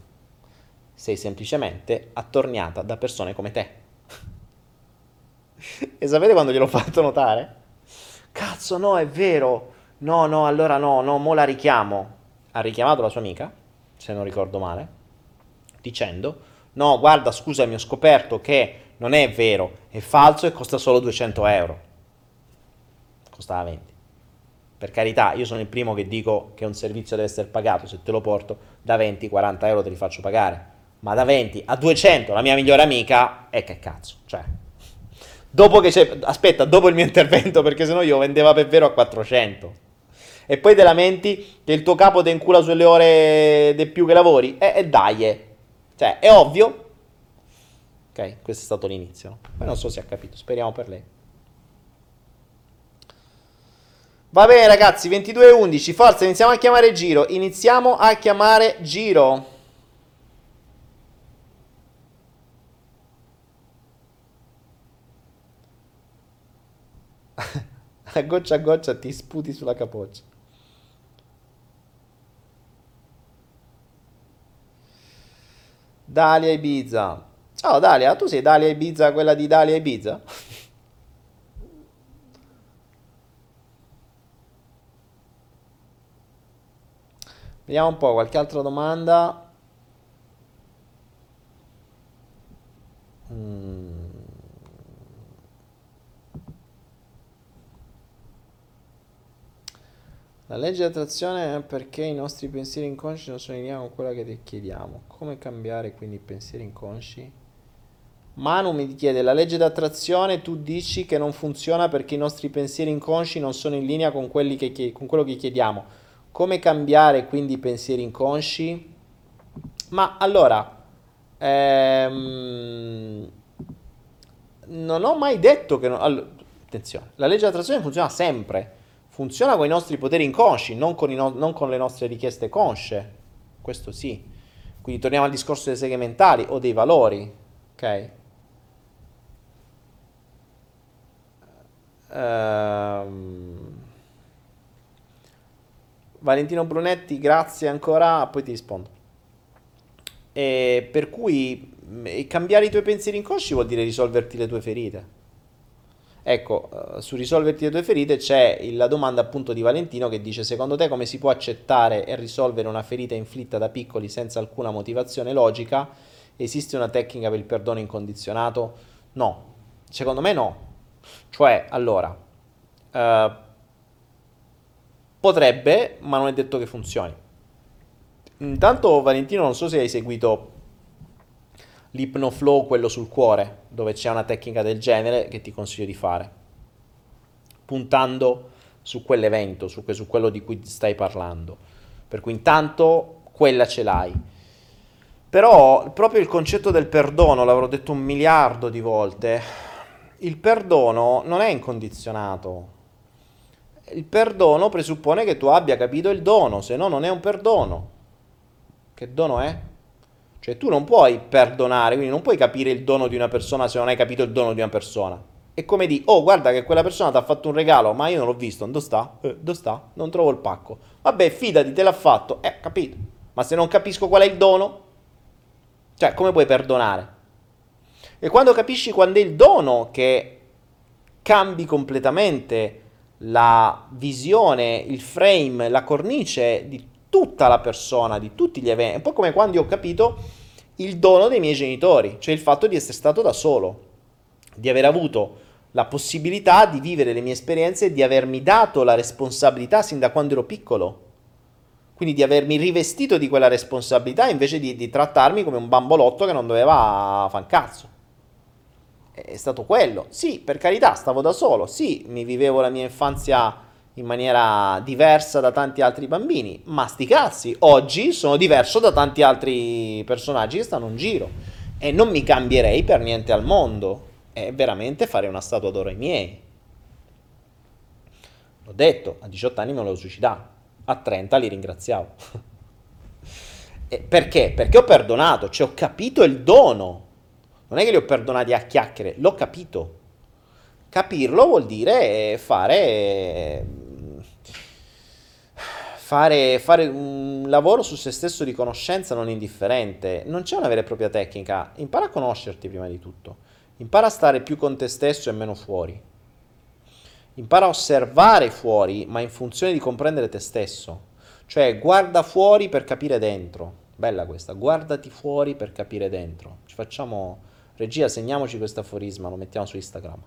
B: sei semplicemente attorniata da persone come te. e sapete quando gliel'ho fatto notare? Cazzo, no, è vero. No, no, allora no, no, mo la richiamo. Ha richiamato la sua amica, se non ricordo male, dicendo, no, guarda, scusami, ho scoperto che non è vero, è falso e costa solo 200 euro. Costava 20. Per carità, io sono il primo che dico che un servizio deve essere pagato, se te lo porto da 20-40 euro te li faccio pagare, ma da 20 a 200 la mia migliore amica, e che cazzo, cioè... Dopo che c'è... Aspetta, dopo il mio intervento, perché sennò io vendeva per vero a 400 e poi te lamenti che il tuo capo ti incula sulle ore di più che lavori, e, e dai, cioè è ovvio Ok, questo è stato l'inizio. Poi non so se ha capito, speriamo per lei. Va bene ragazzi, 22 e 11, forza, iniziamo a chiamare Giro, iniziamo a chiamare Giro. a goccia a goccia ti sputi sulla capoccia. Dalia Ibiza. Ciao Dalia, tu sei Dalia Ibiza, quella di Dalia Ibiza? Vediamo un po', qualche altra domanda. Mm. La legge di attrazione è perché i nostri pensieri inconsci non sono in linea con quella che ti chiediamo. Come cambiare quindi i pensieri inconsci? Manu mi chiede, la legge d'attrazione tu dici che non funziona perché i nostri pensieri inconsci non sono in linea con, che, con quello che chiediamo. Come cambiare quindi i pensieri inconsci? Ma allora, ehm, non ho mai detto che... Non, allora, attenzione, la legge d'attrazione funziona sempre. Funziona con i nostri poteri inconsci, non con, no, non con le nostre richieste consce. Questo sì. Quindi torniamo al discorso delle seghe mentali o dei valori. Ok? Ehm... Valentino Brunetti, grazie ancora, poi ti rispondo. E per cui cambiare i tuoi pensieri inconsci vuol dire risolverti le tue ferite. Ecco, uh, su risolverti le tue ferite c'è la domanda appunto di Valentino che dice secondo te come si può accettare e risolvere una ferita inflitta da piccoli senza alcuna motivazione logica? Esiste una tecnica per il perdono incondizionato? No, secondo me no. Cioè, allora, uh, potrebbe, ma non è detto che funzioni. Intanto Valentino non so se hai seguito l'ipnoflow, quello sul cuore, dove c'è una tecnica del genere che ti consiglio di fare, puntando su quell'evento, su, su quello di cui stai parlando. Per cui intanto quella ce l'hai. Però proprio il concetto del perdono, l'avrò detto un miliardo di volte, il perdono non è incondizionato. Il perdono presuppone che tu abbia capito il dono, se no non è un perdono. Che dono è? Cioè tu non puoi perdonare, quindi non puoi capire il dono di una persona se non hai capito il dono di una persona. È come di, oh guarda che quella persona ti ha fatto un regalo, ma io non l'ho visto, dove sta? Eh, dove sta? Non trovo il pacco. Vabbè, fidati, te l'ha fatto. Eh, capito. Ma se non capisco qual è il dono, cioè come puoi perdonare? E quando capisci quando è il dono che cambi completamente la visione, il frame, la cornice di tutta la persona, di tutti gli eventi. Un po' come quando io ho capito il dono dei miei genitori, cioè il fatto di essere stato da solo, di aver avuto la possibilità di vivere le mie esperienze e di avermi dato la responsabilità sin da quando ero piccolo. Quindi di avermi rivestito di quella responsabilità invece di, di trattarmi come un bambolotto che non doveva fare un cazzo. È stato quello. Sì, per carità, stavo da solo. Sì, mi vivevo la mia infanzia in maniera diversa da tanti altri bambini, ma sti cazzi, oggi sono diverso da tanti altri personaggi che stanno in giro e non mi cambierei per niente al mondo, è veramente fare una statua d'oro ai miei. L'ho detto, a 18 anni me lo suicidato, a 30 li ringraziavo. perché? Perché ho perdonato, cioè ho capito il dono. Non è che li ho perdonati a chiacchiere, l'ho capito. Capirlo vuol dire fare fare, fare, un lavoro su se stesso di conoscenza non indifferente. Non c'è una vera e propria tecnica. Impara a conoscerti prima di tutto. Impara a stare più con te stesso e meno fuori. Impara a osservare fuori, ma in funzione di comprendere te stesso. Cioè, guarda fuori per capire dentro. Bella questa, guardati fuori per capire dentro. Ci facciamo, regia, segniamoci questo aforisma, lo mettiamo su Instagram.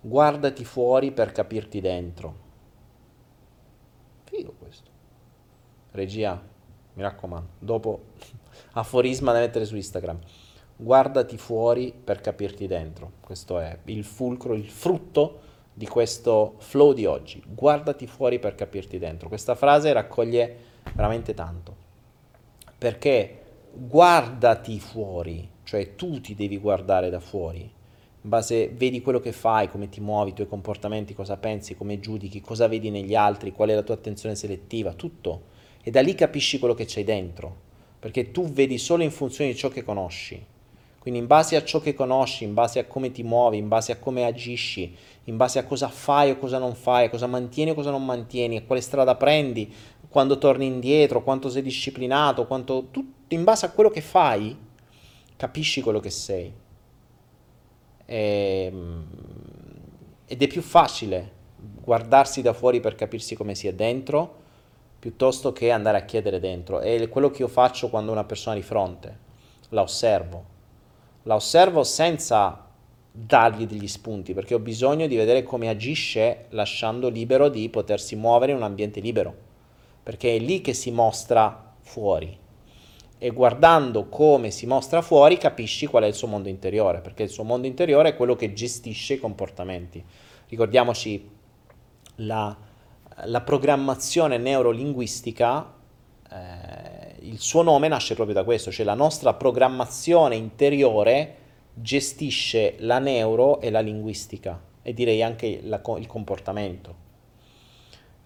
B: Guardati fuori per capirti dentro. Figo questo. Regia, mi raccomando, dopo aforisma da mettere su Instagram. Guardati fuori per capirti dentro. Questo è il fulcro, il frutto di questo flow di oggi. Guardati fuori per capirti dentro. Questa frase raccoglie veramente tanto. Perché guardati fuori, cioè tu ti devi guardare da fuori. In base, vedi quello che fai, come ti muovi, i tuoi comportamenti, cosa pensi, come giudichi, cosa vedi negli altri, qual è la tua attenzione selettiva, tutto e da lì capisci quello che c'hai dentro, perché tu vedi solo in funzione di ciò che conosci. Quindi in base a ciò che conosci, in base a come ti muovi, in base a come agisci, in base a cosa fai o cosa non fai, cosa mantieni o cosa non mantieni, a quale strada prendi, quando torni indietro, quanto sei disciplinato, quanto tu, in base a quello che fai, capisci quello che sei. E, ehm, ed è più facile guardarsi da fuori per capirsi come si è dentro piuttosto che andare a chiedere dentro. È quello che io faccio quando una persona di fronte, la osservo. La osservo senza dargli degli spunti, perché ho bisogno di vedere come agisce lasciando libero di potersi muovere in un ambiente libero, perché è lì che si mostra fuori. E guardando come si mostra fuori capisci qual è il suo mondo interiore, perché il suo mondo interiore è quello che gestisce i comportamenti. Ricordiamoci la la programmazione neurolinguistica, eh, il suo nome nasce proprio da questo, cioè la nostra programmazione interiore gestisce la neuro e la linguistica e direi anche la, il comportamento.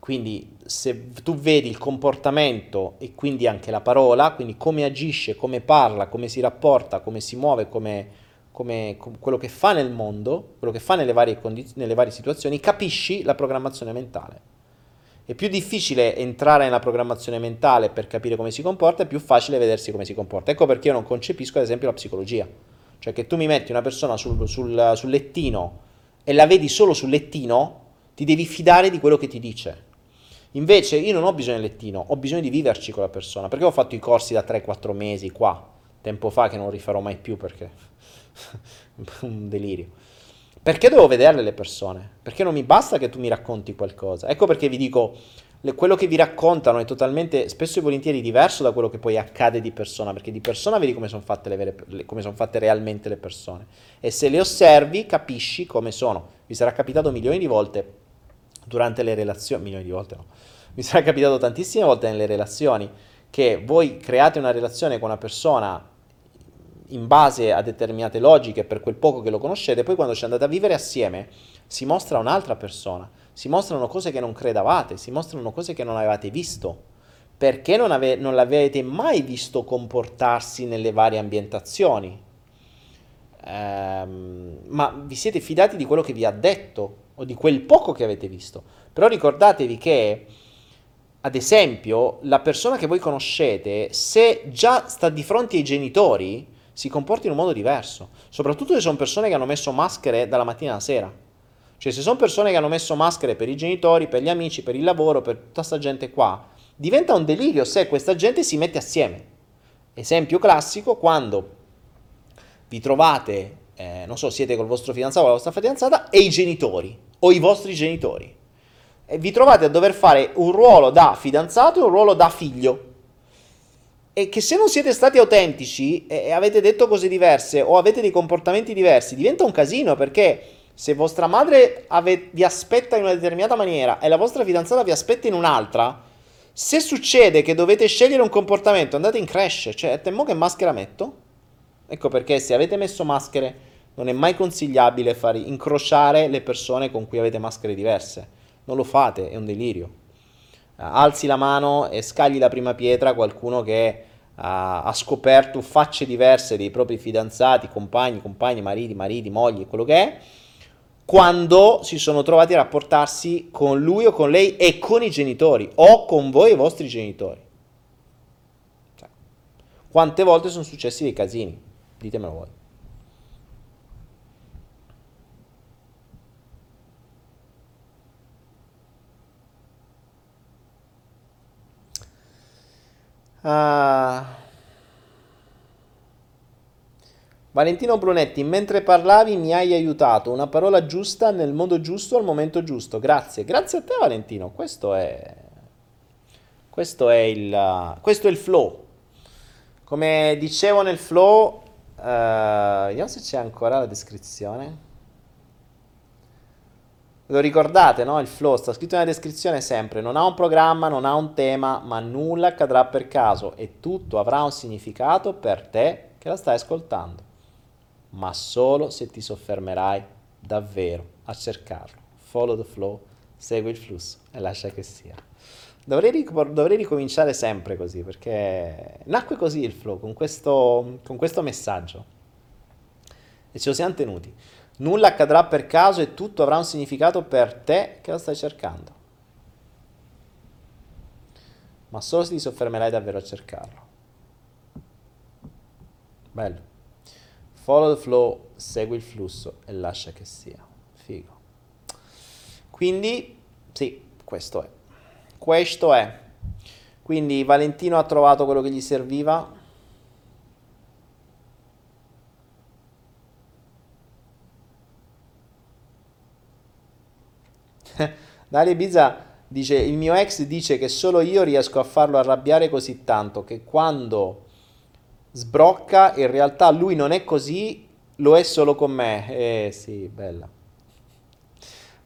B: Quindi se tu vedi il comportamento e quindi anche la parola, quindi come agisce, come parla, come si rapporta, come si muove, come, come, come quello che fa nel mondo, quello che fa nelle varie, condiz- nelle varie situazioni, capisci la programmazione mentale. È più difficile entrare nella programmazione mentale per capire come si comporta, è più facile vedersi come si comporta. Ecco perché io non concepisco ad esempio la psicologia. Cioè che tu mi metti una persona sul, sul, sul lettino e la vedi solo sul lettino, ti devi fidare di quello che ti dice. Invece io non ho bisogno del lettino, ho bisogno di viverci con la persona, perché ho fatto i corsi da 3-4 mesi qua, tempo fa che non rifarò mai più perché un delirio. Perché devo vederle le persone? Perché non mi basta che tu mi racconti qualcosa. Ecco perché vi dico, le, quello che vi raccontano è totalmente, spesso e volentieri diverso da quello che poi accade di persona, perché di persona vedi come sono fatte, le come sono fatte realmente le persone. E se le osservi capisci come sono. Vi sarà capitato milioni di volte durante le relazioni, milioni di volte no, mi sarà capitato tantissime volte nelle relazioni che voi create una relazione con una persona in base a determinate logiche per quel poco che lo conoscete, poi quando ci andate a vivere assieme si mostra un'altra persona, si mostrano cose che non credavate, si mostrano cose che non avevate visto, perché non, ave- non l'avete mai visto comportarsi nelle varie ambientazioni. Ehm, ma vi siete fidati di quello che vi ha detto o di quel poco che avete visto. Però ricordatevi che, ad esempio, la persona che voi conoscete, se già sta di fronte ai genitori, si comporta in un modo diverso. Soprattutto se sono persone che hanno messo maschere dalla mattina alla sera. Cioè, se sono persone che hanno messo maschere per i genitori, per gli amici, per il lavoro, per tutta questa gente qua, diventa un delirio se questa gente si mette assieme. Esempio classico, quando vi trovate, eh, non so, siete col vostro fidanzato o la vostra fidanzata e i genitori o i vostri genitori. E vi trovate a dover fare un ruolo da fidanzato e un ruolo da figlio e che se non siete stati autentici e avete detto cose diverse o avete dei comportamenti diversi, diventa un casino perché se vostra madre ave- vi aspetta in una determinata maniera e la vostra fidanzata vi aspetta in un'altra, se succede che dovete scegliere un comportamento, andate in crash, cioè temo che maschera metto? Ecco perché se avete messo maschere non è mai consigliabile far incrociare le persone con cui avete maschere diverse. Non lo fate, è un delirio. Alzi la mano e scagli la prima pietra qualcuno che ha scoperto facce diverse dei propri fidanzati, compagni, compagni, mariti, mariti, mogli, quello che è, quando si sono trovati a rapportarsi con lui o con lei e con i genitori o con voi e i vostri genitori. Cioè, quante volte sono successi dei casini? Ditemelo voi. Uh, Valentino Brunetti, mentre parlavi mi hai aiutato, una parola giusta nel modo giusto al momento giusto. Grazie, grazie a te Valentino. Questo è, questo è, il, questo è il flow. Come dicevo nel flow, uh, vediamo se c'è ancora la descrizione. Lo ricordate, no? Il flow sta scritto nella descrizione sempre, non ha un programma, non ha un tema, ma nulla accadrà per caso e tutto avrà un significato per te che la stai ascoltando, ma solo se ti soffermerai davvero a cercarlo. Follow the flow, segui il flusso e lascia che sia. Dovrei, ric- dovrei ricominciare sempre così, perché nacque così il flow, con questo, con questo messaggio. E ce lo siamo tenuti. Nulla accadrà per caso e tutto avrà un significato per te che lo stai cercando. Ma solo se ti soffermerai davvero a cercarlo. Bello. Follow the flow, segui il flusso e lascia che sia. Figo. Quindi, sì, questo è. Questo è. Quindi Valentino ha trovato quello che gli serviva Dalia Ibiza dice: Il mio ex dice che solo io riesco a farlo arrabbiare così tanto che quando sbrocca, in realtà lui non è così, lo è solo con me. Eh sì, bella.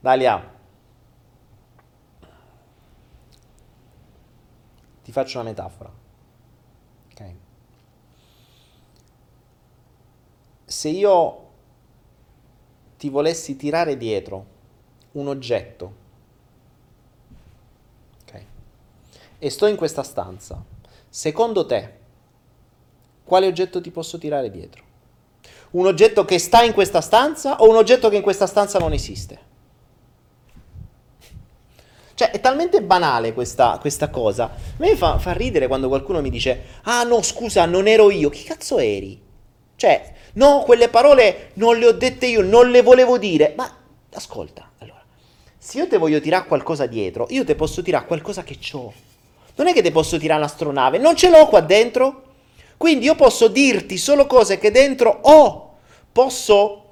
B: Dalia, ti faccio una metafora. Ok. Se io ti volessi tirare dietro un oggetto. Ok? E sto in questa stanza. Secondo te, quale oggetto ti posso tirare dietro? Un oggetto che sta in questa stanza o un oggetto che in questa stanza non esiste? Cioè, è talmente banale questa, questa cosa. A me fa, fa, ridere quando qualcuno mi dice: Ah, no, scusa, non ero io. Chi cazzo eri? Cioè, no, quelle parole non le ho dette io, non le volevo dire. Ma ascolta, se io te voglio tirare qualcosa dietro, io te posso tirare qualcosa che ho. Non è che te posso tirare un'astronave, non ce l'ho qua dentro. Quindi io posso dirti solo cose che dentro ho. Posso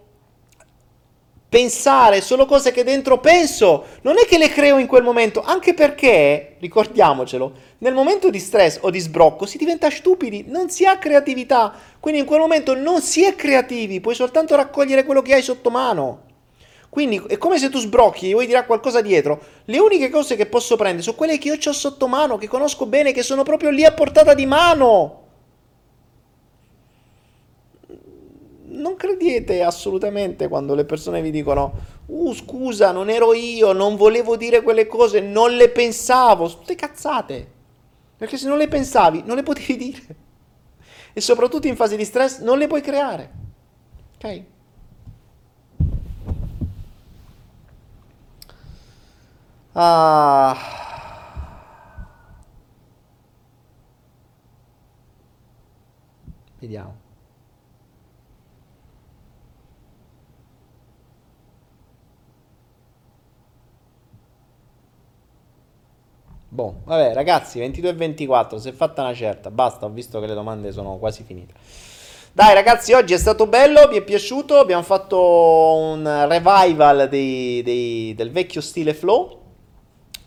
B: pensare solo cose che dentro penso. Non è che le creo in quel momento, anche perché, ricordiamocelo, nel momento di stress o di sbrocco si diventa stupidi, non si ha creatività. Quindi in quel momento non si è creativi, puoi soltanto raccogliere quello che hai sotto mano. Quindi è come se tu sbrocchi e vuoi tirare qualcosa dietro. Le uniche cose che posso prendere sono quelle che io ho sotto mano, che conosco bene, che sono proprio lì a portata di mano. non credete assolutamente quando le persone vi dicono uh scusa non ero io, non volevo dire quelle cose, non le pensavo, tutte cazzate. Perché se non le pensavi non le potevi dire. E soprattutto in fase di stress non le puoi creare. Ok? Ah. Vediamo. Boh, vabbè, ragazzi, 22 e 24, si è fatta una certa. Basta, ho visto che le domande sono quasi finite. Dai, ragazzi, oggi è stato bello, vi è piaciuto? Abbiamo fatto un revival dei, dei, del vecchio stile flow.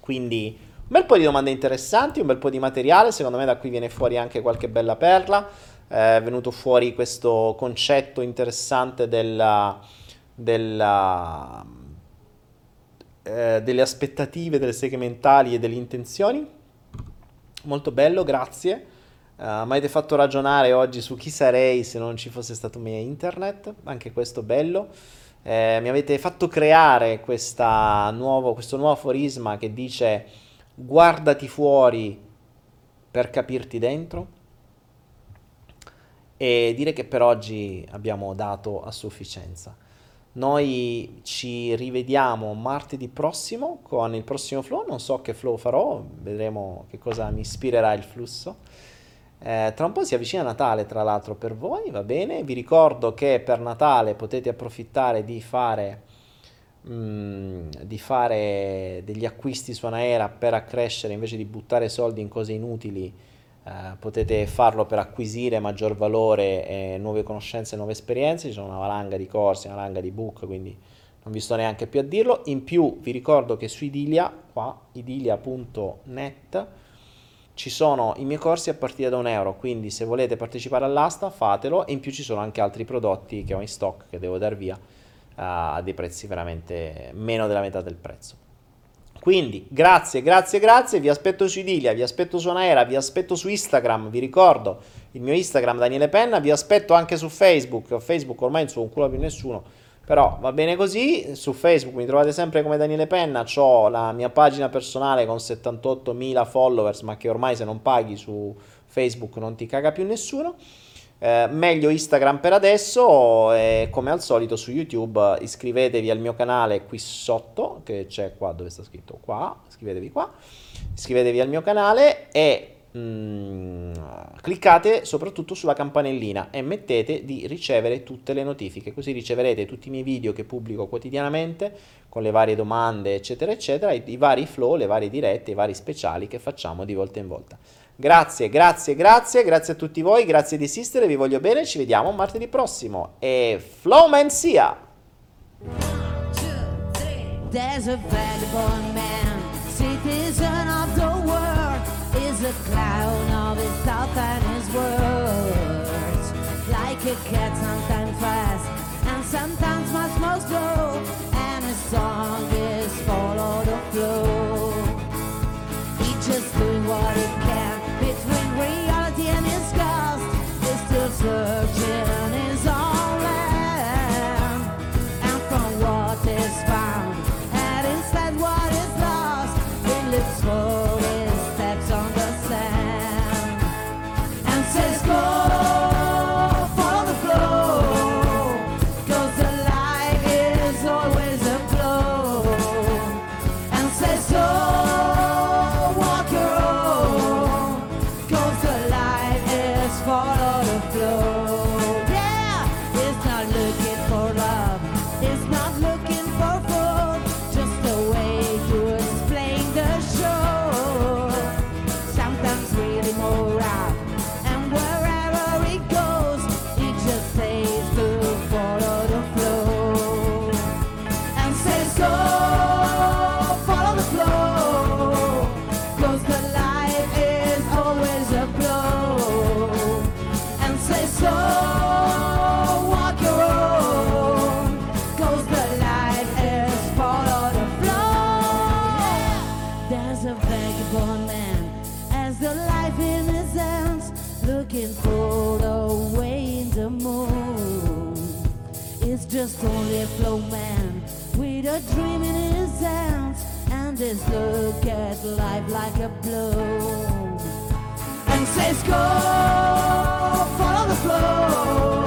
B: Quindi un bel po' di domande interessanti, un bel po' di materiale. Secondo me da qui viene fuori anche qualche bella perla. È venuto fuori questo concetto interessante della, della eh, delle aspettative, delle segmentali e delle intenzioni. Molto bello, grazie. Uh, mi avete fatto ragionare oggi su chi sarei se non ci fosse stato mia internet, anche questo bello. Eh, mi avete fatto creare nuovo, questo nuovo aforisma che dice guardati fuori per capirti dentro e dire che per oggi abbiamo dato a sufficienza. Noi ci rivediamo martedì prossimo con il prossimo flow, non so che flow farò, vedremo che cosa mi ispirerà il flusso. Eh, tra un po' si avvicina Natale, tra l'altro, per voi, va bene? Vi ricordo che per Natale potete approfittare di fare, mm, di fare degli acquisti su Anaera per accrescere invece di buttare soldi in cose inutili Uh, potete farlo per acquisire maggior valore e nuove conoscenze, nuove esperienze, ci sono una valanga di corsi, una valanga di book, quindi non vi sto neanche più a dirlo. In più vi ricordo che su Idilia, qua, idilia.net, ci sono i miei corsi a partire da un euro, quindi se volete partecipare all'asta fatelo e in più ci sono anche altri prodotti che ho in stock che devo dar via uh, a dei prezzi veramente meno della metà del prezzo. Quindi grazie, grazie, grazie, vi aspetto su Idilia, vi aspetto su Anaera, vi aspetto su Instagram, vi ricordo il mio Instagram Daniele Penna, vi aspetto anche su Facebook, Facebook ormai non so un culo più nessuno, però va bene così, su Facebook mi trovate sempre come Daniele Penna, ho la mia pagina personale con 78.000 followers, ma che ormai se non paghi su Facebook non ti caga più nessuno. Eh, meglio Instagram per adesso e come al solito su YouTube iscrivetevi al mio canale qui sotto, che c'è qua dove sta scritto qua, iscrivetevi qua, iscrivetevi al mio canale e mm, cliccate soprattutto sulla campanellina e mettete di ricevere tutte le notifiche, così riceverete tutti i miei video che pubblico quotidianamente con le varie domande eccetera eccetera, i, i vari flow, le varie dirette, i vari speciali che facciamo di volta in volta. Grazie, grazie, grazie, grazie a tutti voi, grazie di esistere, vi voglio bene, ci vediamo martedì prossimo. E Flowman sia! There's a vagabond a clown of his thoughts and his words. Like a cat, sometimes fast, and sometimes much more slow, and his song is follow the flow. He just doing what he can. Between reality and disgust is still searching
A: with a dream in his hands and his look at life like a blow. And says, Go, follow the flow.